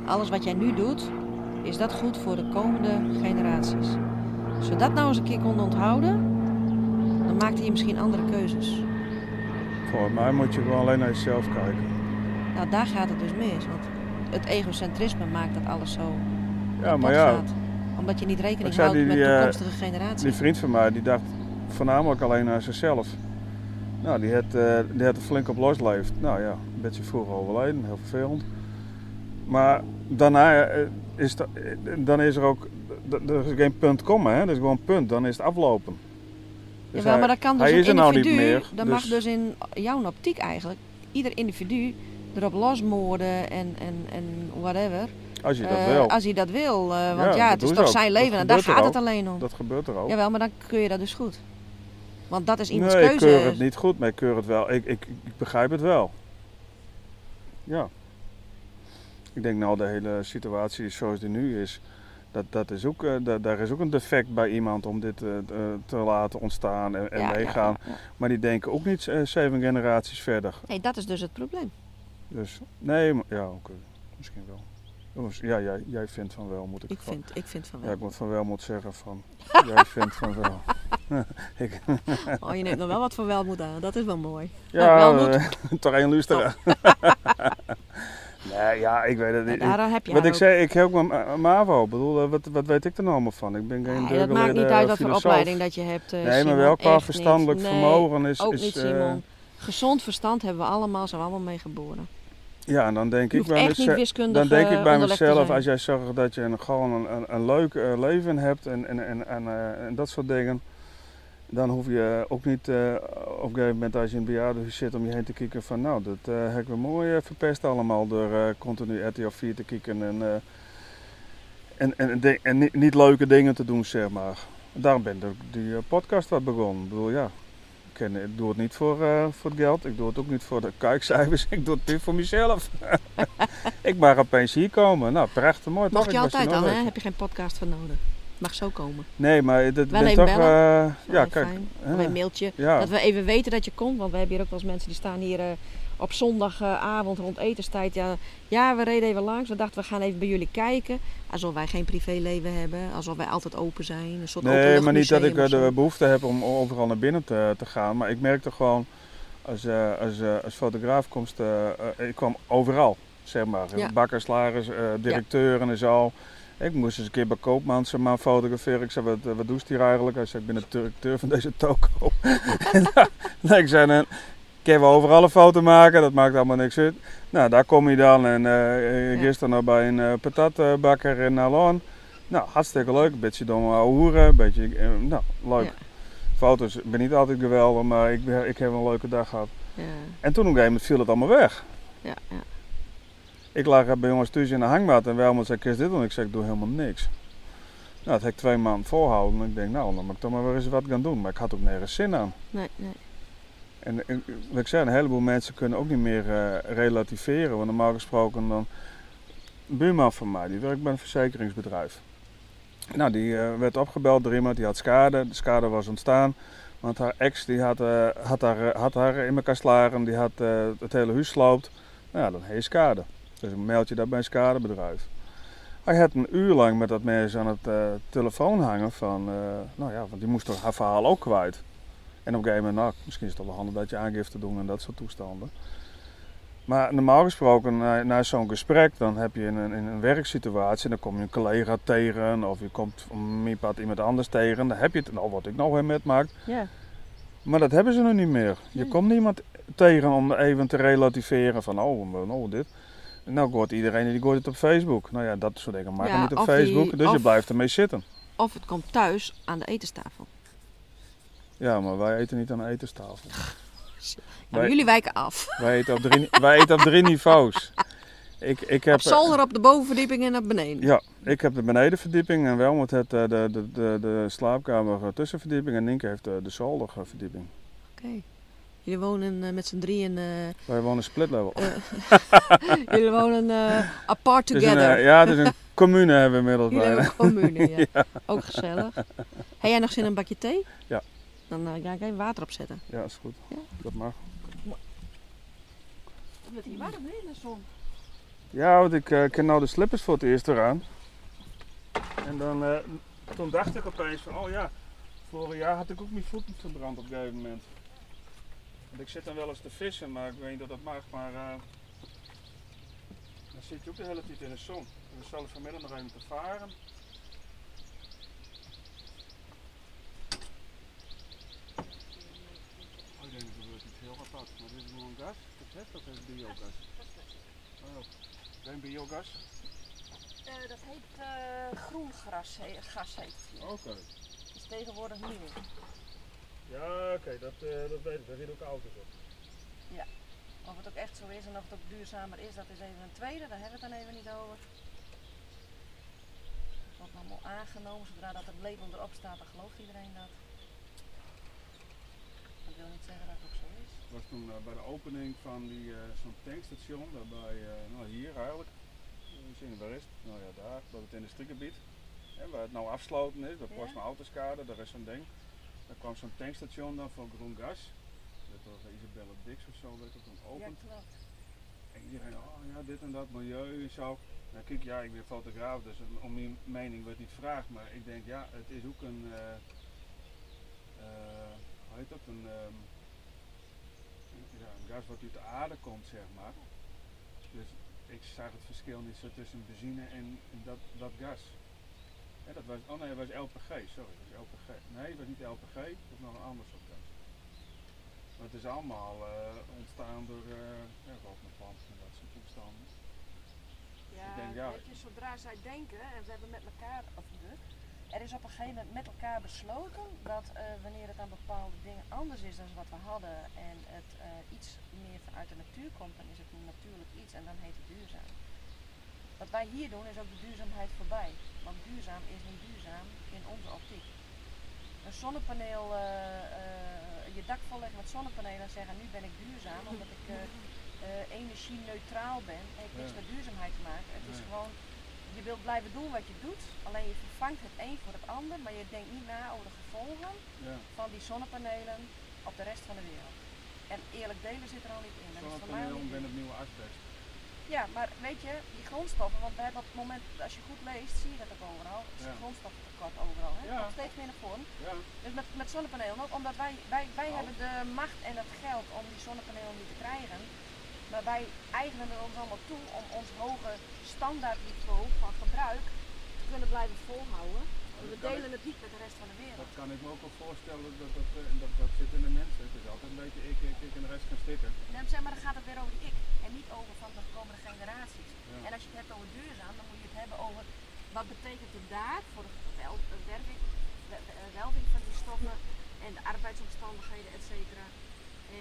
Alles wat jij nu doet, is dat goed voor de komende generaties. Als we dat nou eens een keer konden onthouden, dan maakte je misschien andere keuzes. Voor mij moet je gewoon alleen naar jezelf kijken. Nou, daar gaat het dus mis. Want het egocentrisme maakt dat alles zo Ja, maar ja, gaat. Omdat je niet rekening houdt die- met eh, toekomstige generaties. Die vriend van mij die dacht voornamelijk alleen aan zichzelf. Nou, die had, eh, die had er flink op losleefd. Nou ja, een beetje vroeg overleden, heel vervelend. Maar daarna eh, is, er- eh, dan is er ook, er is geen punt komen, hè? dat is gewoon een punt, dan is het aflopen. Dus Jawel, hij- maar dat kan dus hij is er nou individu, niet meer. dan dus- mag dus in jouw optiek eigenlijk ieder individu erop losmoorden en, en, en whatever. als je dat wil, Als hij dat wil. want Ja, ja, dat het is toch ook. zijn Dat leven en daar er gaat het alleen om. dat gebeurt er ook. Jawel, maar dan keur je dat dus goed. Want dat is iemands nee, ik keuze. keur het niet goed, maar ik keur het wel. Ik, ik, ik begrijp het wel. Ja. Ik denk nou de hele situatie zoals die nu is, dat, dat is ook, eh, da- daar is ook een defect bij iemand om dit eh, eh, te laten ontstaan en, en Ja, meegaan. ja, ja. Maar die denken ook niet zeven generaties verder. Nee, dat is dus het probleem. Dus nee, maar, ja, oké, misschien wel. Jongens, Ja, jij, jij vindt van wel, moet ik, Ik van. vind, ik vind van Ja, wel. ik moet van wel moet zeggen van. jij vindt van wel. ik, Oh, je neemt nog wel wat van welmoed aan. Dat is wel mooi. Ja, Welmoed. eh, toch één luisteren. nee, ja, ik weet het niet. daar heb je Wat ik ook. zei, ik heb ook mijn mijn MAVO. Ik bedoel, eh, wat, wat weet ik er nou allemaal van? Ik ben geen Nee, dat maakt niet uit wat voor opleiding dat je hebt. eh, Nee, maar wel qua verstandelijk niet. Nee, vermogen is... Ook is niet, eh. Gezond verstand hebben we allemaal, zijn we allemaal mee geboren. Ja, en dan denk ik bij Dan denk ik eh, bij mezelf, als jij zegt dat je een, gewoon een, een, een leuk eh, leven hebt en, en, en, en, eh, en dat soort dingen, dan hoef je ook niet op een gegeven moment als je in een bejaardenhuis zit om je heen te kijken van nou, dat heb ik wel mooi verpest allemaal door continu RTL 4 te kijken en, en, en, en, niet, niet leuke dingen te doen, zeg maar. Daarom ben ik die podcast wat begonnen. Ik bedoel, ja, ik, ken- ik doe het niet voor, eh, voor het geld, ik doe het ook niet voor de kijkcijfers, ik doe het puur voor mezelf. ik mag opeens hier komen. Nou, prachtig mooi toch? Mag je altijd al, hè? Heb je geen podcast voor nodig. Mag zo komen. Nee, maar dat Wel ben toch... bellen. eh, ja, kijk. Fijn. Of een mailtje. ja. Dat we even weten dat je komt. Want we hebben hier ook wel eens mensen die staan hier eh, op zondagavond rond etenstijd. Ja, ja, we reden even langs. We dachten we gaan even bij jullie kijken. Alsof wij geen privéleven hebben. Alsof wij altijd open zijn. Een soort Nee, maar niet dat ik eh, de behoefte heb om overal naar binnen te, te gaan. Maar ik merkte gewoon, als, eh, als, eh, als fotograaf komst, ik kwam overal, zeg maar. Ja. Bakkers, slagers, eh, directeuren en zo. Ik moest eens een keer bij Koopmans eh, maar fotograferen. Ik zei, wat, wat doe je hier eigenlijk? Hij zei, ik ben de directeur van deze toko. En ik zei, ik kan wel overal een foto maken, dat maakt allemaal niks uit. Nou, daar kom je dan en Ja. gisteren nog bij een eh, patatbakker in Alon. Nou, hartstikke leuk. Een beetje domme ouwe. Een beetje, nou, leuk. Ja. Foto's, ben niet altijd geweldig, maar ik, ik heb een leuke dag gehad. Ja, En toen op een gegeven moment viel het allemaal weg. ja, ja. Ik lag bij jongens thuis in de hangmat en Welmond zei, "Kun je dit doen? Ik zei, ik doe helemaal niks. Nou, dat heb ik twee maanden volhouden. En ik denk, nou, dan moet ik toch maar weer eens wat gaan doen. Maar ik had ook nergens zin aan. Nee, nee. En, en ik zei, een heleboel mensen kunnen ook niet meer eh, relativeren. Want normaal gesproken dan... Een buurman van mij, die werkt bij een verzekeringsbedrijf. Nou, die eh, werd opgebeld door iemand die had schade. De schade was ontstaan. Want haar ex die had, eh, had, haar, had haar in elkaar slagen. Die had het hele huis sloopt. Nou ja, dan je schade. Dus een mailtje dat bij een skadebedrijf. Hij had een uur lang met dat mensen aan het telefoon hangen van... nou ja, want die moest toch haar verhaal ook kwijt. En op een gegeven moment, nou, misschien is het wel handig dat je aangifte doet en dat soort toestanden. Maar normaal gesproken, na, na zo'n gesprek, dan heb je in een, in een werksituatie, dan kom je een collega tegen of je komt pad iemand anders tegen. Dan heb je het, nou wat ik nou weer met maak. Ja. Maar dat hebben ze nu niet meer. Je Nee. komt niemand tegen om even te relativeren van, oh, nou dit. Nou gooit iedereen die gooit het op Facebook. Nou ja, dat soort dingen mag Ja, niet op die- Facebook, dus je blijft ermee zitten. Of het komt thuis aan de etenstafel. Ja, maar wij eten niet aan de etenstafel. Ja, Wij- jullie wijken af. Wij eten op drie, wij eten op drie niveaus. Ik, ik heb, Op zolder op de bovenverdieping en op beneden. Ja, ik heb de benedenverdieping en Welmut heeft eh, de, de, de, de slaapkamer eh, tussenverdieping en Nienke heeft de, de zolderverdieping. Oké. Jullie wonen eh, met z'n drieën. eh, Wij wonen split level. jullie wonen eh, apart een, together. eh, ja, dus een commune hebben we inmiddels jullie bijna. hebben een commune, ja. Ook gezellig. Heb jij nog zin in een bakje thee? Ja. Dan eh, ga ik even water opzetten. Ja, is goed. Ja? Dat mag. Omdat hier warm hè, in de zon. Ja, want ik eh ken nou de slippers voor het eerst eraan. En dan, eh, toen dacht ik opeens van, oh ja, vorig jaar had ik ook mijn voeten verbrand op een gegeven moment. Want ik zit dan wel eens te vissen, maar ik weet niet dat dat mag, maar eh, dan zit je ook de hele tijd in de zon. We zullen vanmiddag nog even te varen. toch apart. Maar dit is gewoon heeft of is biogas? Oh, biogas? Eh, dat heet uh, groengras, he, gas heet. Oké. Dat is tegenwoordig nieuw. Ja, oké, dat, uh, dat weet ik. Daar zitten ook auto's op. Of het ook echt zo is en of het ook duurzamer is, dat is even een tweede, daar hebben we het dan even niet over. Het wordt allemaal aangenomen, zodra dat het label erop staat, dan gelooft iedereen dat. Dat wil niet zeggen dat het was toen uh, bij de opening van die, uh, zo'n tankstation, daarbij, uh, nou hier eigenlijk, zien waar is het? Nou ja, daar, bij het industriegebied. En waar het nou afsloten is, Postma ja. Autoskade, daar is zo'n ding. Daar kwam zo'n tankstation dan voor groen gas. Dat was Isabelle Dix of zo, werd het toen open. Ja, klopt. En iedereen, oh ja, dit en dat, milieu en zo. Nou kijk, ja, ik ben fotograaf, dus om mijn mening wordt niet gevraagd, maar ik denk, ja, het is ook een, uh, uh, hoe heet dat, een, um, ja, een gas wat uit de aarde komt, zeg maar. Dus ik zag het verschil niet zo tussen benzine en, dat, dat gas. Ja, dat was, oh nee, dat was LPG, sorry, dat was LPG. Nee, dat was niet LPG, dat was nog een ander soort gas. Maar het is allemaal uh, ontstaan door uh, ja, planten en dat soort toestanden. Ja, ik denk, ja, weet je, zodra zij denken, en we hebben met elkaar, of de, er is op een gegeven moment met elkaar besloten dat uh, wanneer het aan bepaalde dingen anders is dan wat we hadden en het iets meer vanuit de natuur komt, dan is het een natuurlijk iets en dan heet het duurzaam. Wat wij hier doen is ook de duurzaamheid voorbij, want duurzaam is niet duurzaam in onze optiek. Een zonnepaneel je dak volleggen met zonnepanelen en zeggen nu ben ik duurzaam omdat ik uh, energie-neutraal ben en heeft niks met duurzaamheid te maken. Het is gewoon, je wilt blijven doen wat je doet, alleen je vervangt het een voor het ander, maar je denkt niet na over de gevolgen ja. van die zonnepanelen op de rest van de wereld. En eerlijk delen zit er al niet in. Zonnepanelen ben het nieuwe asbest. Ja, maar weet je, die grondstoffen, want we hebben op het moment, als je goed leest, zie je dat ook overal. Het is Ja. grondstoffentekort overal. Hè? Ja. Steeds meer naar voren. Ja, Dus met, met zonnepanelen ook, omdat wij, wij, wij Oh. hebben de macht en het geld om die zonnepanelen niet te krijgen. Maar wij eigenen er ons allemaal toe om ons hoge standaardniveau van gebruik te kunnen blijven volhouden. En we delen het niet met de rest van de wereld. dat kan ik me ook wel voorstellen dat dat, eh, dat, dat zit in de mensen. Het is altijd een beetje ik, ik, ik en de rest kan stikken. Nee, zeg maar dan gaat het weer over die ik en niet over van de komende generaties. Ja. En als je het hebt over duurzaam, dan moet je het hebben over wat betekent het daar voor de eh, werving, we- eh, welving van die stoffen en de arbeidsomstandigheden, et cetera.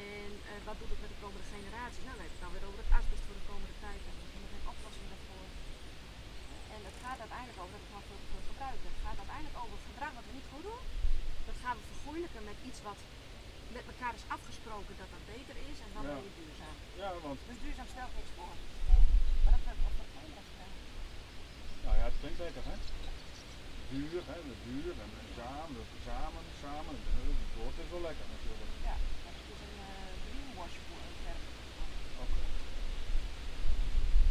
En wat doet het met de komende generaties? Nou, dan heb het dan weer over het asbest voor de komende tijd. En er is geen oplossing daarvoor. En het gaat uiteindelijk over dat we gebruiken. Het gaat uiteindelijk over het gedrag wat we niet goed doen. Dat gaan we vergoeilijken met iets wat met elkaar is afgesproken dat dat beter is en dan Ja. ben je duurzaam. Ja, want Dus duurzaam stelt niks voor. Maar dat wordt andere gedaan. nou ja, het klinkt beter hè. Duur, hè, de duur en en samen, samen, samen. Het woord is wel lekker natuurlijk. Ja, en het is een eh greenwash voor een term. Oké.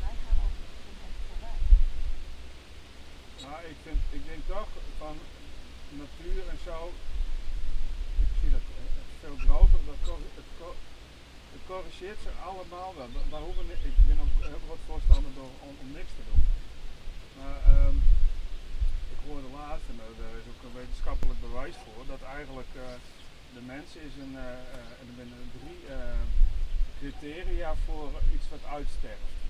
Wij gaan over de duurzaamheid voorbij. Maar ik, ik denk toch van natuur en zo, ik zie dat eh, veel groter, dat het, het corrigeert zich allemaal wel. Hoeven, ik ben ook heel groot voorstander door om, om niks te doen. Maar ehm, ik hoorde laatst, en daar is ook een wetenschappelijk bewijs voor, dat eigenlijk eh, de mens is een, eh, eh, en er zijn drie eh, criteria voor iets wat uitsterft.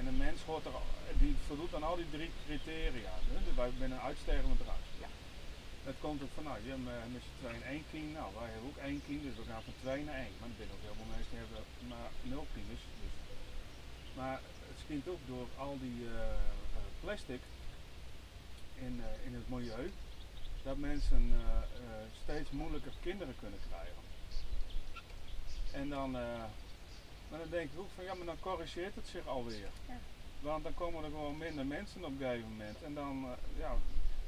En een mens hoort er, die voldoet aan al die drie criteria. Dus wij zijn een uitstervend ras. Ja. Dat komt ook van, nou, je hebt eh, met z'n tweeën één kiem. Nou, wij hebben ook één kiem, dus we gaan van twee naar één. Maar er zijn ook heel veel mensen die hebben maar nul kiemers. Dus. Maar het schijnt ook door al die eh, eh, plastic in, in het milieu, dat mensen steeds moeilijker kinderen kunnen krijgen. En dan, maar dan denk ik ook van ja, maar dan corrigeert het zich alweer. Ja. Want dan komen er gewoon minder mensen op een gegeven moment. En dan, eh, ja,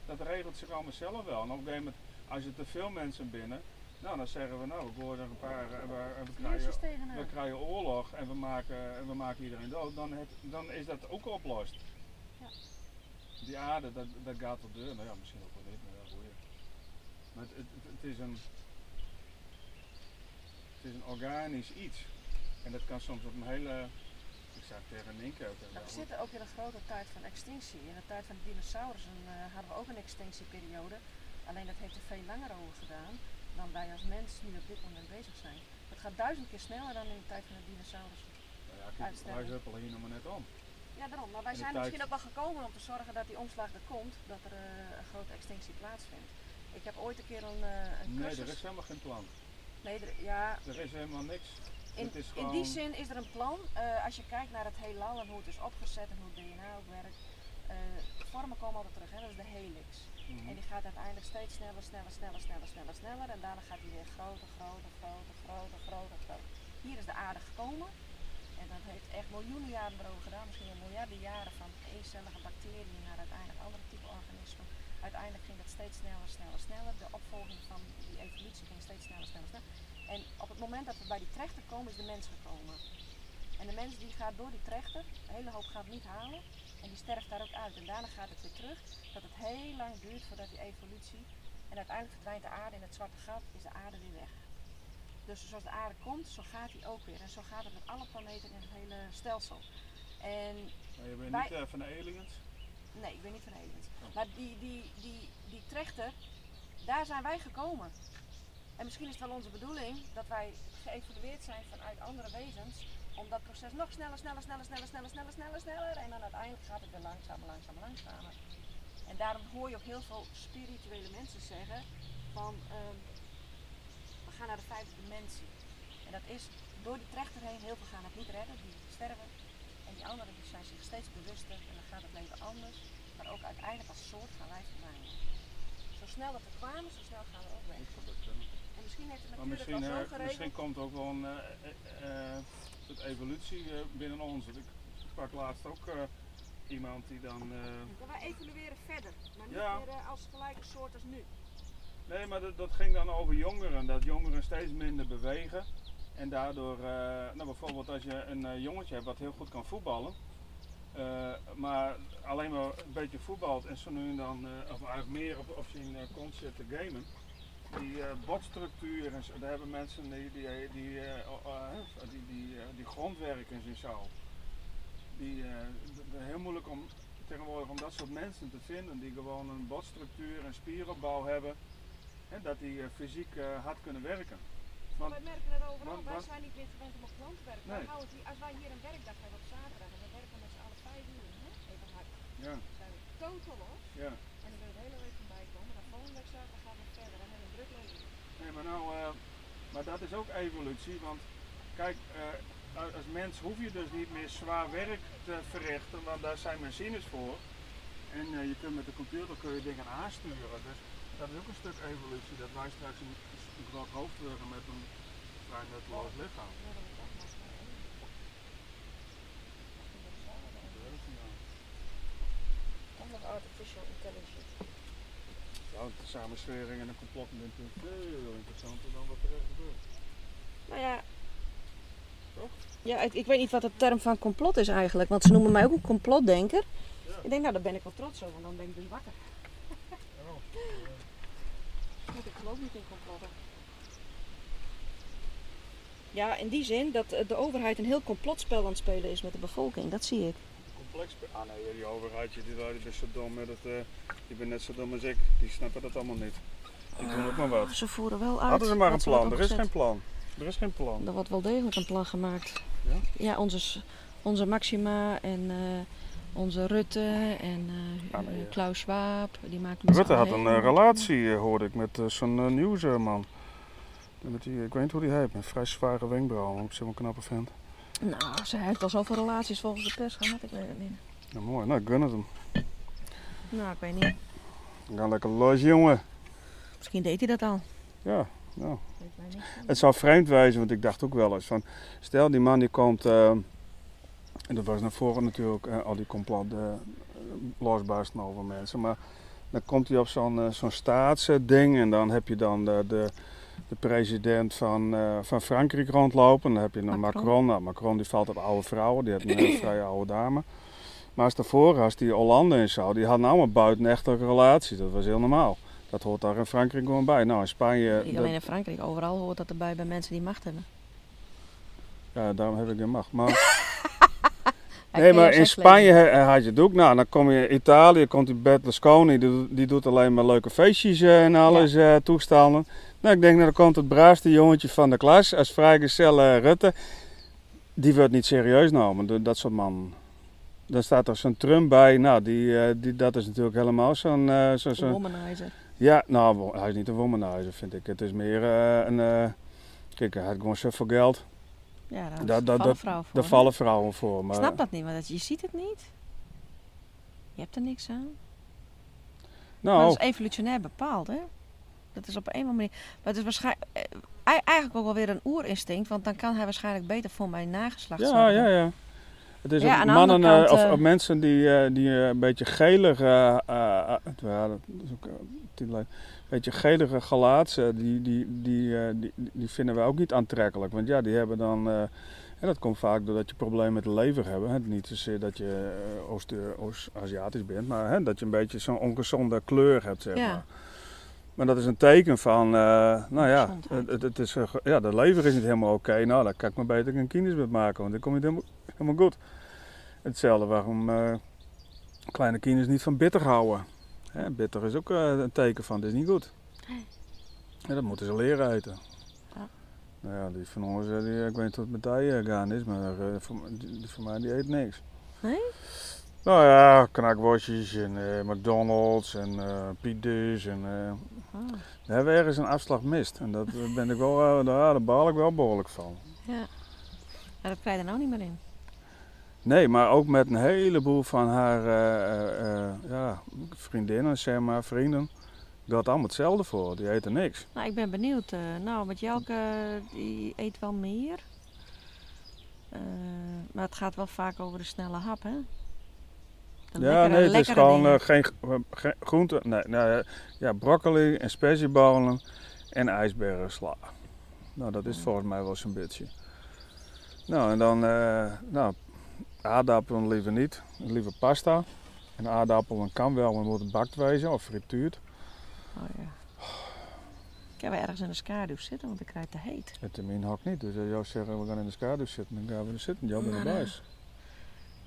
dat regelt zich allemaal zelf wel. En op een gegeven moment, als je te veel mensen binnen, nou dan zeggen we nou, we worden er een paar, eh, we, we, krijgen, Virus tegenaan. we krijgen oorlog en we maken, en we maken iedereen dood. Dan, het, dan is dat ook opgelost. Ja. Die aarde, dat, dat gaat wel deur. Nou ja, misschien ook wel niet, maar ja, boeien. Maar het, het is een, het is een organisch iets. En dat kan soms op een hele, ik zou tegen Ninke ook Nou, we zitten ook in een grote tijd van extinctie. In de tijd van de dinosaurussen eh, hadden we ook een extinctieperiode. Alleen dat heeft er veel langer over gedaan dan wij als mens nu op dit moment bezig zijn. Het gaat duizend keer sneller dan in de tijd van de dinosaurus. Ja, kijk, Uitstellen. wij zeppelen hier nog maar net om. Ja, daarom. Maar wij zijn misschien ook wel gekomen om te zorgen dat die omslag er komt, dat er eh, een grote extinctie plaatsvindt. Ik heb ooit een keer een, eh een Nee, cursus... er is helemaal geen plan. Nee, er- ja, Er is helemaal niks. In, die zin is er een plan. Eh, als je kijkt naar het heelal en hoe het is opgezet en hoe het DNA ook werkt. eh, vormen komen altijd terug, hè? dat is de helix. Mhm. En die gaat uiteindelijk steeds sneller, sneller, sneller, sneller, sneller, sneller. En daarna gaat hij weer groter, groter, groter, groter, groter, groter. Hier is de aarde gekomen. En dat heeft echt miljoenen jaren erover gedaan. Misschien wel miljarden jaren van eencellige bacteriën naar uiteindelijk andere type organismen. Uiteindelijk ging het steeds sneller, sneller, sneller. De opvolging van die evolutie ging steeds sneller, sneller, sneller. En op het moment dat we bij die trechter komen, is de mens gekomen. En de mens die gaat door die trechter, een hele hoop gaat niet halen. En die sterft daar ook uit. En daarna gaat het weer terug dat het heel lang duurt voordat die evolutie. En uiteindelijk verdwijnt de aarde in het zwarte gat, is de aarde weer weg. Dus zoals de aarde komt, zo gaat die ook weer. En zo gaat het met alle planeten in het hele stelsel. En Maar je bent Wij- niet eh, van de aliens? nee, ik ben niet van aliens. Oh. Maar die, die, die, die trechter, daar zijn wij gekomen. En misschien is het wel onze bedoeling dat wij geëvolueerd zijn vanuit andere wezens. Om dat proces nog sneller, sneller, sneller, sneller, sneller, sneller, sneller, sneller. En dan uiteindelijk gaat het weer langzamer, langzamer, langzamer. En daarom hoor je ook heel veel spirituele mensen zeggen van ehm, we gaan naar de vijfde dimensie. En dat is door die trechter heen, heel veel gaan het niet redden, die sterven. En die anderen die zijn zich steeds bewuster en dan gaat het leven anders. Maar ook uiteindelijk als soort gaan wij verdwijnen. Zo snel dat we kwamen, zo snel gaan we ook weg. En misschien heeft het Maar natuurlijk misschien, al zo eh, geregeld. misschien komt ook wel een eh, eh, soort evolutie binnen ons. Ik sprak laatst ook iemand die dan. Ja, wij evolueren verder, maar niet Ja. meer als gelijke soort als nu. nee, maar dat, dat ging dan over jongeren. Dat jongeren steeds minder bewegen. En daardoor, nou bijvoorbeeld als je een eh, jongetje hebt wat heel goed kan voetballen. maar alleen maar een beetje voetbalt en zo nu en dan, of eigenlijk meer op, op zijn kont zit te gamen. Die eh botstructuur en zo, daar hebben mensen die, die, die, eh, oh, eh, die, die, eh, die grondwerkers en zo. Die, eh, heel moeilijk om tegenwoordig om dat soort mensen te vinden die gewoon een botstructuur en spieropbouw hebben. En dat die eh, fysiek eh, hard kunnen werken. Want, wij merken het overal, want- wij zijn niet meer gewend om op grond te werken. Nee. Wij als wij hier een werkdag hebben op zaterdag en we werken met z'n allen vijf uur, hè? even hard, ja, zijn we totaal los. ja. En dan wil je de hele week voorbij komen. Dan volgende week zaterdag gaan we verder. Dan hebben we een druk leven. Nee, maar nou, eh, maar dat is ook evolutie, want kijk, eh, als- mens hoef je dus niet meer zwaar werk te verrichten, want daar zijn machines voor. En eh, je kunt met de computer kun je dingen aansturen. Dus dat is ook een stuk evolutie, dat wij straks een, een groot hoofd met een vrij nutteloos lichaam. Nog artificial intelligence. Ja, de samenswering en de complot natuurlijk veel interessanter dan wat er echt gebeurt. Nou ja. Toch? Ja, ik, ik weet niet wat de term van complot is eigenlijk, want ze noemen mij ook een complotdenker. Ja. Ik denk, nou daar ben ik wel trots op, want dan ben ik dus wakker. Want ik geloof niet in complotten. Ja, in die zin dat de overheid een heel complotspel aan het spelen is met de bevolking, dat zie ik. Complex. Ah nee, die overheid, die, die, die is zo dom met het, eh, die bent net zo dom als ik. Die snappen dat allemaal niet. Ik doe ook maar wat. Ze voeren wel uit. Hadden ze maar een plan, er is geen plan. Er is geen plan. Er wordt wel degelijk een plan gemaakt. Ja? Ja, onze, onze Maxima en eh, onze Rutte en eh, Ah, nee. Klaus Schwab. Die Rutte had een relatie, hoorde ik, met zo'n nieuwsman. Met die, ik weet niet hoe die heet, met vrij zware wenkbrauwen. Ik zeg wel een knappe vent. Nou, ze heeft al zoveel relaties volgens de pers gehad. Ik weet het niet. Ja, mooi, nou, ik gun het hem. Nou, ik weet niet. We gaan lekker los, jongen. Misschien deed hij dat al. Ja, nou. Het zou vreemd wezen, want ik dacht ook wel eens van... Stel, die man die komt... eh, en dat was naar voren natuurlijk, eh, al die complot eh, losbarsten over mensen. Maar dan komt hij op zo'n zo'n staatsding en dan heb je dan de, de, de president van, eh, van Frankrijk rondlopen. Dan heb je een Macron. Macron. Nou, Macron die valt op oude vrouwen, die heeft een hele vrije oude dame. Maar als daarvoor, als die Hollande en zo, die hadden allemaal buitenechtelijke relaties. Dat was heel normaal. Dat hoort daar in Frankrijk gewoon bij. Nou, in Spanje... Niet alleen in Frankrijk, overal hoort dat erbij bij mensen die macht hebben. Ja, daarom heb ik geen macht. Maar Nee, maar je in Spanje had je het ook. Nou, dan kom je in Italië, komt die Berlusconi, die, die doet alleen maar leuke feestjes eh, en alles eh, toestanden. Nou, ik denk, nou, dan komt het braafste jongetje van de klas, als vrijgezel eh, Rutte. Die wordt niet serieus genomen, dat soort mannen. Dan staat er zo'n Trump bij, nou, die, die, dat is natuurlijk helemaal zo'n... zo, zo, womanizer. ja, nou, hij is niet een womanizer, vind ik. Het is meer een... kijk, hij had gewoon zoveel geld. Ja, daar Dat- dat, dat- dat, dat- vrouw voor. Daar vallen vrouwen voor. Maar, Ik snap dat niet, want je ziet het niet. Je hebt er niks aan. Maar Nou, dat is evolutionair bepaald, hè? Dat is op een of andere manier. Maar het is waarschijnlijk eh, ei- eigenlijk ook wel weer een oerinstinct, want dan kan hij waarschijnlijk beter voor mijn nageslacht Ja, zorgen. ja, ja. Het is Ja, mannen eh, kant, of, eh, of mensen die, eh, die een beetje gelige, eh, ja, dat is ook een beetje gelige gelaats, eh, die, die, die, die, die vinden wij ook niet aantrekkelijk. Want ja, die hebben dan, en dat komt vaak doordat je problemen met de lever hebt. Hè. Niet zozeer dat je Oost- Oost-Aziatisch bent, maar hè, dat je een beetje zo'n ongezonde kleur hebt, zeg Ja. maar. Maar dat is een teken van, eh, nou ja, het, het is, eh, ja, de lever is niet helemaal oké. Nou, dan kan ik maar beter een kines met maken, want dan kom je helemaal, helemaal goed. Hetzelfde waarom eh, kleine kines niet van bitter houden. Hè, bitter is ook een teken van, dit is niet goed. Ja, dat moeten ze leren eten. Ja. Nou ja, die van ons, die, ik weet niet wat met die gaan is, maar voor, die, van mij die eet niks. Nee? Nou ja, knakworstjes en McDonald's en eh Piet's en... eh, Ah, we hebben ergens een afslag mist. En dat ben ik wel, eh, daar, daar baal ik wel behoorlijk van. ja. Maar dat krijg je er nou niet meer in. Nee, maar ook met een heleboel van haar eh, eh, ja, vriendinnen, zeg maar, vrienden. gaat allemaal hetzelfde voor. Die eten niks. Nou, ik ben benieuwd. nou, met Jelke, die eet wel meer. Maar het gaat wel vaak over de snelle hap, hè? Ja, lekkere- nee, het is gewoon eh, geen, eh, geen groente. Nee, nou, ja, ja, broccoli en sperziebonen en ijsbergsla. Nou, dat is Ja. volgens mij wel zo'n beetje. Nou, en dan, eh, nou, aardappelen liever niet. Liever pasta. En aardappelen kan wel, maar moet het bakt wezen of frituurd. Oh, ja. Ik heb ergens in de schaduw zitten, want ik krijg te heet. Het termijn hakt niet, dus als jou zeggen we gaan in de schaduw zitten, dan gaan we er zitten. Jou bent erbij.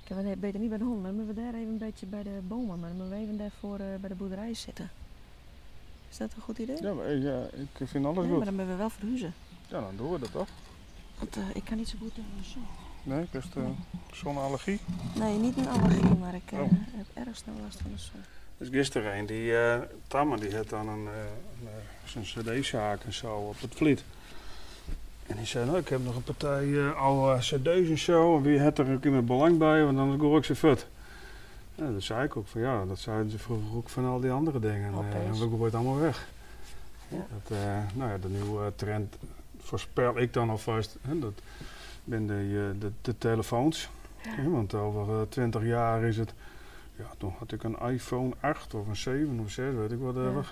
Ik beter niet bij de hond, maar dan moeten we daar even een beetje bij de bomen, maar dan moeten we even daarvoor eh, bij de boerderij zitten. Is dat een goed idee? Ja, maar, eh, ja, ik vind alles Ja, goed. maar dan moeten we wel verhuizen. Ja, dan doen we dat toch? Want eh, ik kan niet zo goed tegen de zon. Nee, ik heb uh, zonneallergie. Nee, niet een allergie, maar ik eh, Oh. heb erg snel last van de zon. Dus gisteren een, die uh, Tamme, die had dan een, uh, een, een cd-zaak en zo op het vliet. En die zei, nou, ik heb nog een partij uh, oude cd's en zo. En wie heeft er ook iemand belang bij, want dan hoor ik ze fut. Ja, dat zei ik ook van ja, dat zeiden ze vroeger ook van al die andere dingen. En uh, we gooien allemaal weg. Ja. Dat, uh, nou ja, de nieuwe trend voorspel ik dan alvast. Hè, dat ben de, de, de telefoons. Ja. Ja, want over twintig jaar is het. Ja, toen had ik een iPhone 8 of een 7 of 6, weet ik wat. Ja.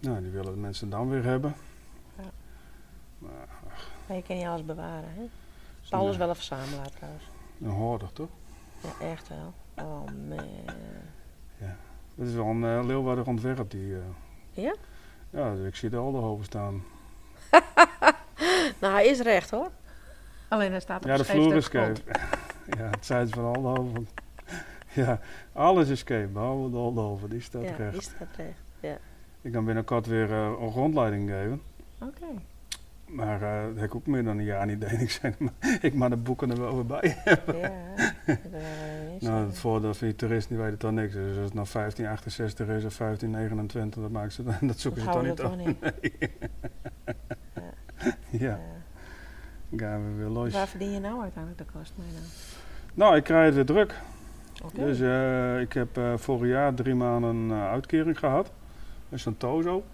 Nou, die willen de mensen dan weer hebben. Ja. Maar, maar je kan niet alles bewaren, hè? Paul is wel een verzamelaar trouwens. Een hoorder, toch? Ja, echt wel. Oh man. Ja, dat is wel een uh, leeuwardig ontwerp. Die, uh, ja? Ja, dus ik zie de Alderhoven staan. nou, hij is recht hoor. Alleen hij staat op Ja, de vloer is scheef. ja, het zijn van Alderhoven. ja, alles is scheef, behalve de Alderhoven. Die staat ja, recht. die staat recht, ja. Ik kan binnenkort weer uh, een rondleiding geven. Oké. Okay. Maar uh, dat heb ik ook meer dan een jaar niet deed. Ik maar ik maar de boeken er wel weer bij hebben. Ja, nou, het voordeel van die toerist die weet het dan niks. Dus als het nou 1568 is of 1529, dat, maakt ze, dat zoeken dat ze toch niet op. Nee. ja. ja. Gaan we weer los. Waar verdien je nou uiteindelijk de kost mee nou? Nou, ik krijg het weer druk. Okay. Dus uh, ik heb uh, vorig jaar drie maanden uh, uitkering gehad. Dat is een Tozo.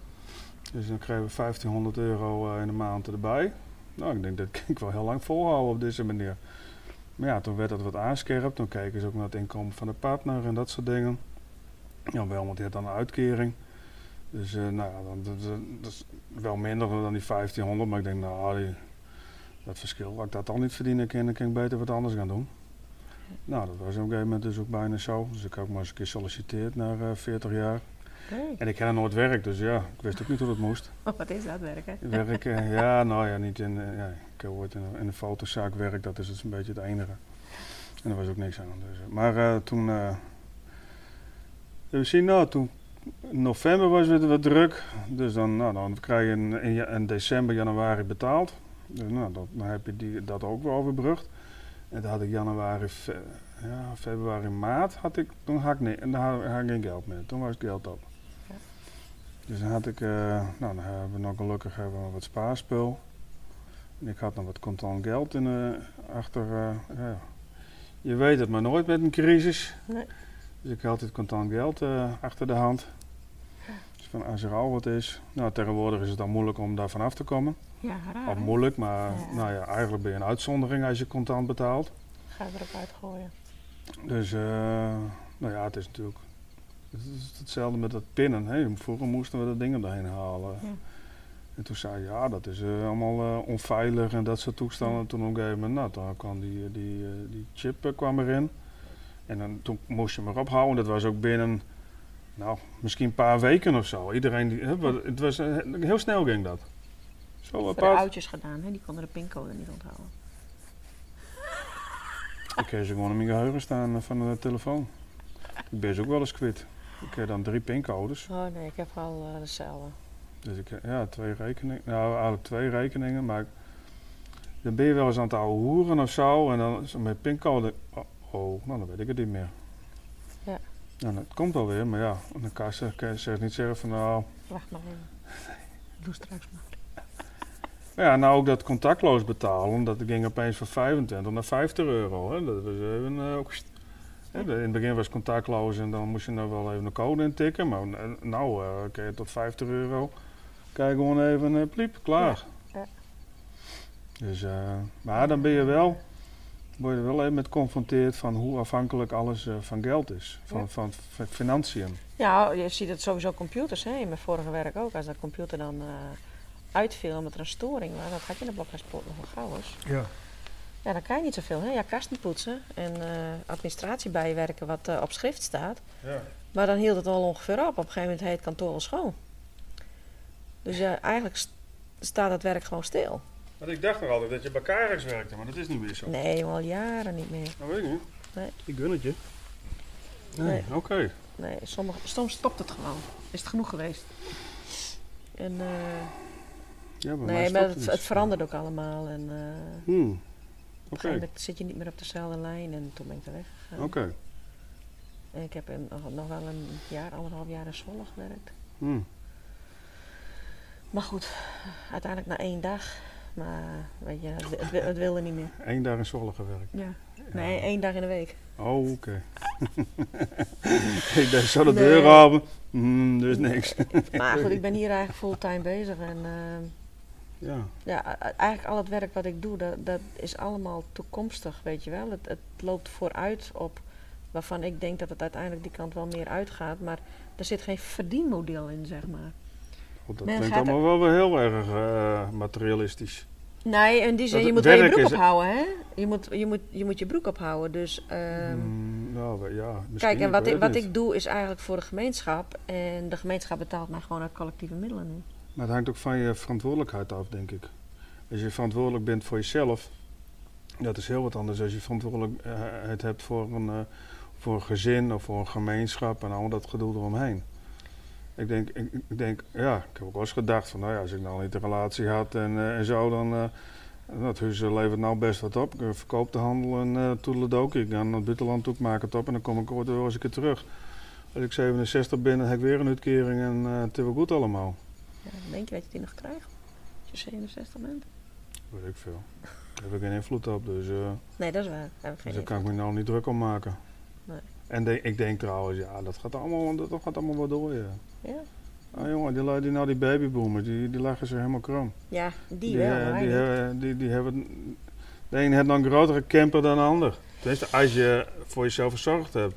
Dus dan krijgen we 1500 euro uh, in de maand erbij. Nou, ik denk dat ik wel heel lang volhouden op deze manier. Maar ja, toen werd dat wat aanscherpt. Toen keken ze ook naar het inkomen van de partner en dat soort dingen. Ja, wel, die had dan een uitkering. Dus uh, nou ja, dat, is wel minder dan die 1500. Maar ik denk, nou, dat verschil, als ik dat al niet verdienen kan, dan kan ik beter wat anders gaan doen. Nou, dat was op een gegeven moment dus ook bijna zo. Dus ik heb ook maar eens een keer solliciteerd na uh, 40 jaar. En ik ken nooit werk, dus ja, ik wist ook niet hoe dat moest. Oh, wat is dat werken? Werken, ja, nou ja, niet in, ja, ik heb ooit in, in een fotozaak werk, dat is dus een beetje het enige. En er was ook niks aan. Dus, eh, maar eh, toen, eh, we zien nou, toen in november was het wat druk. Dus dan, nou, dan krijg je in, in, ja- in december, januari betaald. Dus nou, dat, dan heb je die, dat ook wel overbrugd. En dan had ik januari, fe- ja, februari, maart, had ik, toen had ik, nee, en dan had, had ik geen geld meer. Toen was het geld op. Dus dan had ik, eh, nou dan hebben we nog gelukkig hebben we wat spaarspul. En ik had nog wat contant geld in, eh, achter, eh, ja. Je weet het maar nooit met een crisis. Nee. Dus ik had altijd contant geld achter de hand. Dus van als er al wat is. Nou, tegenwoordig is het dan moeilijk om daar vanaf te komen. Ja, raar. Of moeilijk, maar Ja. nou ja, eigenlijk ben je een uitzondering als je contant betaalt. Ga je erop uitgooien. Dus, nou ja, het is natuurlijk het is hetzelfde met dat pinnen. Hè. Vroeger moesten we dat dingen daarheen halen. Ja. En toen zei je, ja, dat is eh, allemaal eh, onveilig en dat soort toestanden. Toen op een gegeven moment, nou, toen kwam die, eh, die, die chip kwam erin. En dan, toen moest je hem erop houden. Dat was ook binnen, nou, misschien een paar weken of zo. Iedereen, die, het was, heel snel ging dat. Zo Voor de apart. oudjes gedaan, hè? die konden de pincode niet onthouden. Ik heb ze gewoon in mijn geheugen staan van de telefoon. Ik ben ze ook wel eens kwijt. Ik heb dan drie pincodes. Oh nee, ik heb al eh, dezelfde. Dus ik heb ja, twee rekeningen. Nou, eigenlijk twee rekeningen. Maar dan ben je wel eens aan het oude hoeren of zo. En dan is met pincode. Oh, oh, nou dan weet ik het niet meer. Ja. Nou, dat komt alweer. Maar ja, kassa kan je zeg niet zeggen van nou... Wacht maar even. Doe straks maar. Ja, nou ook dat contactloos betalen. Dat ging opeens van 25 naar 50 euro. Hè. Dat was even... eh, ook, hè, in het begin was contactloos en dan moest je nou wel even een code intikken. Maar nou eh kun je tot 50 euro. Kijk gewoon even uh, pliep, klaar. Ja, ja. Dus, eh, maar dan ben je wel, word je er wel even met geconfronteerd van hoe afhankelijk alles eh, van geld is. Van, Ja. van, financiën. Ja, je ziet het sowieso computers, hè? in mijn vorige werk ook. Als dat computer dan eh, uitviel omdat er een storing was, dat had je in de blokhuispoort nog wel gauw eens. Ja. Ja, dan kan je niet zoveel. Hè? Ja, kasten poetsen en eh, administratie bijwerken wat eh, op schrift staat. ja. Maar dan hield het al ongeveer op. Op een gegeven moment heet het kantoor al schoon. Dus ja, eigenlijk st- staat het werk gewoon stil. Want ik dacht nog altijd dat je bij Carex werkte, maar dat is niet meer zo. Nee, al jaren niet meer. Dat weet ik niet. Nee. Ik gun het je. Nee, Nee. oké. Nee, soms stopt het gewoon. Is het genoeg geweest. En, eh, Ja, mij nee, maar het het, dus. het verandert ook allemaal. En eh, Hmm. Op Oké, een gegeven moment zit je niet meer op dezelfde lijn en toen ben ik er weggegaan. oké. En ik heb nog, wel een jaar, anderhalf jaar in Zwolle gewerkt. Hmm. Maar goed, uiteindelijk na één dag. Maar weet je, het, wi- het, wi- het wilde niet meer. Eén dag in Zwolle gewerkt. Ja. Nee, één dag in de week. Oh, oké. ik dacht zo de Nee. deur open. Hmm, is niks. Maar goed, ik ben hier eigenlijk fulltime bezig. En eh, ja. ja, eigenlijk al het werk wat ik doe, dat, dat is allemaal toekomstig, weet je wel. Het, het loopt vooruit op waarvan ik denk dat het uiteindelijk die kant wel meer uitgaat. Maar er zit geen verdienmodel in, zeg maar. Dat Men klinkt allemaal wel weer heel erg eh, materialistisch. Nee, in die zin, Dat je moet wel je broek ophouden, hè? Je moet je, moet, je moet je broek ophouden. Dus ehm, Hmm, nou, ja, kijk, en wat, ik, wat niet. ik doe is eigenlijk voor de gemeenschap. En de gemeenschap betaalt mij gewoon uit collectieve middelen nu. Maar het hangt ook van je verantwoordelijkheid af, denk ik. Als je verantwoordelijk bent voor jezelf, dat is heel wat anders als je verantwoordelijkheid hebt voor een, eh, voor een gezin of voor een gemeenschap en al dat gedoe eromheen. Ik denk, ik, denk, ja, ik heb ook wel eens gedacht van, nou ja, als ik nou niet de relatie had en, eh, en zo, dan, eh dat huis eh, levert nou best wat op. Ik eh, verkoop de handel en uh, toedeledokie. Ik ga naar het buitenland toe, ik maak het op en dan kom ik ooit weer eens een keer terug. Als ik 67 ben, dan heb ik weer een uitkering en eh, het is wel goed allemaal. Ja, denk je dat je die nog krijgt. Als je 67 bent. Weet ik veel. Daar heb ik geen invloed op, dus, eh, Nee, dat is waar. Daar dus daar kan ik me nou niet druk om maken. Nee. En de- ik denk trouwens, ja, dat gaat allemaal, dat gaat allemaal wel door, ja. Ja, Ah jongen, die, die, nou die babyboomers, die, die leggen ze helemaal krom. ja die, wel, die, niet. hebben, die, die hebben, de een heeft dan een grotere camper dan de ander. Tenminste, als je voor jezelf gezorgd hebt.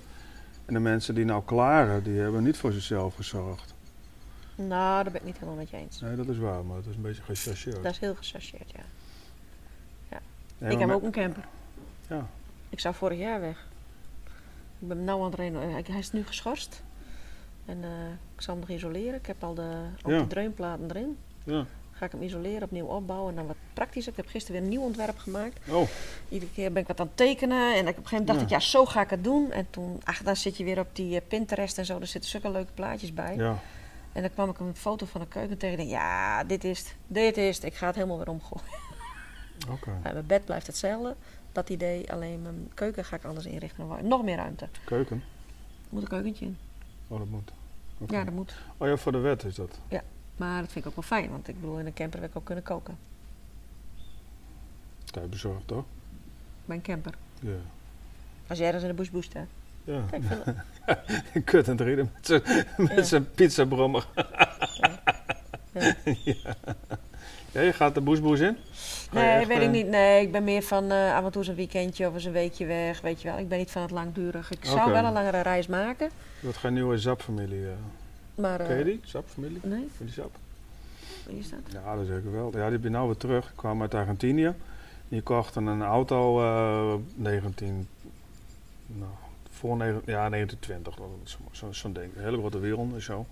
En de mensen die nou klaren, die hebben niet voor zichzelf gezorgd. Nou, daar ben ik niet helemaal met je eens. Nee, dat is waar, maar het is een beetje gechargeerd. Dat is heel gechargeerd, ja. Nee, ik heb ook een camper. Ja. Ik zou vorig jaar weg. Ik ben nu aan het renoveren. Hij is nu geschorst. En eh, ik zal hem nog isoleren. Ik heb al de, ook Ja. de dreunplaten erin. Ja. Ga ik hem isoleren, opnieuw opbouwen en dan wat praktischer. Ik heb gisteren weer een nieuw ontwerp gemaakt. Oh, iedere keer ben ik wat aan het tekenen. En op een gegeven moment dacht Ja. ik, ja, zo ga ik het doen. En toen, ach, dan zit je weer op die eh, Pinterest en zo. Er zitten zulke leuke plaatjes bij. Ja. En dan kwam ik een foto van een keuken tegen. En ja, dit is het. Dit is het. Ik ga het helemaal weer omgooien. Oké. Mijn bed blijft hetzelfde. Dat idee, alleen mijn keuken ga ik anders inrichten. Nog meer ruimte. Keuken. Er moet een keukentje in. Oh, dat moet. Ja, dat moet. Oh ja, voor de wet is dat. Maar dat vind ik ook wel fijn. Want ik bedoel, in een camper wil ik ook kunnen koken. Thuis bezorgd toch? Mijn camper. Ja. Als jij ergens in de bush boest, hè. Ja. Kijk, Kut en reden met zijn Ja. pizzabrommer. Ja. ja. ja, je gaat de boesboes in? Je Nee, echt, weet ik eh, niet. Nee, ik ben meer van eh af en toe eens een weekendje of eens een weekje weg. Weet je wel. Ik ben niet van het langdurig. Ik zou wel een langere reis maken. Dat gaat nieuwe Zap-familie. eh. Maar, eh, Ken je die? Zap-familie? Nee, je die Zap? wie is dat? Ja, dat zeker wel. Ja, die ben nou weer terug. Ik kwam uit Argentinië. Die kochten een auto eh 19... Nou, voor negen- ja, 1920. dat is zo- Zo'n ding. Een hele grote wereld en zo.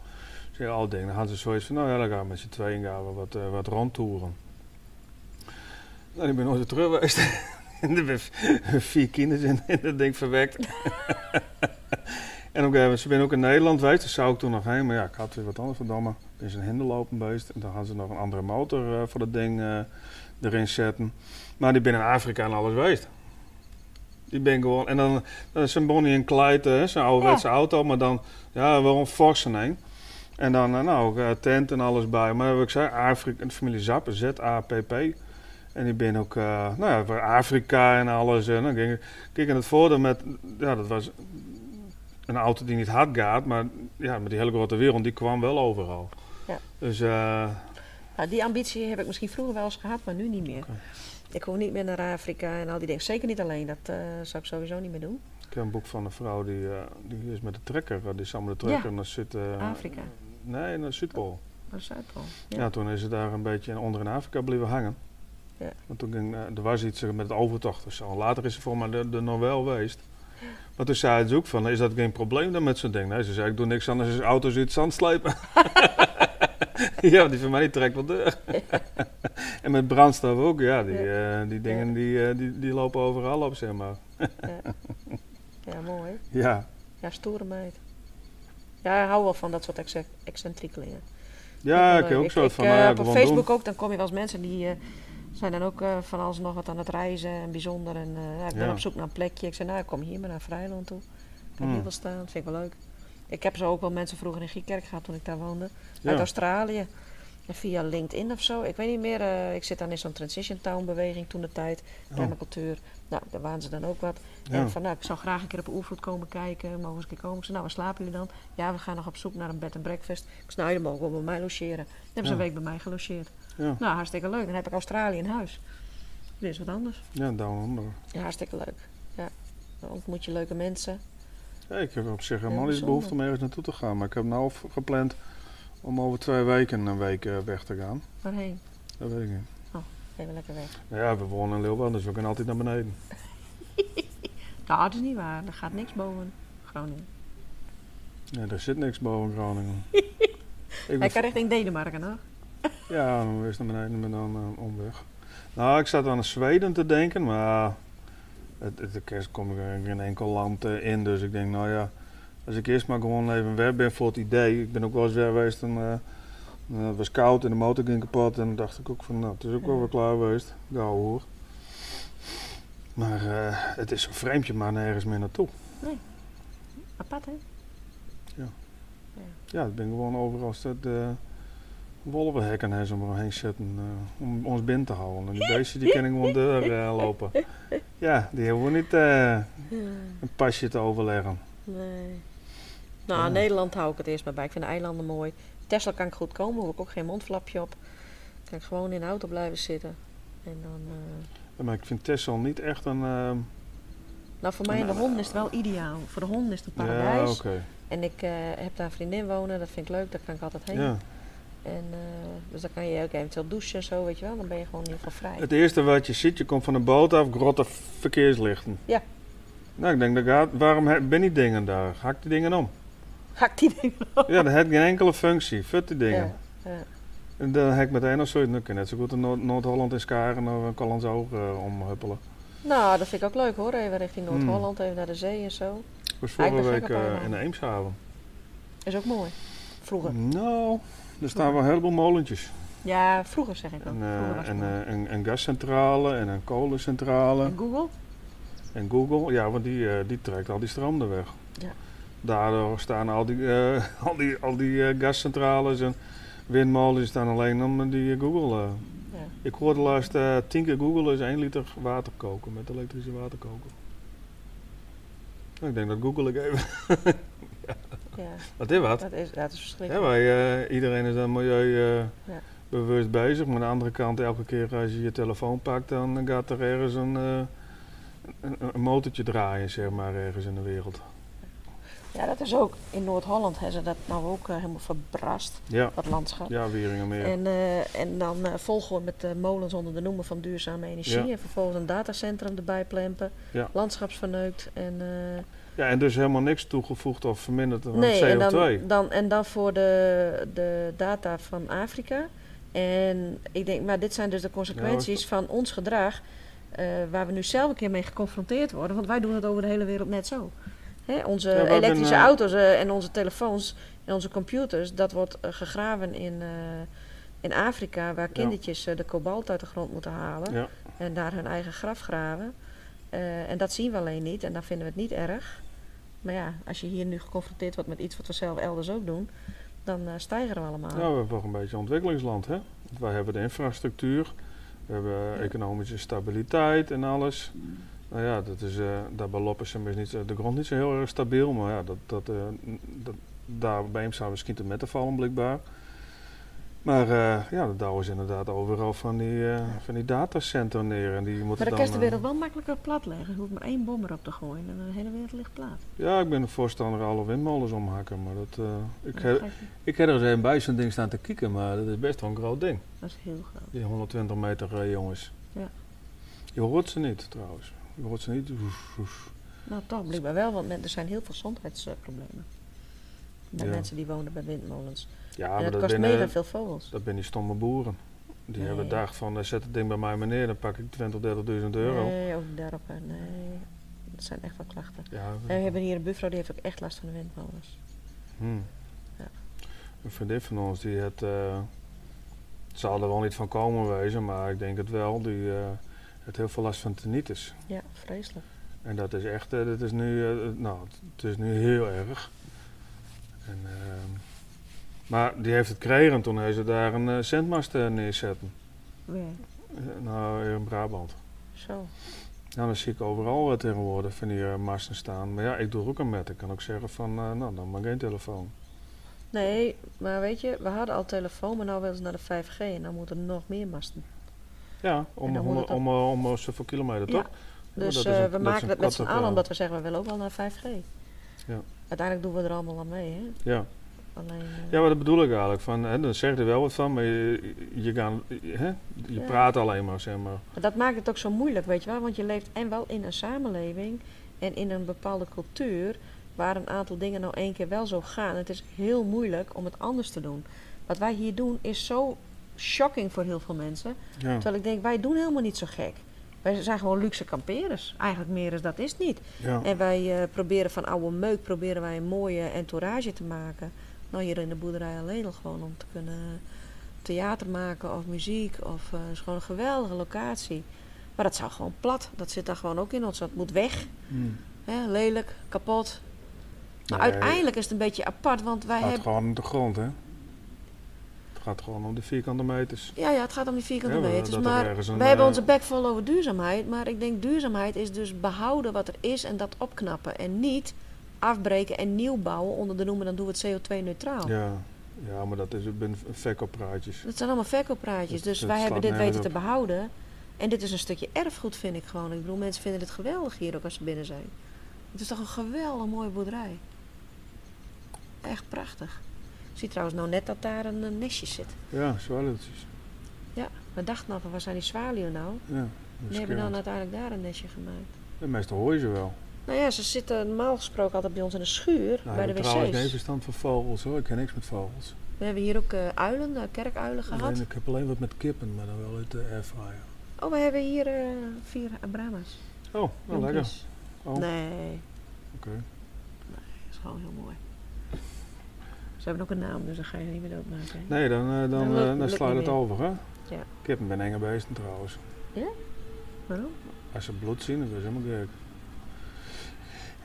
Zo'n oud ding. Dan hadden ze zoiets van, nou ja, dan gaan we met z'n tweeën gaan we wat, eh, wat rondtoeren. Nou, ik ben nooit terug geweest. en er vier kinderen in, in dat ding verwekt. en moment, ze ben ook in Nederland geweest, dus zou ik toen nog heen. Maar ja, ik had weer wat anders verdomme. Er is een hinderlopen geweest. En dan hadden ze nog een andere motor eh, voor dat ding eh, erin zetten. Maar die ben in Afrika en alles geweest. Die ben gewoon... En dan, dan is een Bonnie en Clyde, zo'n ouderwetse auto. Maar dan, ja, wel een Forsen heen. En dan, eh, nou, eh, tent en alles bij. Maar wat ik zei, Afrika, de familie Zap, Z-A-P-P. En die ben ook, eh, nou ja, voor Afrika en alles. En dan ging ik, kijk, en het voordeel met, ja, dat was een auto die niet hard gaat, maar ja, met die hele grote wereld, die kwam wel overal. Ja. Dus, eh, Nou, die ambitie heb ik misschien vroeger wel eens gehad, maar nu niet meer. Ik hoef niet meer naar Afrika en al die dingen. Zeker niet alleen. Dat eh, zou ik sowieso niet meer doen. ik heb een boek van een vrouw die, eh, die is met de trekker, eh, die samen de trekker naar Zuid... Afrika. Nee, naar Zuidpool. Maar Zuidpool. Ja. Ja. toen is ze daar een beetje onder in Afrika blijven hangen. Ja. Want toen ging, er was iets met het overtocht of zo. Later is ze voor mij er nog wel geweest. Maar toen zei ze ook van, is dat geen probleem dan met zo'n ding? Nee, ze zei, ik doe niks anders dan auto's uit het zand slepen. ja, die van mij die trekt wel deur. en met brandstof ook, ja. Die, eh, die dingen die, eh, die, die lopen overal op, zeg maar. ja, mooi. Ja, Ja, stoere meid. Ja, ik hou wel van dat soort ex excentriekelingen. ja ik leuk. ook zo ik, van, nou ja, op Facebook doen. ook, dan kom je wel eens mensen die zijn dan ook van alles nog wat aan het reizen en bijzonder. En ja, ik ben op zoek naar een plekje. Ik zei, nou, ik kom hier maar naar Vrijland toe. Kan Hmm. hier wel staan, vind ik wel leuk. Ik heb zo ook wel mensen vroeger in Giekerk gehad toen ik daar woonde. Uit Australië. En via LinkedIn of zo. Ik weet niet meer. eh, ik zit dan in zo'n Transition Town beweging toen de tijd. Oh. Permacultuur. Nou, daar waren ze dan ook wat. En van, nou, ik zou graag een keer op Oervloed komen kijken. Mogen eens een keer komen? Ik zei, nou, waar slapen jullie dan? Ja, we gaan nog op zoek naar een bed and breakfast. Ik zei, nou, jullie mogen wel bij mij logeren. Dan hebben ze een week bij mij gelogeerd. Nou, hartstikke leuk. Dan heb ik Australië in huis. Dit is wat anders. ja down under. Ja, hartstikke leuk. Ja. Dan ontmoet je leuke mensen. Ja, ik heb op zich helemaal niet behoefte om ergens naartoe te gaan. Maar ik heb nou gepland om over twee weken een week eh, weg te gaan. Waarheen? Dat weet ik niet. Even lekker weg. Ja, we wonen in Leeuwarden, dus we kunnen altijd naar beneden. Dat is niet waar. Er gaat niks boven Groningen. Ja, er zit niks boven Groningen. ik Hij kan richting Denemarken, hoor. Ja, dan is naar beneden met dan een omweg. Nou, ik zat aan Zweden te denken, maar het, het, de kerst kom ik in enkel land eh, in. Dus ik denk, nou ja, als ik eerst maar gewoon even weg ben voor het idee. Ik ben ook wel eens weg geweest en eh, nou, het was koud en de motor ging kapot. En dan dacht ik ook van, nou, het is ook wel weer klaar geweest. Gauw hoor. Maar eh, het is zo vreemd je maar nergens meer naartoe. Apart, hè? Ja, ik ben gewoon overal dat uh, wolvenhekken hè, zo maar heen zetten eh, om ons binnen te houden. En die beestjes die kunnen gewoon deur eh, lopen. Ja, die hebben we niet eh, een pasje te overleggen. Nee. Nou, Ja. Nederland hou ik het eerst maar bij. Ik vind de eilanden mooi. Tesla kan ik goed komen, hoef ik ook geen mondflapje op. Kan ik gewoon in de auto blijven zitten. En dan... eh, Ja, maar ik vind Texel niet echt een... eh, Nou, voor mij en de Nou, honden is het wel ideaal. Voor de honden is het een ja, paradijs. oké. En ik eh, heb daar een vriendin wonen, dat vind ik leuk, daar kan ik altijd heen. Ja. En, eh, dus dan kan je ook eventueel douchen en zo, weet je wel. Dan ben je gewoon in ieder geval vrij. Het eerste wat je ziet, je komt van de boot af, grote verkeerslichten. Ja. Nou, ik denk, dat gaat, waarom ben die dingen daar? Hak die dingen om. Hak die dingen. Ja, dat heeft geen enkele functie. Fut die dingen. Ja, ja. En dan heb ik meteen nog zoiets, dan kun je net zo goed in Noord- Noord-Holland in Skaren of een Callandsoog uh, omhuppelen. Nou, dat vind ik ook leuk hoor. Even richting Hmm. Noord-Holland, even naar de zee en zo. Ik was vorige week eh, in Eemshaven. Is ook mooi. Vroeger. Nou, er staan wel een heleboel molentjes. Ja, vroeger zeg ik ook. En, eh, en, eh, een, een gascentrale en een kolencentrale. En Google? En Google, ja, want die, eh, die trekt al die stroom er weg. Ja. Daardoor staan al die, eh, al die, al die eh, gascentrales en windmolens staan alleen om die eh, Google. Ja. Ik hoorde laatst tien keer Google is één liter water koken met elektrische waterkoker. Nou, ik denk dat Google ik even. ja, Wat is wat? dat is, dat is Ja, verschrikkelijk. wij, eh, iedereen is dan milieu Ja. bewust bezig, maar aan de andere kant, elke keer als je je telefoon pakt, dan gaat er ergens een, eh, een, een motortje draaien, zeg maar, ergens in de wereld. Ja, dat is ook in Noord-Holland hebben ze dat nou ook eh, helemaal verbrast, Ja, dat landschap. ja Wieringermeer. En, eh, en dan eh, volgen we met de molens onder de noemer van duurzame energie. Ja. En vervolgens een datacentrum erbij plempen. Ja. Landschapsverneukt. En, Ja, en dus helemaal niks toegevoegd of verminderd aan nee, en CO2. dan, dan, en dan voor de, de data van Afrika. En ik denk, maar dit zijn dus de consequenties van ons gedrag. waar we nu zelf een keer mee geconfronteerd worden. Want wij doen het over de hele wereld net zo. Hè, onze Ja, elektrische eh, auto's eh, en onze telefoons en onze computers, dat wordt eh, gegraven in, in Afrika, waar kindertjes de kobalt uit de grond moeten halen Ja. en daar hun eigen graf graven. En dat zien we alleen niet en dan vinden we het niet erg. Maar ja, als je hier nu geconfronteerd wordt met iets wat we zelf elders ook doen, dan stijgen we allemaal. Ja, we hebben toch een beetje een ontwikkelingsland, hè? Want wij hebben de infrastructuur, we hebben economische stabiliteit en alles. Nou ja, dat is, eh daar bij Loppersum is niet, zo- de grond niet zo heel erg stabiel, maar ja, dat, dat, eh, dat, daar bij hem staan misschien te met te vallen, blijkbaar. Maar eh, ja, dat douwen ze inderdaad overal van die, eh van die datacentra neer. En die moeten maar dan kan je de eh, wereld wel makkelijker plat leggen. Je hoeft maar één bom erop te gooien en de hele wereld ligt plat. Ja, ik ben een voorstander alle windmolens omhakken, maar dat, eh, ik, heb, ik heb er eens even bij zo'n ding staan te kijken, maar dat is best wel een groot ding. Dat is heel groot. Die 120 meter eh, jongens. Ja. Je hoort ze niet trouwens. Je hoort ze niet. Nou, toch blijkbaar wel, want men- er zijn heel veel gezondheidsproblemen. Bij Ja. mensen die wonen bij windmolens. Ja, en maar dat kost mega eh, veel vogels. dat ben die stomme boeren. Die Nee. hebben gedacht van eh, zet het ding bij mij maar neer, dan pak ik 20, 30.000 euro. Nee, ook daarop. Nee, dat zijn echt wel klachten. Ja, En we hebben hier een buurvrouw, die heeft ook echt last van de windmolens. hmm. Ja. Een vriendin van ons die het, eh, het zal er wel niet van komen wezen, maar ik denk het wel. Die eh heeft heel veel last van tinnitus. Ja, vreselijk. En dat is echt, eh, dat is nu, eh, nou, het is nu heel erg. En, ehm, maar die heeft het gekregen en toen heeft ze daar een zendmast eh, neerzetten. Eh, nou, hier in Brabant. Zo. Nou, dan zie ik overal tegenwoordig van die masten staan. Maar ja, ik doe er ook een met. Ik kan ook zeggen van, nou, dan maar geen telefoon. Nee, maar weet je, we hadden al telefoon, maar nou willen ze naar de 5G en dan moeten er nog meer masten. Ja, om, om, het om, om, om zoveel kilometer, toch? Dus dat eh, een- we dat maken het met z'n allen eh, omdat we zeggen we willen ook wel naar 5G. Ja. Uiteindelijk doen we er allemaal aan mee, hè? Ja. Alleen, eh, ja, maar dat bedoel ik eigenlijk. Van, hè, dan zeg je er wel wat van, maar je, je, gaan, hè, je Ja. praat alleen maar, zeg maar. Maar dat maakt het ook zo moeilijk, weet je wel? Want je leeft en wel in een samenleving en in een bepaalde cultuur waar een aantal dingen nou één keer wel zo gaan. Het is heel moeilijk om het anders te doen. Wat wij hier doen is zo shocking voor heel veel mensen. Ja. Terwijl ik denk, wij doen helemaal niet zo gek. Wij zijn gewoon luxe kamperers. Eigenlijk meer is dat is niet. Ja. En wij eh, proberen van oude meuk proberen wij een mooie entourage te maken. Nou, hier in de boerderij alleen al gewoon om te kunnen theater maken of muziek. Of eh, het is gewoon een geweldige locatie. Maar dat zou gewoon plat. Dat zit daar gewoon ook in ons. Dat moet weg. Hmm. Hè? Lelijk, kapot. Maar Nee. uiteindelijk is het een beetje apart, want wij hebben... gewoon de grond, hè? Het gaat gewoon om de vierkante meters. Ja, ja, het gaat om die vierkante Ja, meters. er Maar wij hebben eh, onze bek vol over duurzaamheid. Maar ik denk duurzaamheid is dus behouden wat er is en dat opknappen. En niet afbreken en nieuw bouwen onder de noemer dan doen we het CO2-neutraal. Ja. ja, maar dat is ik ben verkooppraatjes. Dat zijn allemaal verkooppraatjes. Dus wij hebben dit weten te behouden. En dit is een stukje erfgoed, vind ik gewoon. Ik bedoel, mensen vinden het geweldig hier ook als ze binnen zijn. Het is toch een geweldig mooie boerderij. Echt prachtig. Ik zie trouwens nou net dat daar een, eh, nestje zit. Ja, zwaluwtjes. We dachten nou van, waar zijn die zwaluwen nou? Ja, Die hebben dan uiteindelijk daar een nestje gemaakt. De meeste hoor je ze wel. Nou ja, ze zitten normaal gesproken altijd bij ons in de schuur, Nou, bij de heb trouwens geen wc's. verstand van vogels hoor. Ik ken niks met vogels. We hebben hier ook eh, uilen, eh, kerkuilen gehad. Alleen, ik heb alleen wat met kippen, maar dan wel uit de airfryer. Oh, we hebben hier vier Brahma's. Oh, nou lekker. Oh. Nee, Oké. dat is gewoon heel mooi. Ze hebben ook een naam, dus dan ga je niet meer doodmaken. hè? Nee, dan, eh, dan, Dan eh, dan niet het over, hè? Ja. Kippen ben enge beesten trouwens. Waarom? Als ze bloed zien, dan is helemaal gek.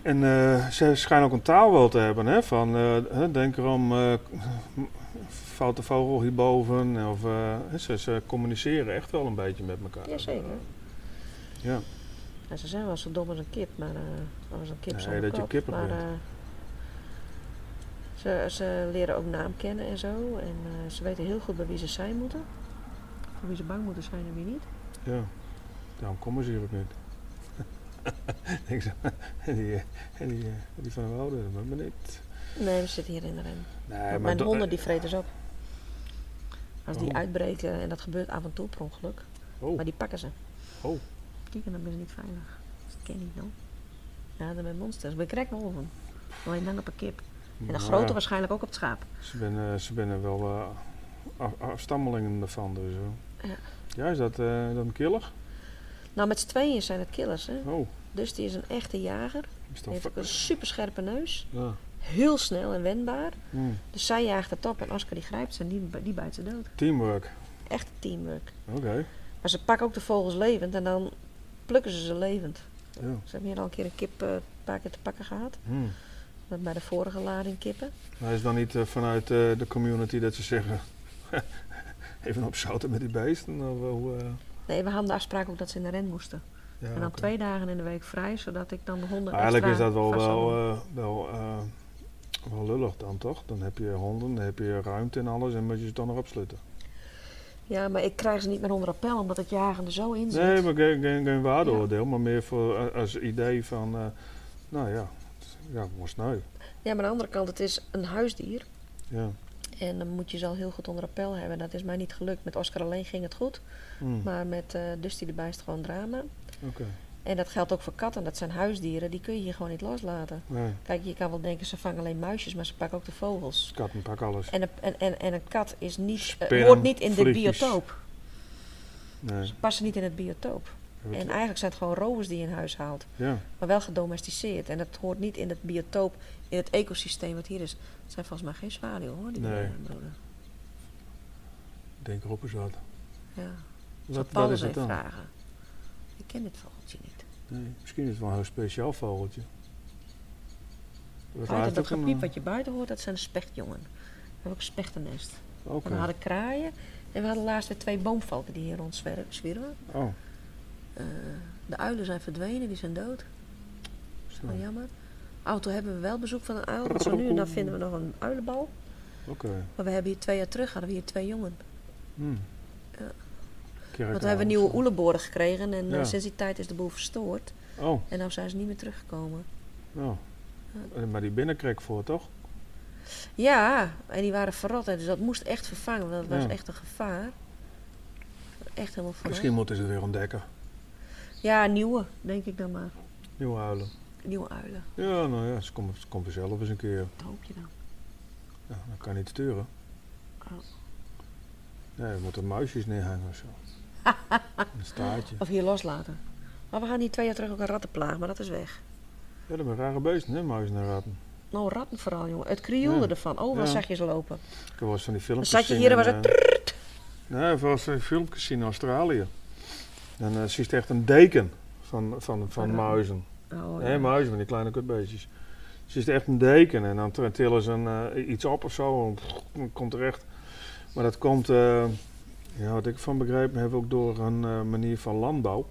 En eh, ze schijnen ook een taal wel te hebben, hè? Van, hè, denk erom, eh foute vogel hierboven. Of, ze, ze communiceren echt wel een beetje met elkaar. Jazeker. Ja. Ja, ze zijn wel zo dom als een kip, maar als een kip Nee, dat je kippig maar bent. Ze, ze leren ook naam kennen en zo. En eh, ze weten heel goed bij wie ze zijn moeten. Voor wie ze bang moeten zijn en wie niet. ja. Daarom komen ze hier ook niet. Denk zo, en die, en die, eh, die van de oude, dat maar niet. Nee, we zitten hier in de ren. Nee, Mijn honden die vreten ze op. Als die Oh. uitbreken, en dat gebeurt af en toe per ongeluk, Oh, maar die pakken ze. oh. Kijk, en dan ben je niet veilig. Dat ken je niet dan. Ja, dat zijn monsters. Ik ben krek wel van. Alleen dan op een kip. En de Nou grote waarschijnlijk ook op het schaap. Ze zijn, ze zijn wel eh, af- afstammelingen ervan. Dus, eh. Ja. ja, is dat, eh, dat een killer? Nou, met z'n tweeën zijn het killers, hè. Oh, Dus die is een echte jager. dat heeft ook een super scherpe neus. Ja. Heel snel en wendbaar. Hmm. Dus zij jaagt het op en Oscar die grijpt ze en die, die bijt ze dood. Teamwork. Echt teamwork. Oké. Maar ze pakken ook de vogels levend en dan plukken ze ze levend. Ja. Ze hebben hier al een keer een kip eh, een paar keer te pakken gehad. Hmm. Bij de vorige lading kippen. Maar is dan niet eh, vanuit eh, de community dat ze zeggen... even op zouten met die beesten? Of, eh, Nee, we hadden de afspraak ook dat ze in de ren moesten. ja, en dan twee dagen in de week vrij, zodat ik dan de honden Maar eigenlijk is dat wel, wel, wel, wel lullig dan, toch? Dan heb je honden, dan heb je ruimte en alles en moet je ze dan nog opsluiten. Ja, maar ik krijg ze niet met onder appel, omdat het jagen er zo in zit. Nee, maar geen, geen, geen waardeoordeel, maar meer voor, als idee van... nou ja, ja, moest nou. Ja, maar aan de andere kant, het is een huisdier. Ja. En dan moet je ze al heel goed onder appel hebben. Dat is mij niet gelukt. Met Oscar alleen ging het goed. Hmm, Maar met eh Dusty erbij is het gewoon drama. Oké. En dat geldt ook voor katten. Dat zijn huisdieren. Die kun je hier gewoon niet loslaten. Nee, Kijk, je kan wel denken ze vangen alleen muisjes, maar ze pakken ook de vogels. katten pak alles. En een, en, en, en een kat is niet, eh, hoort niet in de biotoop. Nee. Ze passen niet in het biotoop. En eigenlijk zijn het gewoon rovers die je in huis haalt. Ja, Maar wel gedomesticeerd. En dat hoort niet in het biotoop, in het ecosysteem wat hier is. Het zijn volgens mij geen zwaluwen hoor, die Nee. broeden. ik denk wat. Ja. Wat, wat is het dan? vragen. Ik ken dit vogeltje niet. Nee, misschien is het wel een heel speciaal vogeltje. Wat Buiten dat gepiep wat je buiten hoort, dat zijn spechtjongen. We hebben ook een spechtennest. En we hadden kraaien. En we hadden laatst weer twee boomvalken die hier rondzwierven. Oh, Eh, de uilen zijn verdwenen, die zijn dood. zo. Wel jammer. Af en toe hebben we wel bezoek van een uil. Want zo nu en dan vinden we nog een uilenbal. Oké. Maar we hebben hier twee jaar terug hadden we hier twee jongen. Hmm. Ja. Kerk Want we hebben nieuwe zo. oeleboren gekregen. En eh, sinds die tijd is de boel verstoord. Oh, En nou zijn ze niet meer teruggekomen. oh. Maar die binnenkrek voor, toch? Ja, en die waren verrot. Dus dat moest echt vervangen. Want dat was echt een gevaar. Echt helemaal verrot. Misschien moeten ze het weer ontdekken. Ja, nieuwe, denk ik dan maar. Nieuwe huilen. Nieuwe uilen. Ja, nou ja, ze komt, ze komt er zelf eens een keer. Dat hoop je dan. Ja, dan kan je niet sturen. Oh. Nee, we moeten muisjes neerhangen of zo. een staartje. Of hier loslaten. Maar we gaan hier twee jaar terug ook een rattenplaag, maar dat is weg. Ja, dat zijn rare beesten, hè, muizen en ratten. Nou, ratten vooral, jongen. Het krioelde Ja. ervan. Overal Ja. zag je ze lopen. Ik heb wel eens van die Dan filmpjes zat je hier en was het... eh, Nee, ik heb wel eens een filmpje zien in Australië. Dan eh, zie je echt een deken van, van, van ratten. muizen. Oh, Nee, ja. muizen, van die kleine kutbeestjes. Zie je echt een deken en dan tillen ze een, eh, iets op of zo. En pff, komt terecht. Maar dat komt, eh, ja, wat ik van begrepen heb, ook door een manier van landbouw.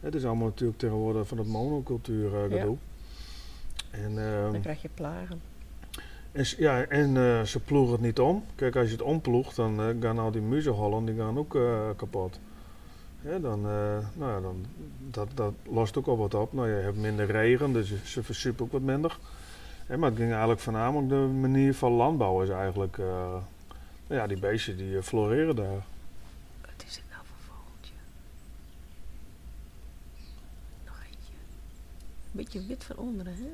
Het is allemaal natuurlijk tegenwoordig van het monocultuur Ja. gedoe. En, ehm, Dan krijg je plagen. en, ja, en ze ploegen het niet om. Kijk, als je het omploegt, dan gaan al die muzenhollen die gaan ook kapot. Ja, dan, eh, nou ja, dan, dat, dat lost ook al wat op. Nou, je hebt minder regen, dus ze versupen ook wat minder. Hè, maar het ging eigenlijk voornamelijk de manier van landbouw is eigenlijk... eh, nou ja, die beestjes die eh, floreren daar. Wat is het nou voor vogeltje? Nog eentje. Een beetje wit van onderen, hè?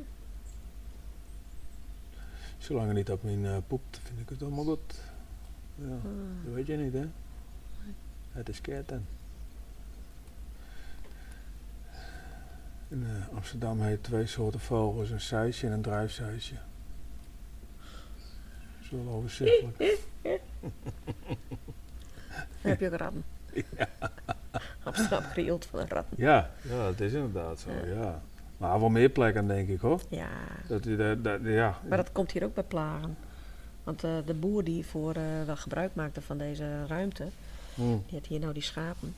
Zolang het niet op mijn eh, poept, vind ik het allemaal goed. Ja, Ah. dat weet je niet, hè? Het is keten. In eh, Amsterdam heet twee soorten vogels, een sijsje en een drijfsijsje. Dat is wel overzichtelijk. Dan heb je ook ratten. Amsterdam krioelt van een ratten. Ja, ja, dat is inderdaad zo, ja. Maar wel meer plekken denk ik hoor. Ja, Dat, dat, dat, ja. maar dat komt hier ook bij plagen. Want eh, de boer die voor eh, wel gebruik maakte van deze ruimte, Hm. die heeft hier nou die schapen.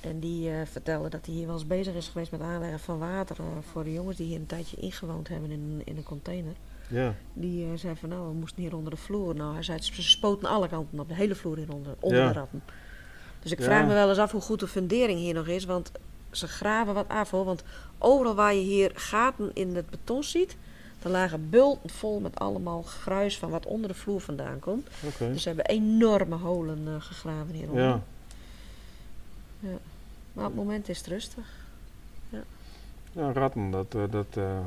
En die eh, vertelde dat hij hier wel eens bezig is geweest met aanleggen van water eh, voor de jongens die hier een tijdje ingewoond hebben in, in een container. Ja, Die zei van nou, we moesten hier onder de vloer. Nou, hij zei ze spoten alle kanten op, de hele vloer hieronder, onder Ja. de ratten. Dus ik Ja. vraag me wel eens af hoe goed de fundering hier nog is, want ze graven wat af hoor. Want overal waar je hier gaten in het beton ziet, er lagen bulten vol met allemaal gruis van wat onder de vloer vandaan komt. oké. Dus ze hebben enorme holen gegraven hieronder. Ja, Maar op het moment is het rustig. ja, ratten, dat, eh, dat, eh,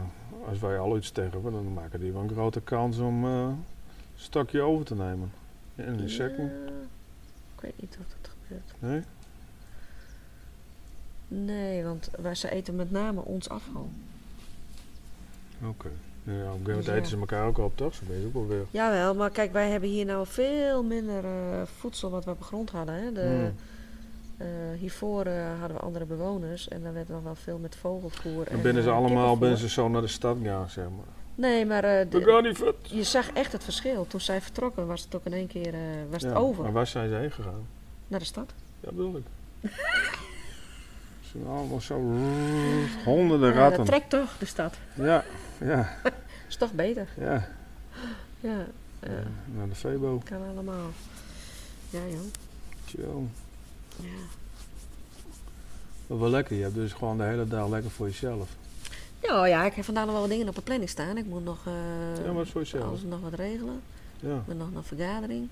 als wij al iets tegen hebben, dan maken die wel een grote kans om eh, een stokje over te nemen. En insecten? Ja, ik weet niet of dat gebeurt. Nee? Nee, want wij, ze eten met name ons afval. Oké. Ja, op een gegeven moment eten ja. ze elkaar ook op, toch? Zo ben je ook wel weer. Jawel, maar kijk, wij hebben hier nou veel minder voedsel wat we op de grond hadden. Hè? De, Hmm. Eh, hiervoor eh, hadden we andere bewoners en dan werd nog wel veel met vogelvoer. Dan binnen ze eh, allemaal binnen ze zo naar de stad gaan, zeg maar. Nee, maar We de- je zag echt het verschil. Toen zij vertrokken was het ook in één keer was het over Maar waar zijn ze heen gegaan? naar de stad. Ja, bedoel ik. Ze zijn allemaal zo honderden Ja, ratten. dat trekt toch, de stad. Ja, ja, Is toch beter. ja. Ja, ja, Naar de Febo. kan allemaal. Ja, joh. Chill. Ja. Wel lekker, je hebt dus gewoon de hele dag lekker voor jezelf. Ja, ja, ik heb vandaag nog wel wat dingen op de planning staan. Ik moet nog, eh, Ja, voor jezelf? alles nog wat regelen. Ja, Ik moet nog een vergadering.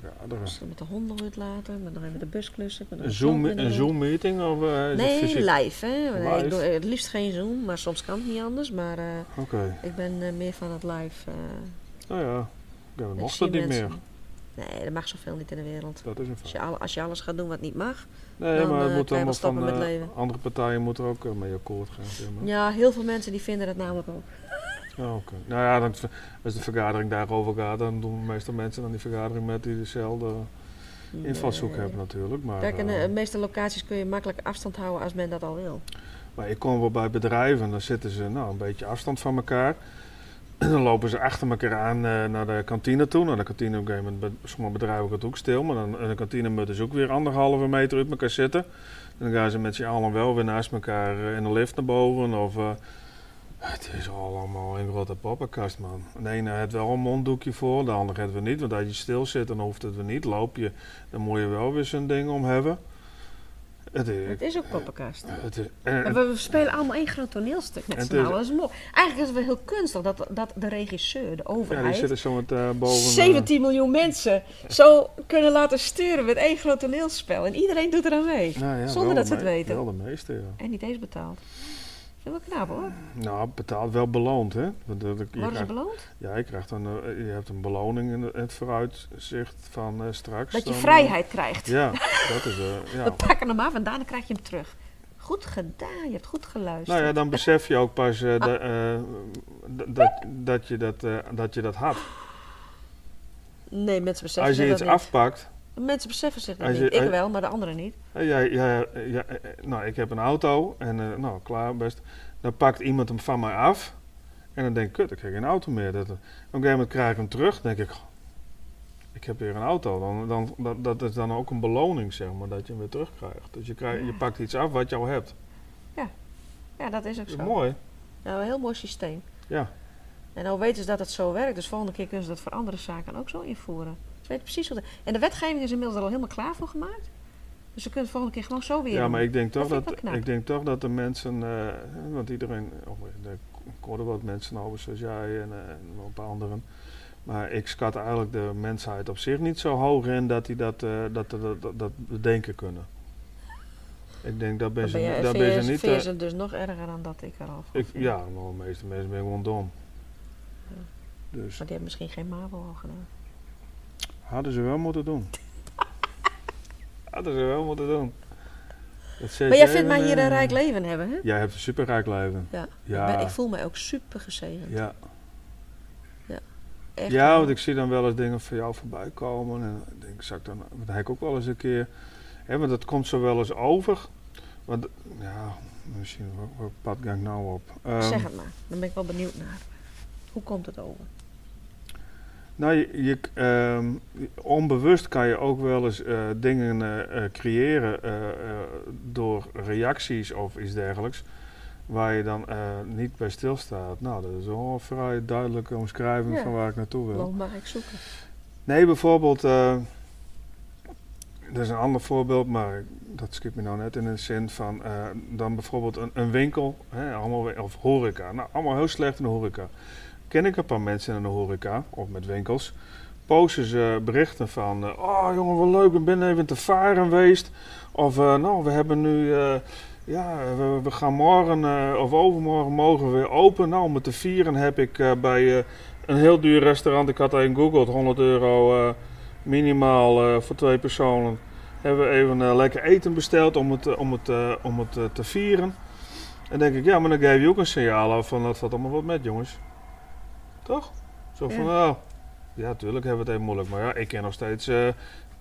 vergaderen. Dus met de honden laten, ik moet nog even de bus klussen. Een Zoom, een Zoom meeting of is Nee, live hè. Live? Ik doe het liefst geen Zoom, maar soms kan het niet anders. Maar eh, ik ben meer van het live. nou ja. Ik mocht het niet meer. Nee, er mag zoveel niet in de wereld. Dat is een Als je, al- als je alles gaat doen wat niet mag. Nee, dan, maar eh, het kan moet allemaal stoppen van met eh, leven. andere partijen moeten er ook eh, mee akkoord gaan. Zeg maar. Ja, heel veel mensen die vinden dat namelijk ook. Oké. Nou ja, dan, als de vergadering daarover gaat, dan doen de meeste mensen dan die vergadering met die dezelfde invalshoek Nee. hebben natuurlijk. Maar, Kijk, eh, de meeste locaties kun je makkelijk afstand houden als men dat al wil. maar ik kom wel bij bedrijven, dan zitten ze nou, een beetje afstand van elkaar. dan lopen ze achter elkaar aan eh, naar de kantine toe. Nou, de kantine op een sommige bedrijven gaat ook stil, maar dan, de kantine moeten ze ook weer anderhalve meter uit elkaar zitten. En dan gaan ze met z'n allen wel weer naast elkaar eh, in de lift naar boven. Of, eh, het is allemaal een grote poppenkast, man. De ene heeft wel een monddoekje voor, de andere heeft weer niet. Want als je stil zit, dan hoeft het weer niet. Loop je, dan moet je wel weer zo'n ding om hebben. Het is, Het is ook poppenkast. en- En we we spelen allemaal één groot toneelstuk met z'n allen. Dat is mooi. Eigenlijk is het wel heel kunstig dat, dat de regisseur, de ja, die overheid, zitten zo met eh, boven. eh, 17 miljoen mensen zo kunnen laten sturen met één groot toneelspel. En iedereen doet er aan mee. nou ja, zonder dat ze het weten. Wel de meeste, ja. En niet eens betaald. Dat is wel knap hoor. Nou, betaald wel beloond, hè? Want, dat- je Worden ze beloond? ja, je, krijgt een, eh, je hebt een beloning in het vooruitzicht van eh, straks. Dat je dan, eh, vrijheid krijgt. ja, dat is... eh ja. We pakken hem af en daarna krijg je hem terug. Goed gedaan, je hebt goed geluisterd. Nou ja, dan besef je ook pas de- d- dat, dat, je dat, dat je dat had. Nee, mensen beseffen Als je iets dat niet. afpakt, Mensen beseffen zich dat je- niet. Ik wel, maar de anderen niet. ja, eh, eh, nou, ik heb een auto en eh, nou, klaar, best. Dan pakt iemand hem van mij af en dan denk ik, kut, ik heb geen auto meer. Dat, op een gegeven moment krijg ik hem terug, dan denk ik, "Goh, ik heb weer een auto. Dan, dan, dat, dat is dan ook een beloning, zeg maar, dat je hem weer terugkrijgt. Dus je, je pakt iets af wat jou hebt. Ja, dat is ook Dat zo. mooi. Nou, een heel mooi systeem. Ja. En nou weten ze dat het zo werkt, dus volgende keer kunnen ze dat voor andere zaken ook zo invoeren. Ze weten precies wat. En de wetgeving is inmiddels er al helemaal klaar voor gemaakt. Dus ze kunnen het volgende keer gewoon zo weer. Ja, maar ik denk toch Dat ik ik denk toch dat de mensen, eh, want iedereen, of er hoorden wat mensen over zoals jij en, eh, en een paar anderen. Maar ik schat eigenlijk de mensheid op zich niet zo hoog in dat die dat, eh, dat, dat, dat, dat bedenken kunnen. Ik denk dat ben ben je, dat ben je- niet. eh, dus nog erger dan dat ik er al van ik, vind. ja, nou, de meeste mensen zijn gewoon dom. Ja. Dus Maar die hebben misschien geen MAVO al gedaan. Hadden ze wel moeten doen. hadden ze wel moeten doen. Maar jij vindt mij hier een rijk leven hebben, hè? Jij hebt een superrijk leven. Ja. Ja. Ik, ben- ik voel mij ook super gezegend. Ja. Echt. ja, want ik zie dan wel eens dingen van jou voorbij komen. En ik denk, zou ik dan, dat heb ik ook wel eens een keer. Hè, want dat komt zo wel eens over. Want, ja, misschien, wat, wat pad ga ik nou op? Ehm, Zeg het maar, dan ben ik wel benieuwd naar. Hoe komt het over? Nou, je, je, ehm, onbewust kan je ook wel eens eh, dingen eh, eh, creëren door reacties of iets dergelijks, waar je dan niet bij stilstaat. Nou, dat is wel een vrij duidelijke omschrijving Ja. van waar ik naartoe wil. Waarom mag ik zoeken? Nee, bijvoorbeeld, dat is een ander voorbeeld, maar dat skip me nou net in de zin van, dan bijvoorbeeld een, een winkel, hè, allemaal, of horeca. Nou, allemaal heel slecht in de horeca. Ken ik een paar mensen in de horeca, of met winkels, posten ze berichten van, eh, oh jongen, wat leuk, ik ben even te varen geweest. Of, eh, nou, we hebben nu, eh, ja, we, gaan morgen of overmorgen mogen we weer open. Nou, om het te vieren heb ik bij een heel duur restaurant, ik had even gegoogeld, 100 euro minimaal voor twee personen. Hebben we even lekker eten besteld om het, om het, om het te vieren. En denk ik, ja, maar dan geef je ook een signaal van dat valt allemaal wat met, jongens. Toch? Zo van, Ja. nou, ja, tuurlijk hebben we het even moeilijk. Maar ja, ik kan nog steeds eh,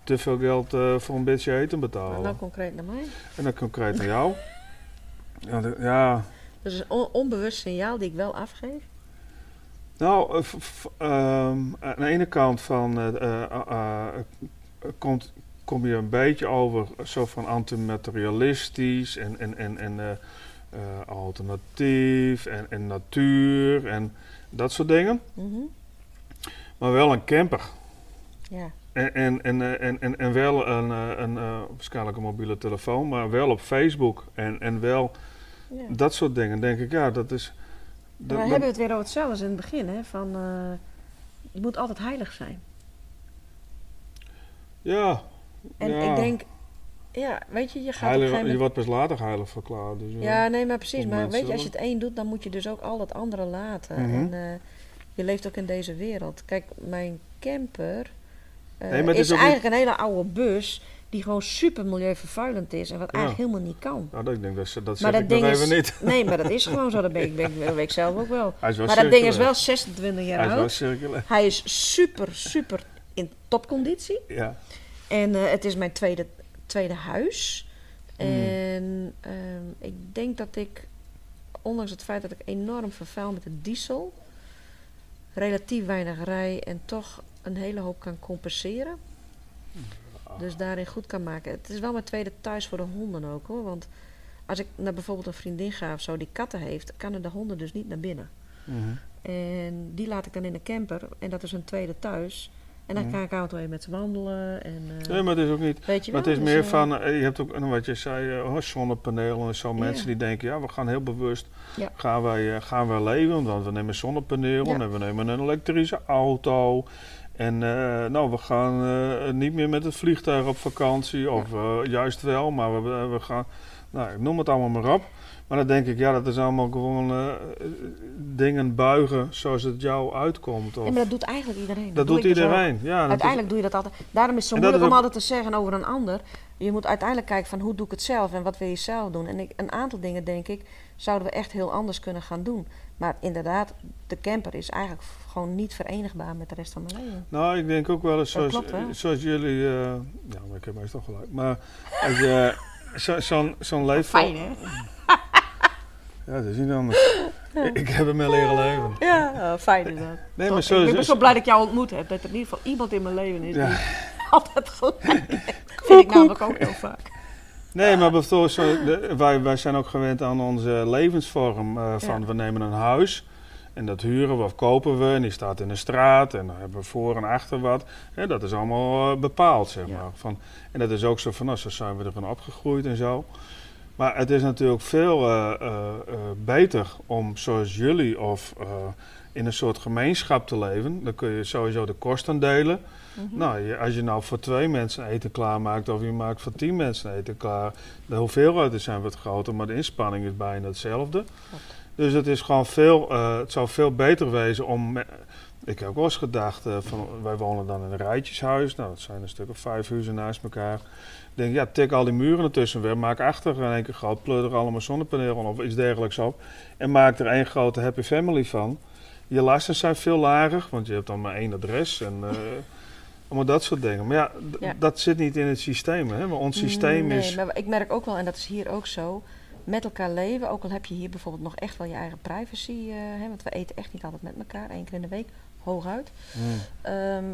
te veel geld eh, voor een beetje eten betalen. nou concreet naar mij. En dan concreet naar jou. Ja, de- ja, Dat is een on- onbewust signaal die ik wel afgeef. Nou, eh, ehm, aan de ene kant van, komt, kom je een beetje over zo van antimaterialistisch en, en, en, en alternatief en, en natuur en dat soort dingen. Maar wel een camper. Ja. En, en, en, eh, en, en, en wel een, eh, een eh, waarschijnlijk een mobiele telefoon, maar wel op Facebook en, en wel ja. dat soort dingen. denk ik, ja, dat is... Dat- dan dat- hebben we het weer over hetzelfde als in het begin, hè? Van, eh, je moet altijd heilig zijn. ja, En ja. ik denk, ja, weet je, je gaat Heilig, je wordt pas later heilig verklaard. Dus, eh, Ja, nee, maar precies. Maar weet je, als je het één doet, dan moet je dus ook al het andere laten. Mhm. En eh, je leeft ook in deze wereld. Kijk, mijn camper eh, Nee, maar het is, is eigenlijk een hele oude bus die gewoon super milieuvervuilend is en wat Ja. eigenlijk helemaal niet kan. Nou, dat, ik denk, dat, dat Maar dat ik ding even is, niet. nee, maar dat is gewoon zo. Dat ben ik, ben, dat zelf ook wel. Maar dat ding is wel 26 jaar Hij is wel oud. circulair. Hij is super, super in topconditie. Ja. En eh, het is mijn tweede, tweede huis. Mm. En ehm, ik denk dat ik, ondanks het feit dat ik enorm vervuil met de diesel, relatief weinig rij en toch een hele hoop kan compenseren. Dus daarin goed kan maken. Het is wel mijn tweede thuis voor de honden ook hoor. Want als ik naar bijvoorbeeld een vriendin ga of zo die katten heeft, kunnen de honden dus niet naar binnen. Mhm. En die laat ik dan in de camper. En dat is een tweede thuis. En dan kan ik toe even met ze wandelen. En, eh, Nee, maar het is ook niet. weet je Maar wel? het is dus, meer eh, van, eh, je hebt ook, wat je zei, oh, zonnepanelen en zo. Mensen die denken, ja, we gaan heel bewust, gaan, wij, gaan wij leven. Want we nemen zonnepanelen en we nemen een elektrische auto. En eh, nou, we gaan eh, niet meer met het vliegtuig op vakantie. Of eh, juist wel, maar we, we gaan, nou, ik noem het allemaal maar op. Maar dan denk ik, ja, dat is allemaal gewoon dingen buigen zoals het jou uitkomt. Of, Ja, maar dat doet eigenlijk iedereen. dat doe doet dus iedereen. Ja, Uiteindelijk doe je dat altijd. Daarom is het zo moeilijk om ook- altijd te zeggen over een ander. Je moet uiteindelijk kijken van hoe doe ik het zelf en wat wil je zelf doen. En ik, een aantal dingen denk ik zouden we echt heel anders kunnen gaan doen. Maar inderdaad, de camper is eigenlijk gewoon niet verenigbaar met de rest van mijn leven. Nou, ik denk ook wel eens zoals, klopt zoals jullie. eh, ja, maar ik heb meestal gelijk. Maar als je zo- zo'n zo'n leefval. Fijn hè? Ja, dat is niet anders. Ik, ik heb ermee leren leven. Ja, fijn is dat. Nee, Toch? maar zo, ik ben zo- zo blij dat ik jou ontmoet heb. Dat er in ieder geval iemand in mijn leven is Ja. die altijd gelijk heeft. Vind ik namelijk ook heel vaak. Nee, maar bijvoorbeeld, wij, wij zijn ook gewend aan onze levensvorm. eh, van Ja. we nemen een huis en dat huren we of kopen we. En die staat in de straat en dan hebben we voor en achter wat. Hè, dat is allemaal eh, bepaald, zeg Ja. maar. Van, en dat is ook zo van, nou, zo zijn we ervan opgegroeid en zo. Maar het is natuurlijk veel eh, beter om zoals jullie of in een soort gemeenschap te leven. Dan kun je sowieso de kosten delen. Mhm. Nou, als je nou voor twee mensen eten klaarmaakt of je maakt voor tien mensen eten klaar, de hoeveelheden zijn wat groter, maar de inspanning is bijna hetzelfde. Dus het is gewoon veel, eh, het zou veel beter wezen om. ik heb ook wel eens gedacht, eh, van, wij wonen dan in een rijtjeshuis. Nou, dat zijn een stuk of vijf huizen naast elkaar. Ik denk, ja, tik al die muren ertussen weer. Maak achter in één keer groot, pleur er allemaal zonnepanelen of iets dergelijks op. En maak er één grote happy family van. Je lasten zijn veel lager, want je hebt dan maar één adres en eh, allemaal dat soort dingen. Maar ja, dat zit niet in het systeem. Hè? Maar ons systeem nee, is... maar ik merk ook wel, en dat is hier ook zo, met elkaar leven. Ook al heb je hier bijvoorbeeld nog echt wel je eigen privacy. eh, hè, want we eten echt niet altijd met elkaar, één keer in de week, hooguit. Hmm. Ehm,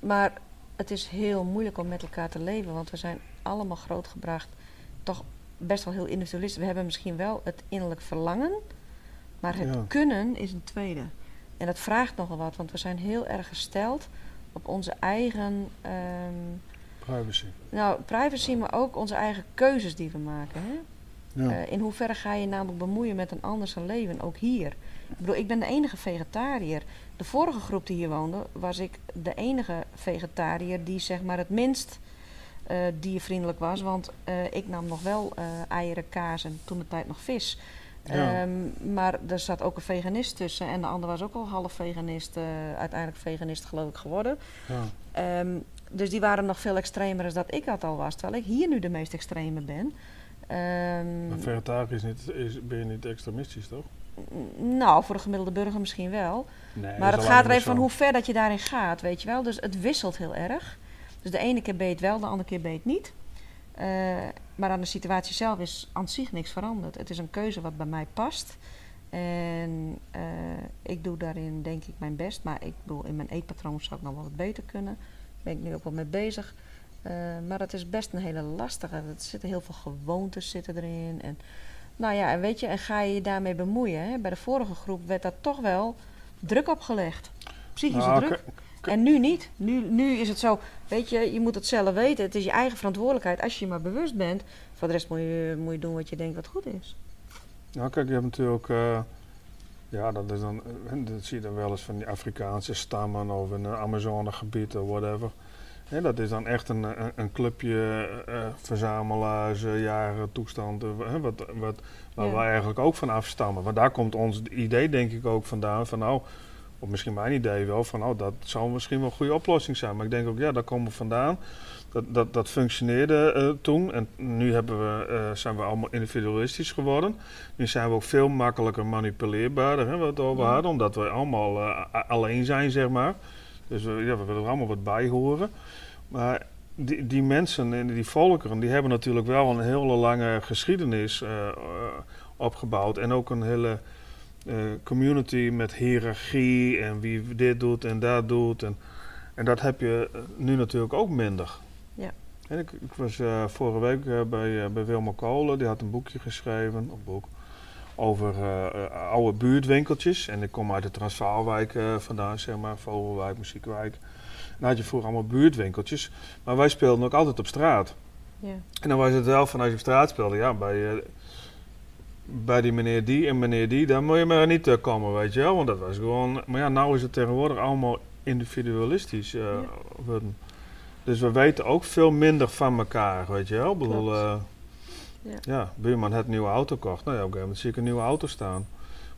maar het is heel moeilijk om met elkaar te leven, want we zijn allemaal grootgebracht. Toch best wel heel individualistisch. We hebben misschien wel het innerlijk verlangen, maar het Ja. kunnen is een tweede. En dat vraagt nogal wat, want we zijn heel erg gesteld op onze eigen ehm, Privacy. nou, privacy, maar ook onze eigen keuzes die we maken. Hè? Ja. Eh, in hoeverre ga je namelijk bemoeien met een ander zijn leven, ook hier? Ik bedoel, ik ben de enige vegetariër. De vorige groep die hier woonde, was ik de enige vegetariër die zeg maar het minst eh, diervriendelijk was. Want eh, ik nam nog wel eieren, kaas en toen de tijd nog vis. Ja. Ehm, maar er zat ook een veganist tussen en de ander was ook al half veganist, eh, uiteindelijk veganist geloof ik geworden. Ja. Ehm, dus die waren nog veel extremer dan dat ik dat al was, terwijl ik hier nu de meest extreme ben. Ehm, Maar vegetarisch is niet, is, ben je niet extremistisch, toch? nou, voor de gemiddelde burger misschien wel. Nee, maar het gaat er even van hoe ver dat je daarin gaat, weet je wel. Dus het wisselt heel erg. Dus de ene keer het wel, de andere keer het niet. Eh, maar aan de situatie zelf is aan zich niks veranderd. Het is een keuze wat bij mij past. En eh, ik doe daarin denk ik mijn best. Maar ik bedoel, in mijn eetpatroon zou ik nog wel wat beter kunnen. Daar ben ik nu ook wel mee bezig. Eh, maar het is best een hele lastige. Er zitten heel veel gewoontes zitten erin. En, nou ja, en weet je, en ga je je daarmee bemoeien? Hè? Bij de vorige groep werd daar toch wel druk op gelegd. Psychische Nou, druk. En nu niet. Nu, nu is het zo, weet je, je moet het zelf weten. Het is je eigen verantwoordelijkheid als je maar bewust bent. Voor de rest moet je, moet je doen wat je denkt wat goed is. Nou, kijk, je hebt natuurlijk, eh, ja, dat is dan, eh, dat zie je dan wel eens van die Afrikaanse stammen of in een Amazonegebied of whatever. Dat is dan echt een, een, een clubje eh, verzamelaars, jaren, toestanden, wat, wat, waar Ja. wij eigenlijk ook van afstammen. Want daar komt ons idee denk ik ook vandaan van nou, of misschien mijn idee wel, van nou, dat zou misschien wel een goede oplossing zijn. Maar ik denk ook, ja, daar komen we vandaan. Dat, dat, dat functioneerde eh, toen en nu hebben we, eh, zijn we allemaal individualistisch geworden. Nu zijn we ook veel makkelijker manipuleerbaarder, hè, wat we over hadden, omdat we allemaal eh, alleen zijn, zeg maar. Dus we, ja, we willen er allemaal wat bij horen. Maar die, die mensen en die volkeren, die hebben natuurlijk wel een hele lange geschiedenis opgebouwd. En ook een hele eh, community met hiërarchie en wie dit doet en dat doet. En, en dat heb je eh, nu natuurlijk ook minder. Ja. En ik, ik was eh, vorige week bij, bij Wilma Kolen, die had een boekje geschreven, een boek, over oude buurtwinkeltjes. En ik kom uit de Transvaalwijk vandaan, zeg maar, Vogelwijk, Muziekwijk. En dan had je vroeger allemaal buurtwinkeltjes. Maar wij speelden ook altijd op straat. Ja. En dan was het wel van als je op straat speelde, ja, bij, bij die meneer die en meneer die, dan moet je maar niet eh, komen, weet je wel. Want dat was gewoon, maar ja, nou is het tegenwoordig allemaal individualistisch eh. Dus we weten ook veel minder van elkaar, weet je wel. Ik bedoel, eh, Ja. ja. buurman heeft een nieuwe auto gekocht. Nou ja, op een gegeven moment zie ik een nieuwe auto staan.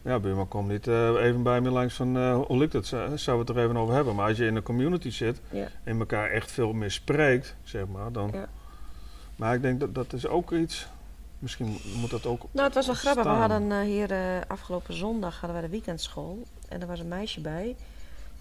Maar ja, buurman komt niet even bij me langs van, hoe lukt het? Zou we het er even over hebben? Maar als je in een community zit Ja. en elkaar echt veel meer spreekt, zeg maar, dan... Ja. Maar ik denk dat dat is ook iets, misschien moet dat ook Nou, het was wel grappig. We hadden eh, hier eh, afgelopen zondag hadden we de weekendschool. En er was een meisje bij.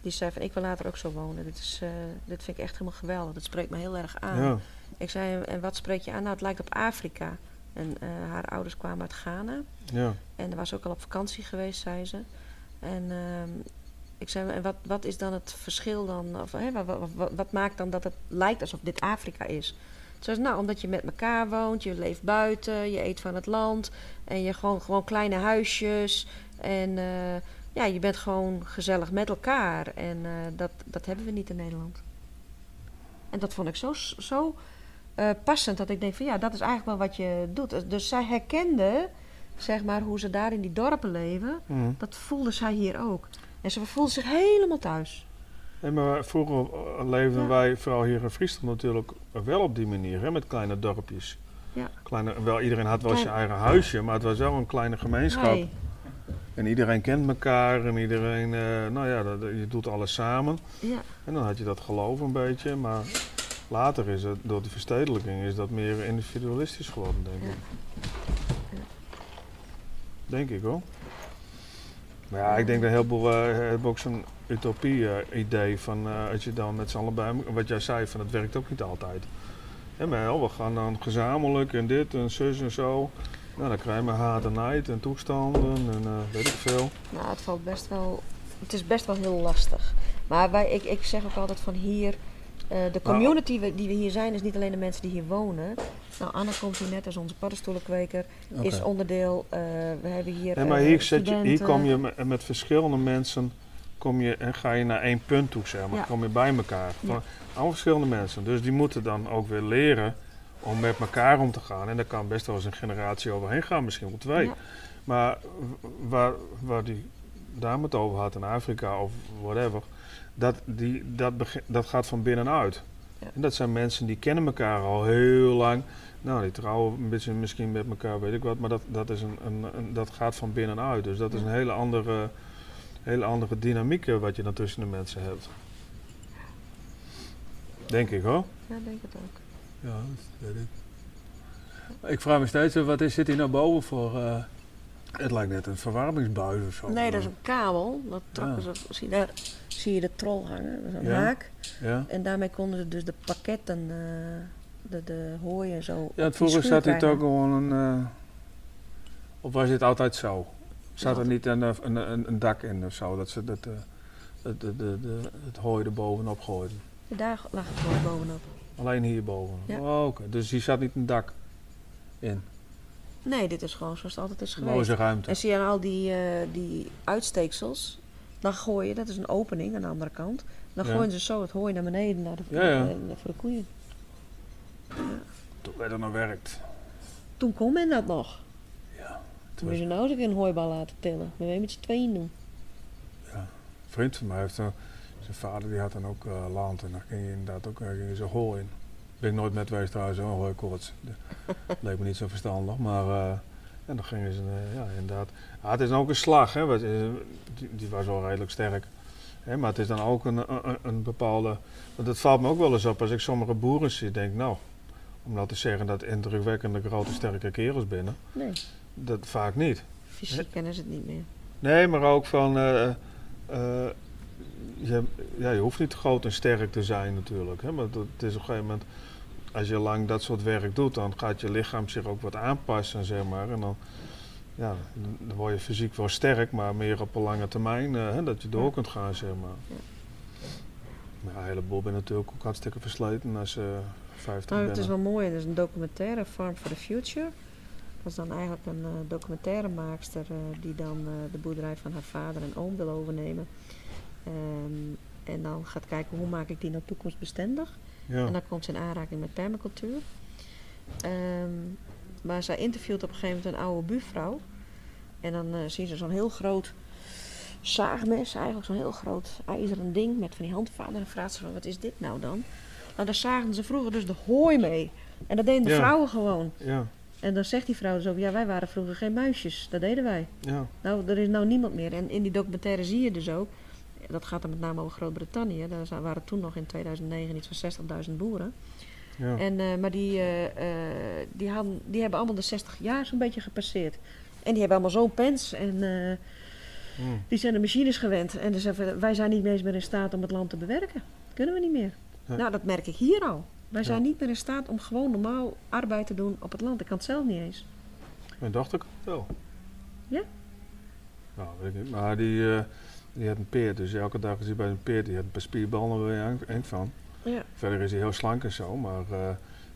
Die zei van, ik wil later ook zo wonen. Dit, is, eh, dit vind ik echt helemaal geweldig. Dat spreekt me heel erg aan. Ja, Ik zei, en wat spreek je aan? Nou, het lijkt op Afrika. En haar ouders kwamen uit Ghana. ja, En er was ook al op vakantie geweest, zei ze. En ehm, ik zei, en wat, wat is dan het verschil dan? Of, hè, wat, wat, wat, wat maakt dan dat het lijkt alsof dit Afrika is? Nou, omdat je met elkaar woont, je leeft buiten, je eet van het land. En je gewoon, gewoon kleine huisjes. En eh, ja, je bent gewoon gezellig met elkaar. En eh, dat, dat hebben we niet in Nederland. En dat vond ik zo, zo eh, passend dat ik denk van ja, dat is eigenlijk wel wat je doet. Dus zij herkende, zeg maar, hoe ze daar in die dorpen leven. Mhm. Dat voelde zij hier ook. En ze voelde zich helemaal thuis. Nee, maar vroeger eh, leefden Ja. wij, vooral hier in Friesland natuurlijk, wel op die manier, hè, met kleine dorpjes. Ja. Kleine, wel, iedereen had wel Klein- zijn eigen huisje, maar het was wel een kleine gemeenschap. En iedereen kent elkaar en iedereen, eh, nou ja, dat- je doet alles samen. Ja, En dan had je dat geloof een beetje, maar later is het, door die verstedelijking, is dat meer individualistisch geworden, denk Ja. ik. Ja. Denk ik hoor. Maar ja, ik denk dat heel veel hebben ook zo'n utopie-idee van eh, als je dan met z'n allen bij wat jij zei, van het werkt ook niet altijd. Maar wel, we gaan dan gezamenlijk en dit en zus en zo. Nou, dan krijgen we haat en nijd en toestanden en eh, weet ik veel. nou, het valt best wel. Het is best wel heel lastig. Maar wij, ik, ik zeg ook altijd van hier. eh, de community we- die we hier zijn, is niet alleen de mensen die hier wonen. Nou, Anna komt hier net als onze paddenstoelenkweker. Is onderdeel. eh, we hebben hier. Ja, maar eh, hier, zet je, hier kom je met, met verschillende mensen kom je, en ga je naar één punt toe, zeg maar. Ja. Kom je bij elkaar. Van verschillende mensen. Dus die moeten dan ook weer leren om met elkaar om te gaan. En daar kan best wel eens een generatie overheen gaan, misschien wel twee. Maar waar, waar die dame het over had in Afrika of whatever, dat, die, dat, dat gaat van binnenuit. Ja. En dat zijn mensen die kennen elkaar al heel lang. Nou, die trouwen een beetje misschien met elkaar, weet ik wat, maar dat, dat, is een, een, een- dat gaat van binnenuit. Dus dat is een hele andere, hele andere dynamiek eh, wat je dan tussen de mensen hebt. Denk ik hoor. Ja, denk het ook. Ja, dat weet ik. Ik vraag me steeds, af, wat is, zit hier nou boven voor... eh, Het lijkt net een verwarmingsbuis of zo. Nee, dat is een kabel. Dat trokken Ja. ze, zie, daar zie je de trol hangen. Dat is een Ja. haak. Ja, En daarmee konden ze dus de pakketten, eh, de, de hooi en zo. ja die vroeger zat hier krijgen. toch gewoon een... eh, of was dit altijd zo? Zat er niet een, eh, een, een, een dak in of zo? Dat ze dat, eh, het, de, de, de, het hooi er bovenop gooiden? Daar lag het hooi bovenop. Alleen hierboven? Ja. Oh, oké. Dus hier zat niet een dak in? Nee, dit is gewoon zoals het altijd is geweest. Loze ruimte? En zie je aan al die, eh, die uitsteeksels, dan gooi je, dat is een opening aan de andere kant. Dan Ja. gooien ze zo het hooi naar beneden naar de, Ja, ja. eh, voor de koeien. Toen werd er nog werkt. Toen kon men dat nog. Ja. Toen moet je nou eens een een hooibal laten tillen. Maar we met z'n tweeën doen. Een vriend van mij heeft... eh, zijn vader die had dan ook eh, land en dan ging je inderdaad ook uh, ging je zo gooien. Ben ik nooit met geweest trouwens, hoor, hooikoorts. Dat leek me niet zo verstandig, maar... eh, en dan gingen ze, eh, ja inderdaad... Ja, het is dan ook een slag, hè. wat, eh, die, die was wel redelijk sterk. Hè, maar het is dan ook een, een, een bepaalde... Want het valt me ook wel eens op als ik sommige boeren zie, denk ik, nou... Om nou te zeggen dat indrukwekkende grote sterke kerels binnen. Nee, Dat vaak niet. fysiek kennen ze het niet meer. Nee, maar ook van. eh, eh, je, ja, je hoeft niet groot en sterk te zijn natuurlijk. Hè? Maar het is op een gegeven moment. Als je lang dat soort werk doet, dan gaat je lichaam zich ook wat aanpassen, zeg maar. En dan, ja, dan- word je fysiek wel sterk, maar meer op een lange termijn. eh, hè, dat je door Ja. kunt gaan, zeg maar. Ja. Maar een heleboel ben natuurlijk ook hartstikke versleten als je 50 Nou, het is wel mooi. Er is een documentaire, Farm for the Future. Dat is dan eigenlijk een eh, documentairemaakster eh, die dan eh, de boerderij van haar vader en oom wil overnemen. Ehm, en dan gaat kijken hoe maak ik die nou toekomstbestendig. Ja. En dan komt ze in aanraking met permacultuur. Ehm, maar zij interviewt op een gegeven moment een oude buurvrouw. En dan eh, zien ze zo'n heel groot zaagmes, eigenlijk zo'n heel groot ijzeren ding met van die handvaten. En dan vraagt ze van, wat is dit nou dan? Nou, daar zagen ze vroeger dus de hooi mee. En dat deden de Ja. vrouwen gewoon. Ja, En dan zegt die vrouw dus ook, ja, wij waren vroeger geen muisjes. Dat deden wij. ja, Nou, er is nou niemand meer. En in die documentaire zie je dus ook, dat gaat dan met name over Groot-Brittannië. Daar waren toen nog in 2009 iets van 60.000 boeren. ja. En, eh, maar die, eh, eh, die, hadden, die hebben allemaal de 60 jaar zo'n beetje gepasseerd. En die hebben allemaal zo'n pens. En eh, Hm. die zijn de machines gewend. En dus even, wij zijn niet eens meer in staat om het land te bewerken. Kunnen we niet meer. Nou, dat merk ik hier al. Wij zijn Ja. niet meer in staat om gewoon normaal arbeid te doen op het land. Ik kan het zelf niet eens. Mijn dochter kan het wel. Ja? Nou, weet ik niet. Maar die, eh, die had een peert, dus elke dag is hij bij een peert. Die had een paar spierballen je eng- van. Ja. Verder is hij heel slank en zo, maar eh,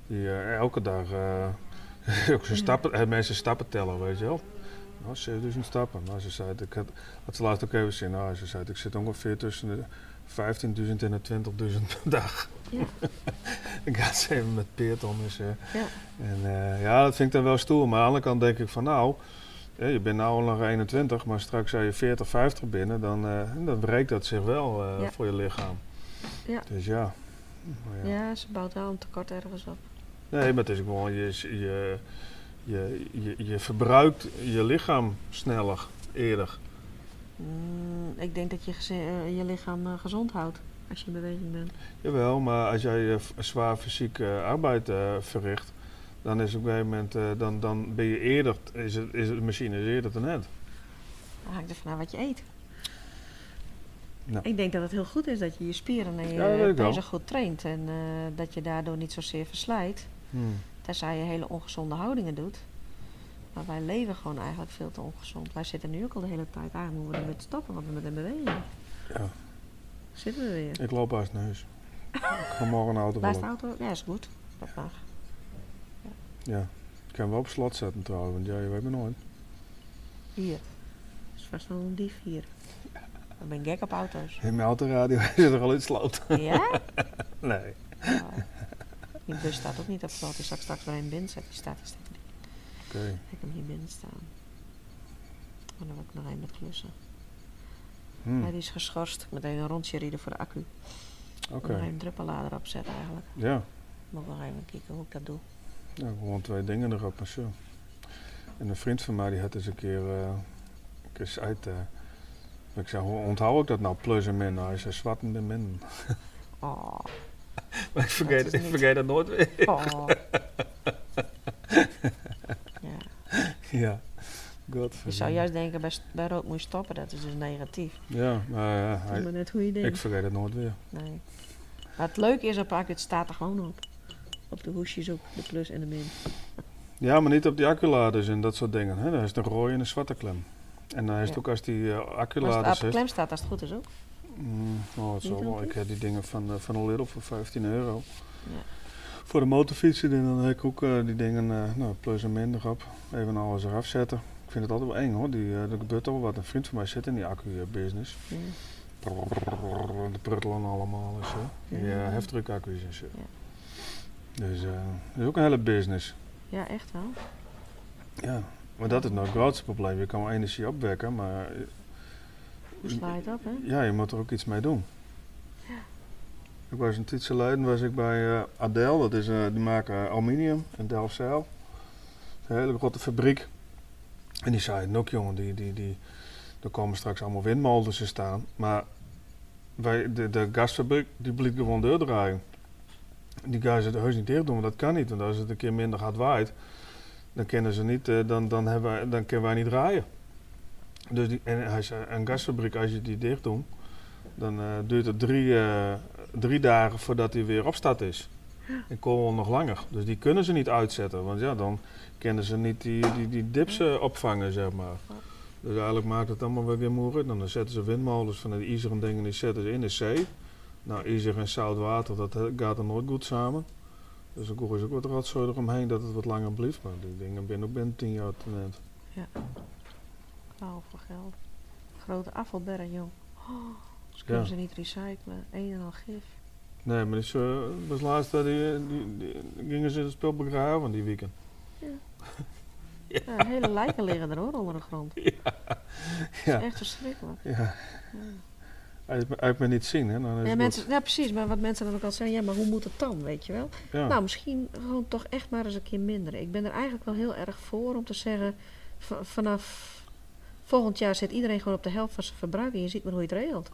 die, eh, elke dag ook zijn Ja. stappen, mensen stappen tellen, weet je wel. Nou, 7000 stappen. Nou, ze zei, het, ik had, had ze laatst ook even zien, nou, ze zei, ik zit ongeveer tussen de 15.000 en de 20.000 per dag. Ja. ik ga ze even met peert om. Dus, eh, Ja. en eh, ja, dat vind ik dan wel stoer. Maar aan de andere kant denk ik van nou, je bent nou al nog 21, maar straks zijn je 40, 50 binnen, dan, eh, dan breekt dat zich wel Ja. voor je lichaam. Ja. Dus ja. Ja. Ja, ze bouwt wel een tekort ergens op. Nee, maar het is gewoon, je, je, je, je, je verbruikt je lichaam sneller, eerder. Mm, ik denk dat je je lichaam gezond houdt als je in beweging bent. Jawel, maar als jij eh, zwaar fysiek eh, arbeid eh, verricht, dan is op een gegeven moment, dan, dan ben je eerder, is, het, is de machine is eerder te net. Dan hangt er vanaf wat je eet. Nou. Ik denk dat het heel goed is dat je je spieren en je Ja, pezen goed traint. En dat je daardoor niet zozeer verslijt. Hmm. Tenzij je hele ongezonde houdingen doet. Maar wij leven gewoon eigenlijk veel te ongezond. Wij zitten nu ook al de hele tijd aan. Moeten we er met stoppen, want we moeten in beweging. Ja, Zitten we weer. ik loop haast naar huis. ik ga morgen een auto is de auto? Ja, is goed. Dat mag. Ja, ik kan wel op slot zetten trouwens, want ja, je weet me nooit. Hier. is vast wel een dief hier. Ik ben gek op auto's. In mijn autoradio is er al in slot. Ja? nee. Ja. Die bus staat ook niet op slot. Dus als ik straks weer een binnen zet, die staat, die staat niet. Oké. Ik heb hem hier binnen staan. Maar dan wil ik nog één met klussen. Hmm, die is geschorst. Even een rondje rijden voor de accu. Oké. Ik moet nog even een druppellader opzetten eigenlijk. Ja. Moet ik nog even kijken hoe ik dat doe. Ja, gewoon twee dingen erop, maar zo. En een vriend van mij die had eens een keer, eh een keer uit. eh, ik zei, hoe onthoud ik dat nou, plus en min? Nou, hij zei, zwart en min. Oh. Maar ik vergeet, is ik niet- vergeet dat nooit weer. oh. ja. ja. God Je zou juist denken, bij, bij rook moet je stoppen. Dat is dus negatief. Ja, maar ja, Dat is hij, maar net hoe je denkt. ik vergeet het nooit weer. Nee. Maar het leuke is op accu, het staat er gewoon op. Op de hoesjes ook, de plus en de min. Ja, maar niet op die acculaders en dat soort dingen. Hè? Dan is een rode en een zwarte klem. En dan is het Ja. ook als die eh als het acculaders op de is. klem staat, als het goed is ook. Mm, oh, het zal Niet wel. Ik heb die dingen van, eh, van een Lidl voor 15 euro. Ja. Voor de motorfietsen en dan heb ik ook eh, die dingen, eh, nou, plus en min erop. Even alles eraf zetten. Ik vind het altijd wel eng hoor. Die, eh, er gebeurt toch wel wat. Een vriend van mij zit in die accu-business. Ja. De pruttelen allemaal en zo. Die Ja. uh, heftruckaccu's en zo. Ja. Dus dat is ook een hele business. ja, echt wel. Ja, maar dat is nou het grootste probleem. Je kan wel energie opwekken, maar Hoe sla je het op, hè? ja, je moet er ook iets mee doen. Ik was een tijdje geleden was ik bij eh Adel, dat is, die maken aluminium in Delfzijl. Een hele grote fabriek. En die zei, ook jongen, die, die, die, er komen straks allemaal windmolens te staan. Maar wij, de, de gasfabriek die blieft gewoon deur draaien. Die gaan ze heus niet dicht doen, want dat kan niet. Want als het een keer minder hard waait, dan kunnen ze niet, eh, dan, dan, hebben wij, dan kunnen wij niet draaien. Dus die, en hij zei, een gasfabriek, als je die dicht doet, dan eh, duurt het drie, eh, drie dagen voordat hij weer op start is. En Kool nog langer. Dus die kunnen ze niet uitzetten, want ja, dan kunnen ze niet die, die, die dips eh, opvangen, zeg maar. Dus eigenlijk maakt het allemaal weer moeilijk. Dan zetten ze windmolens van die ijzeren dingen, die zetten ze in de zee. Nou, ijzer en zout water, dat eh, gaat er nooit goed samen. Dus dan is ook wat rotzooi eromheen dat het wat langer blijft. Maar die dingen binnen ook binnen tien jaar te net. Klauw voor geld. Grote afvalberg, joh. Oh, ze Ja. kunnen ze niet recyclen. Een en al gif. Nee, maar is, eh, was laatst eh, die, die, die, gingen ze het spul begraven die weekend. Ja, hele lijken liggen er hoor, onder de grond. Ja. Dat is echt verschrikkelijk. Ja, Ja. uit, uit me niet zien, hè? Dan is Ja, mensen, ja, precies. Maar wat mensen dan ook al zeggen, ja, maar hoe moet het dan, weet je wel? Ja. Nou, misschien gewoon toch echt maar eens een keer minder. Ik ben er eigenlijk wel heel erg voor om te zeggen, vanaf volgend jaar zit iedereen gewoon op de helft van zijn verbruik en je ziet maar hoe je het regelt.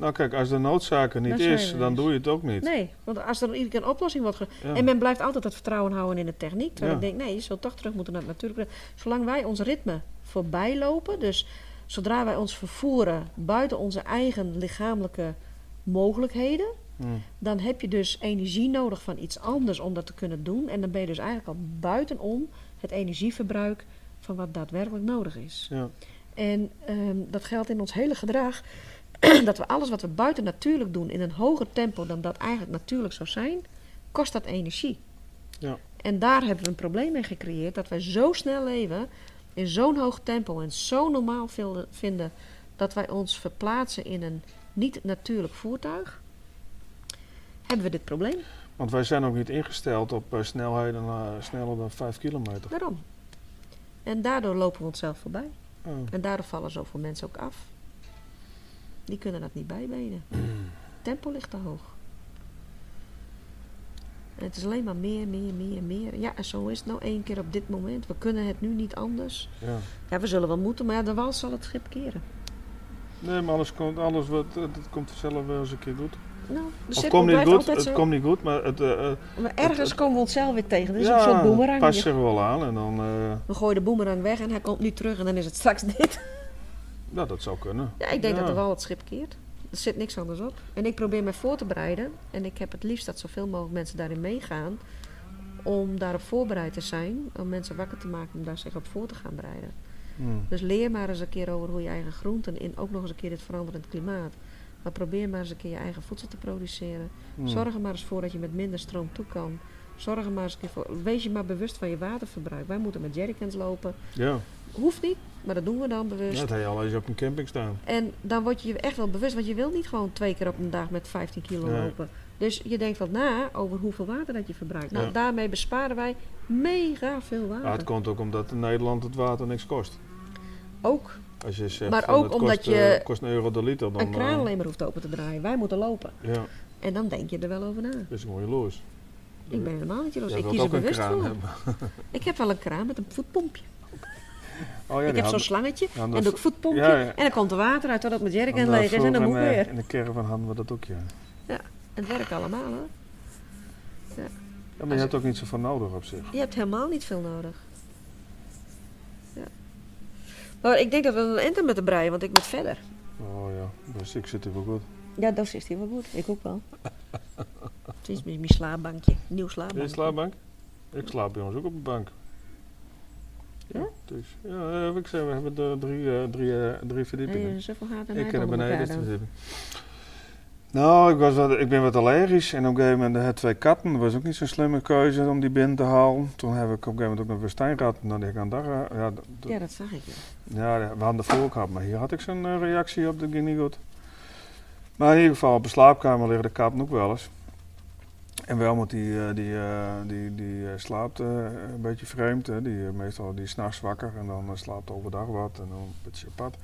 Nou kijk, als de noodzaak er niet is, dan doe je het ook niet. Nee, want als er iedere keer een oplossing wordt ge- Ja. En men blijft altijd het vertrouwen houden in de techniek. Terwijl Ja. ik denk, nee, je zult toch terug moeten naar het natuurlijke. Zolang wij ons ritme voorbij lopen, dus zodra wij ons vervoeren buiten onze eigen lichamelijke mogelijkheden, Hm. dan heb je dus energie nodig van iets anders om dat te kunnen doen. En dan ben je dus eigenlijk al buitenom het energieverbruik van wat daadwerkelijk nodig is. Ja. En ehm, dat geldt in ons hele gedrag. dat we alles wat we buiten natuurlijk doen in een hoger tempo dan dat eigenlijk natuurlijk zou zijn, kost dat energie. Ja. En daar hebben we een probleem mee gecreëerd dat wij zo snel leven, in zo'n hoog tempo en zo normaal vinden dat wij ons verplaatsen in een niet natuurlijk voertuig. Hebben we dit probleem? Want wij zijn ook niet ingesteld op eh, snelheden eh, sneller dan 5 kilometer. Daarom. En daardoor lopen we onszelf voorbij. Oh. En daardoor vallen zoveel mensen ook af. Die kunnen dat niet bijbenen. Tempo ligt te hoog. En het is alleen maar meer, meer, meer, meer. Ja, en zo is het nou één keer op dit moment. We kunnen het nu niet anders. Ja. Ja, we zullen wel moeten, maar ja, de wal zal het schip keren. Nee, maar alles komt, alles wat, het, het komt vanzelf wel eens een keer goed. Nou, cirkel komt niet goed, het zo. komt niet goed, maar het, eh, eh, Maar ergens het- komen we onszelf weer tegen. Dat is ja, een soort boemerang. past Je- zich wel aan en dan, eh, We gooien de boemerang weg en hij komt nu terug en dan is het straks dit. Ja, dat zou kunnen. Ja, ik denk Ja. dat er wel het schip keert. Er zit niks anders op. En ik probeer me voor te bereiden. En ik heb het liefst dat zoveel mogelijk mensen daarin meegaan. Om daarop voorbereid te zijn. Om mensen wakker te maken om daar zich op voor te gaan bereiden. Hmm. Dus leer maar eens een keer over hoe je eigen groenten in ook nog eens een keer dit veranderend klimaat. Maar probeer maar eens een keer je eigen voedsel te produceren. Hmm. Zorg er maar eens voor dat je met minder stroom toe kan. Zorg er maar eens een keer voor. Wees je maar bewust van je waterverbruik. Wij moeten met jerrycans lopen. Ja, Hoeft niet, maar dat doen we dan bewust. dat heb je al eens op een camping staan. En dan word je je echt wel bewust, want je wilt niet gewoon twee keer op een dag met 15 kilo Nee. lopen. Dus je denkt wat na over hoeveel water dat je verbruikt. Nou, Ja. daarmee besparen wij mega veel water. Ja, het komt ook omdat in Nederland het water niks kost. Ook Als je zegt Maar van, ook het omdat kost, je eh, kost een euro de liter, dan een kraan eh, alleen maar hoeft open te draaien. Wij moeten lopen. ja, En dan denk je er wel over na. is mooi los. Ik ben helemaal niet jaloers. Jij Ik kies er bewust voor. Ik heb wel een kraan met een voetpompje. Oh ja, ik heb zo'n slangetje ja, en doe ik voetpompje. Ja, ja. En dan komt er water uit totdat mijn jerrycan leeg is en dan moet ik eh, weer. In de caravan hadden we dat ook, ja. Het werkt allemaal hoor. Ja, maar Als je hebt ook niet zoveel nodig op zich. Je hebt helemaal niet veel nodig. Ja. Maar ik denk dat we een enter moeten breien, want ik moet verder. Oh ja, dus ik zit er wel goed. Ja, dat is hier wel goed. Ik ook wel. Het is mijn slaapbankje. Nieuw slaapbankje. je slaapbank? Ik slaap bij ons ook op een bank. Ja? Dus, ja, eh, ik zei, we hebben er drie, eh, drie, eh, drie verdiepingen. Nee, zoveel gaat ik ken er beneden de dan. verdieping. Nou, ik, was wat, ik ben wat allergisch en op een gegeven moment had twee katten. Dat was ook niet zo'n slimme keuze om die binnen te halen. Toen heb ik op een gegeven moment ook nog woestijnrat. En dan denk ik aan daar, eh, ja, dat zag ik. Ja. ja, we hadden ervoor ook gehad, maar hier had ik zo'n reactie op, dat ging niet goed. Maar in ieder geval, op de slaapkamer liggen de katten ook wel eens. En wel moet die, eh, die, eh, die, die eh, slaapt eh, een beetje vreemd. Hè. Die, eh, meestal die is 's nachts wakker en dan eh, slaapt overdag wat en dan een beetje apart.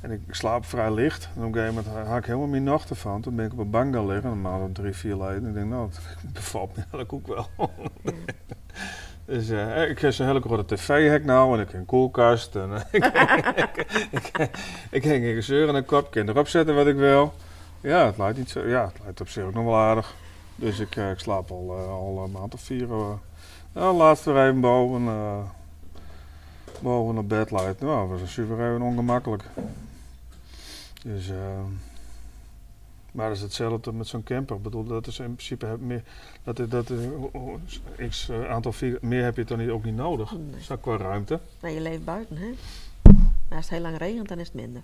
En ik slaap vrij licht. En op een gegeven moment had ik helemaal mijn nachten van. Toen ben ik op een bank gaan liggen, normaal om drie, vier leden. En ik denk, nou, het bevalt me eigenlijk ook wel. Dus eh, ik heb zo'n hele grote tv-hek nou en ik heb een koelkast. En, eh, ik, ik, een gezeur en een kop. Ik kan erop zetten wat ik wil. Ja, het lijkt niet zo. Ja, het lijkt op zich ook nog wel aardig. Dus ik, eh, ik slaap al, eh, al een maand of vier. eh ja, laatst weer even boven. eh boven op bed lijkt. Nou, dat was een super even ongemakkelijk. Dus, eh, maar dat is hetzelfde met zo'n camper. Ik bedoel, dat is in principe heb meer, dat, dat, is- x eh, aantal vier, meer heb je dan niet, ook niet nodig. Nee. Zo qua ruimte. Nou, je leeft buiten, hè? Maar als het heel lang regent, dan is het minder.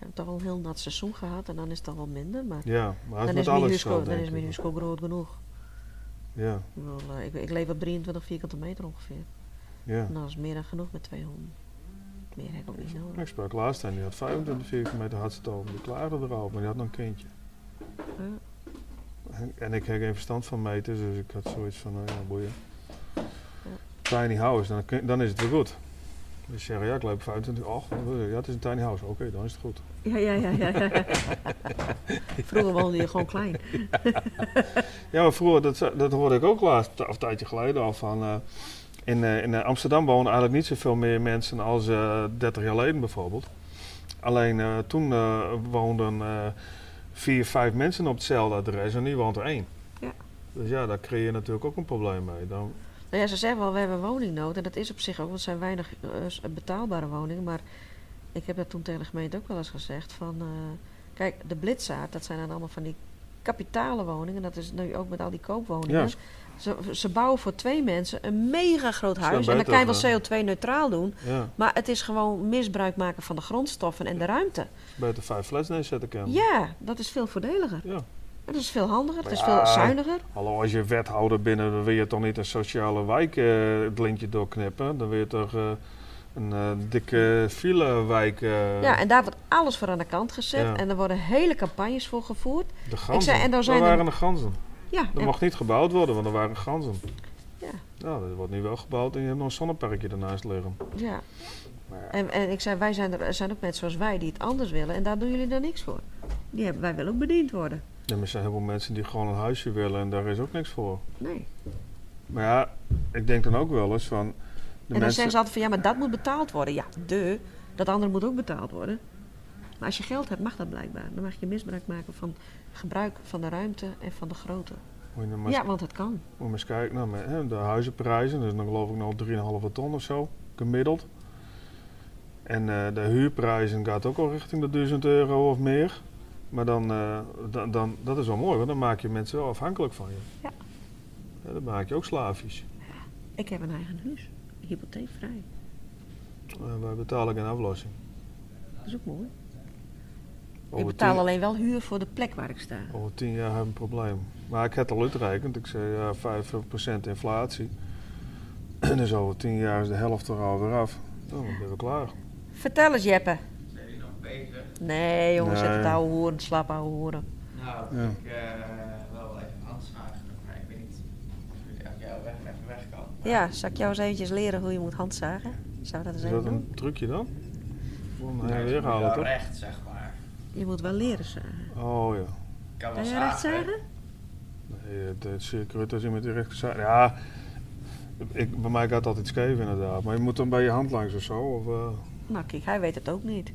We hebben toch wel een heel nat seizoen gehad en dan is het toch wel minder. Maar Ja, maar het dan is alles zo, dan denk is huis groot genoeg. Ja, Ik, bedoel, eh, ik, ik leef op 23 vierkante meter ongeveer. ja. En dat is meer dan genoeg met twee honden. Meer heb ik ook niet nodig. Ik sprak laatst en die had 25 vierkante meter hartstoom. Die klaagde erover, maar die had nog een kindje. Ja. En, en ik heb geen verstand van meters, dus ik had zoiets van, nou ja, boeien. Tiny house, dan, dan is het weer goed. Dus zeggen, ja, ik loop 25, oh, ja, het is een tiny house. Oké, dan is het goed. Ja, ja, ja, ja. ja. Vroeger woonde je gewoon klein. Ja, maar vroeger, dat, dat hoorde ik ook laatst, of een tijdje geleden al van... eh, in, eh, in eh, Amsterdam wonen eigenlijk niet zoveel meer mensen als eh 30 jaar geleden bijvoorbeeld. Alleen toen woonden vier, vijf mensen op hetzelfde adres en nu woont er één. Ja. Dus ja, daar creëer je natuurlijk ook een probleem mee. Dan, Nou ja, ze zeggen wel, we hebben woningnood. En dat is op zich ook, want het zijn weinig eh, betaalbare woningen. Maar ik heb dat toen tegen de gemeente ook wel eens gezegd. Van, eh, kijk, de blitzaard, dat zijn dan allemaal van die kapitale woningen. Dat is nu ook met al die koopwoningen. Ja. Ze, ze bouwen voor twee mensen een mega groot Is huis. En dan kan je wel CO2-neutraal doen. ja, Maar het is gewoon misbruik maken van de grondstoffen en de ruimte. beter vijf flats neerzetten kan. Ja, dat is veel voordeliger. Ja. Dat is veel handiger, het is Ja. veel zuiniger. Hallo, als je wethouder binnen, dan wil je toch niet een sociale wijk eh, het lintje doorknippen. Dan wil je toch eh, een eh, dikke filewijk. eh Ja, en daar wordt alles voor aan de kant gezet. Ja. En er worden hele campagnes voor gevoerd. De ganzen. zei, en daar zijn er- waren de ganzen? Ja, Er mocht niet gebouwd worden, want er waren ganzen. Ja. Nou, er wordt nu wel gebouwd en je hebt nog een zonneparkje ernaast liggen. ja. Maar ja, En, en ik zei, wij zijn er, er zijn ook mensen zoals wij die het anders willen. En daar doen jullie dan niks voor. Die hebben, wij willen ook bediend worden. Ja, maar er zijn heel veel mensen die gewoon een huisje willen en daar is ook niks voor. Nee. Maar ja, ik denk dan ook wel eens van... De en dan mensen, zeggen ze altijd van, ja, maar dat moet betaald worden. Ja, de. Dat andere moet ook betaald worden. Maar als je geld hebt, mag dat blijkbaar. Dan mag je misbruik maken van gebruik van de ruimte en van de grootte. Nou Ja, want het kan. Moet je maar eens kijken naar hè, de huizenprijzen. Dus dan geloof ik nog 3,5 ton of zo, gemiddeld. En eh, de huurprijzen gaat ook al richting de 1000 euro of meer. Maar dan, eh, dan, dan, dat is wel mooi, want dan maak je mensen wel afhankelijk van je. Ja. Ja, dan maak je ook slavisch. Ik heb een eigen huis. Hypotheekvrij. Eh, wij betalen geen aflossing. Dat is ook mooi. Ik betaal tien, alleen wel huur voor de plek waar ik sta. over tien jaar hebben we een probleem. Maar ik heb het al uitgerekend. Ik zei ja, 5% inflatie. dus over 10 jaar is de helft er alweer af. Dan ben we klaar. Vertel eens, Jeppe. Bezig? Nee, jongens, Nee. zet het ouwe horen, slap ouwe horen. Nou, Ja. ik eh wel even handzagen, maar ik weet niet of uit jouw weg even weg kan. Ja, zal ik jou eens eventjes leren hoe je moet handzagen? Zou dat eens Is even dat doen? een trucje dan? Gewoon Nee, weer je halen toch? recht, zeg maar. Je moet wel leren zagen. Oh ja. Ik kan wel je recht zagen. Nee, het is zeker als iemand die recht zei. Ja, ik, bij mij gaat het altijd scheef inderdaad. Maar je moet dan bij je hand langs of zo. Of, eh, Nou, kijk, hij weet het ook niet.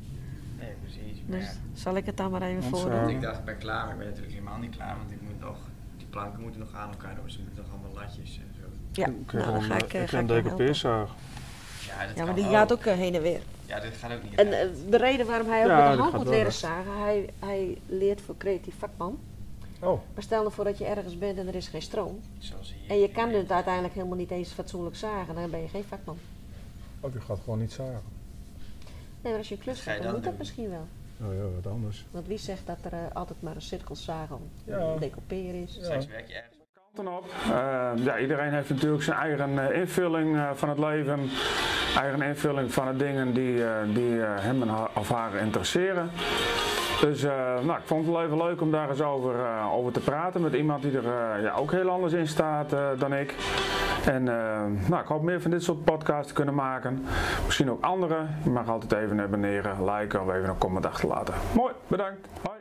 Dus ja, zal ik het dan maar even voordoen? ik dacht, ik ben klaar, maar ik ben natuurlijk helemaal niet klaar, want ik moet nog, die planken moeten nog aan elkaar door, ze moeten nog allemaal latjes en zo. Ja, ik nou, dan ga ik, eh, ik ga een ik jou helpen. decoupeerzaag. Ja, dat Ja, maar die ook. gaat ook eh, heen en weer. Ja, dit gaat ook niet En eh, de reden waarom hij ook Ja, met de hand moet leren zagen, hij, hij leert voor creatief vakman. Oh. Maar stel nou voor dat je ergens bent en er is geen stroom. Zoals hier. En je kan het uiteindelijk helemaal niet eens fatsoenlijk zagen, dan ben je geen vakman. Oh, die gaat gewoon niet zagen. Nee, maar als je een klus ga je hebt, dan dan moet dat doen? misschien wel. Oh ja, wat anders. Want wie zegt dat er eh, altijd maar een cirkelzagen Ja. een decoupeer is? Straks werk je ergens. Op. Eh, ja, iedereen heeft natuurlijk zijn eigen eh, invulling eh, van het leven, eigen invulling van de dingen die, eh, die hem of haar interesseren. Dus nou, ik vond het wel even leuk om daar eens over, over te praten met iemand die er ja, ook heel anders in staat dan ik. En nou, ik hoop meer van dit soort podcasts te kunnen maken. Misschien ook andere. Je mag altijd even beneden liken of even een comment achterlaten. Mooi, bedankt. Hoi.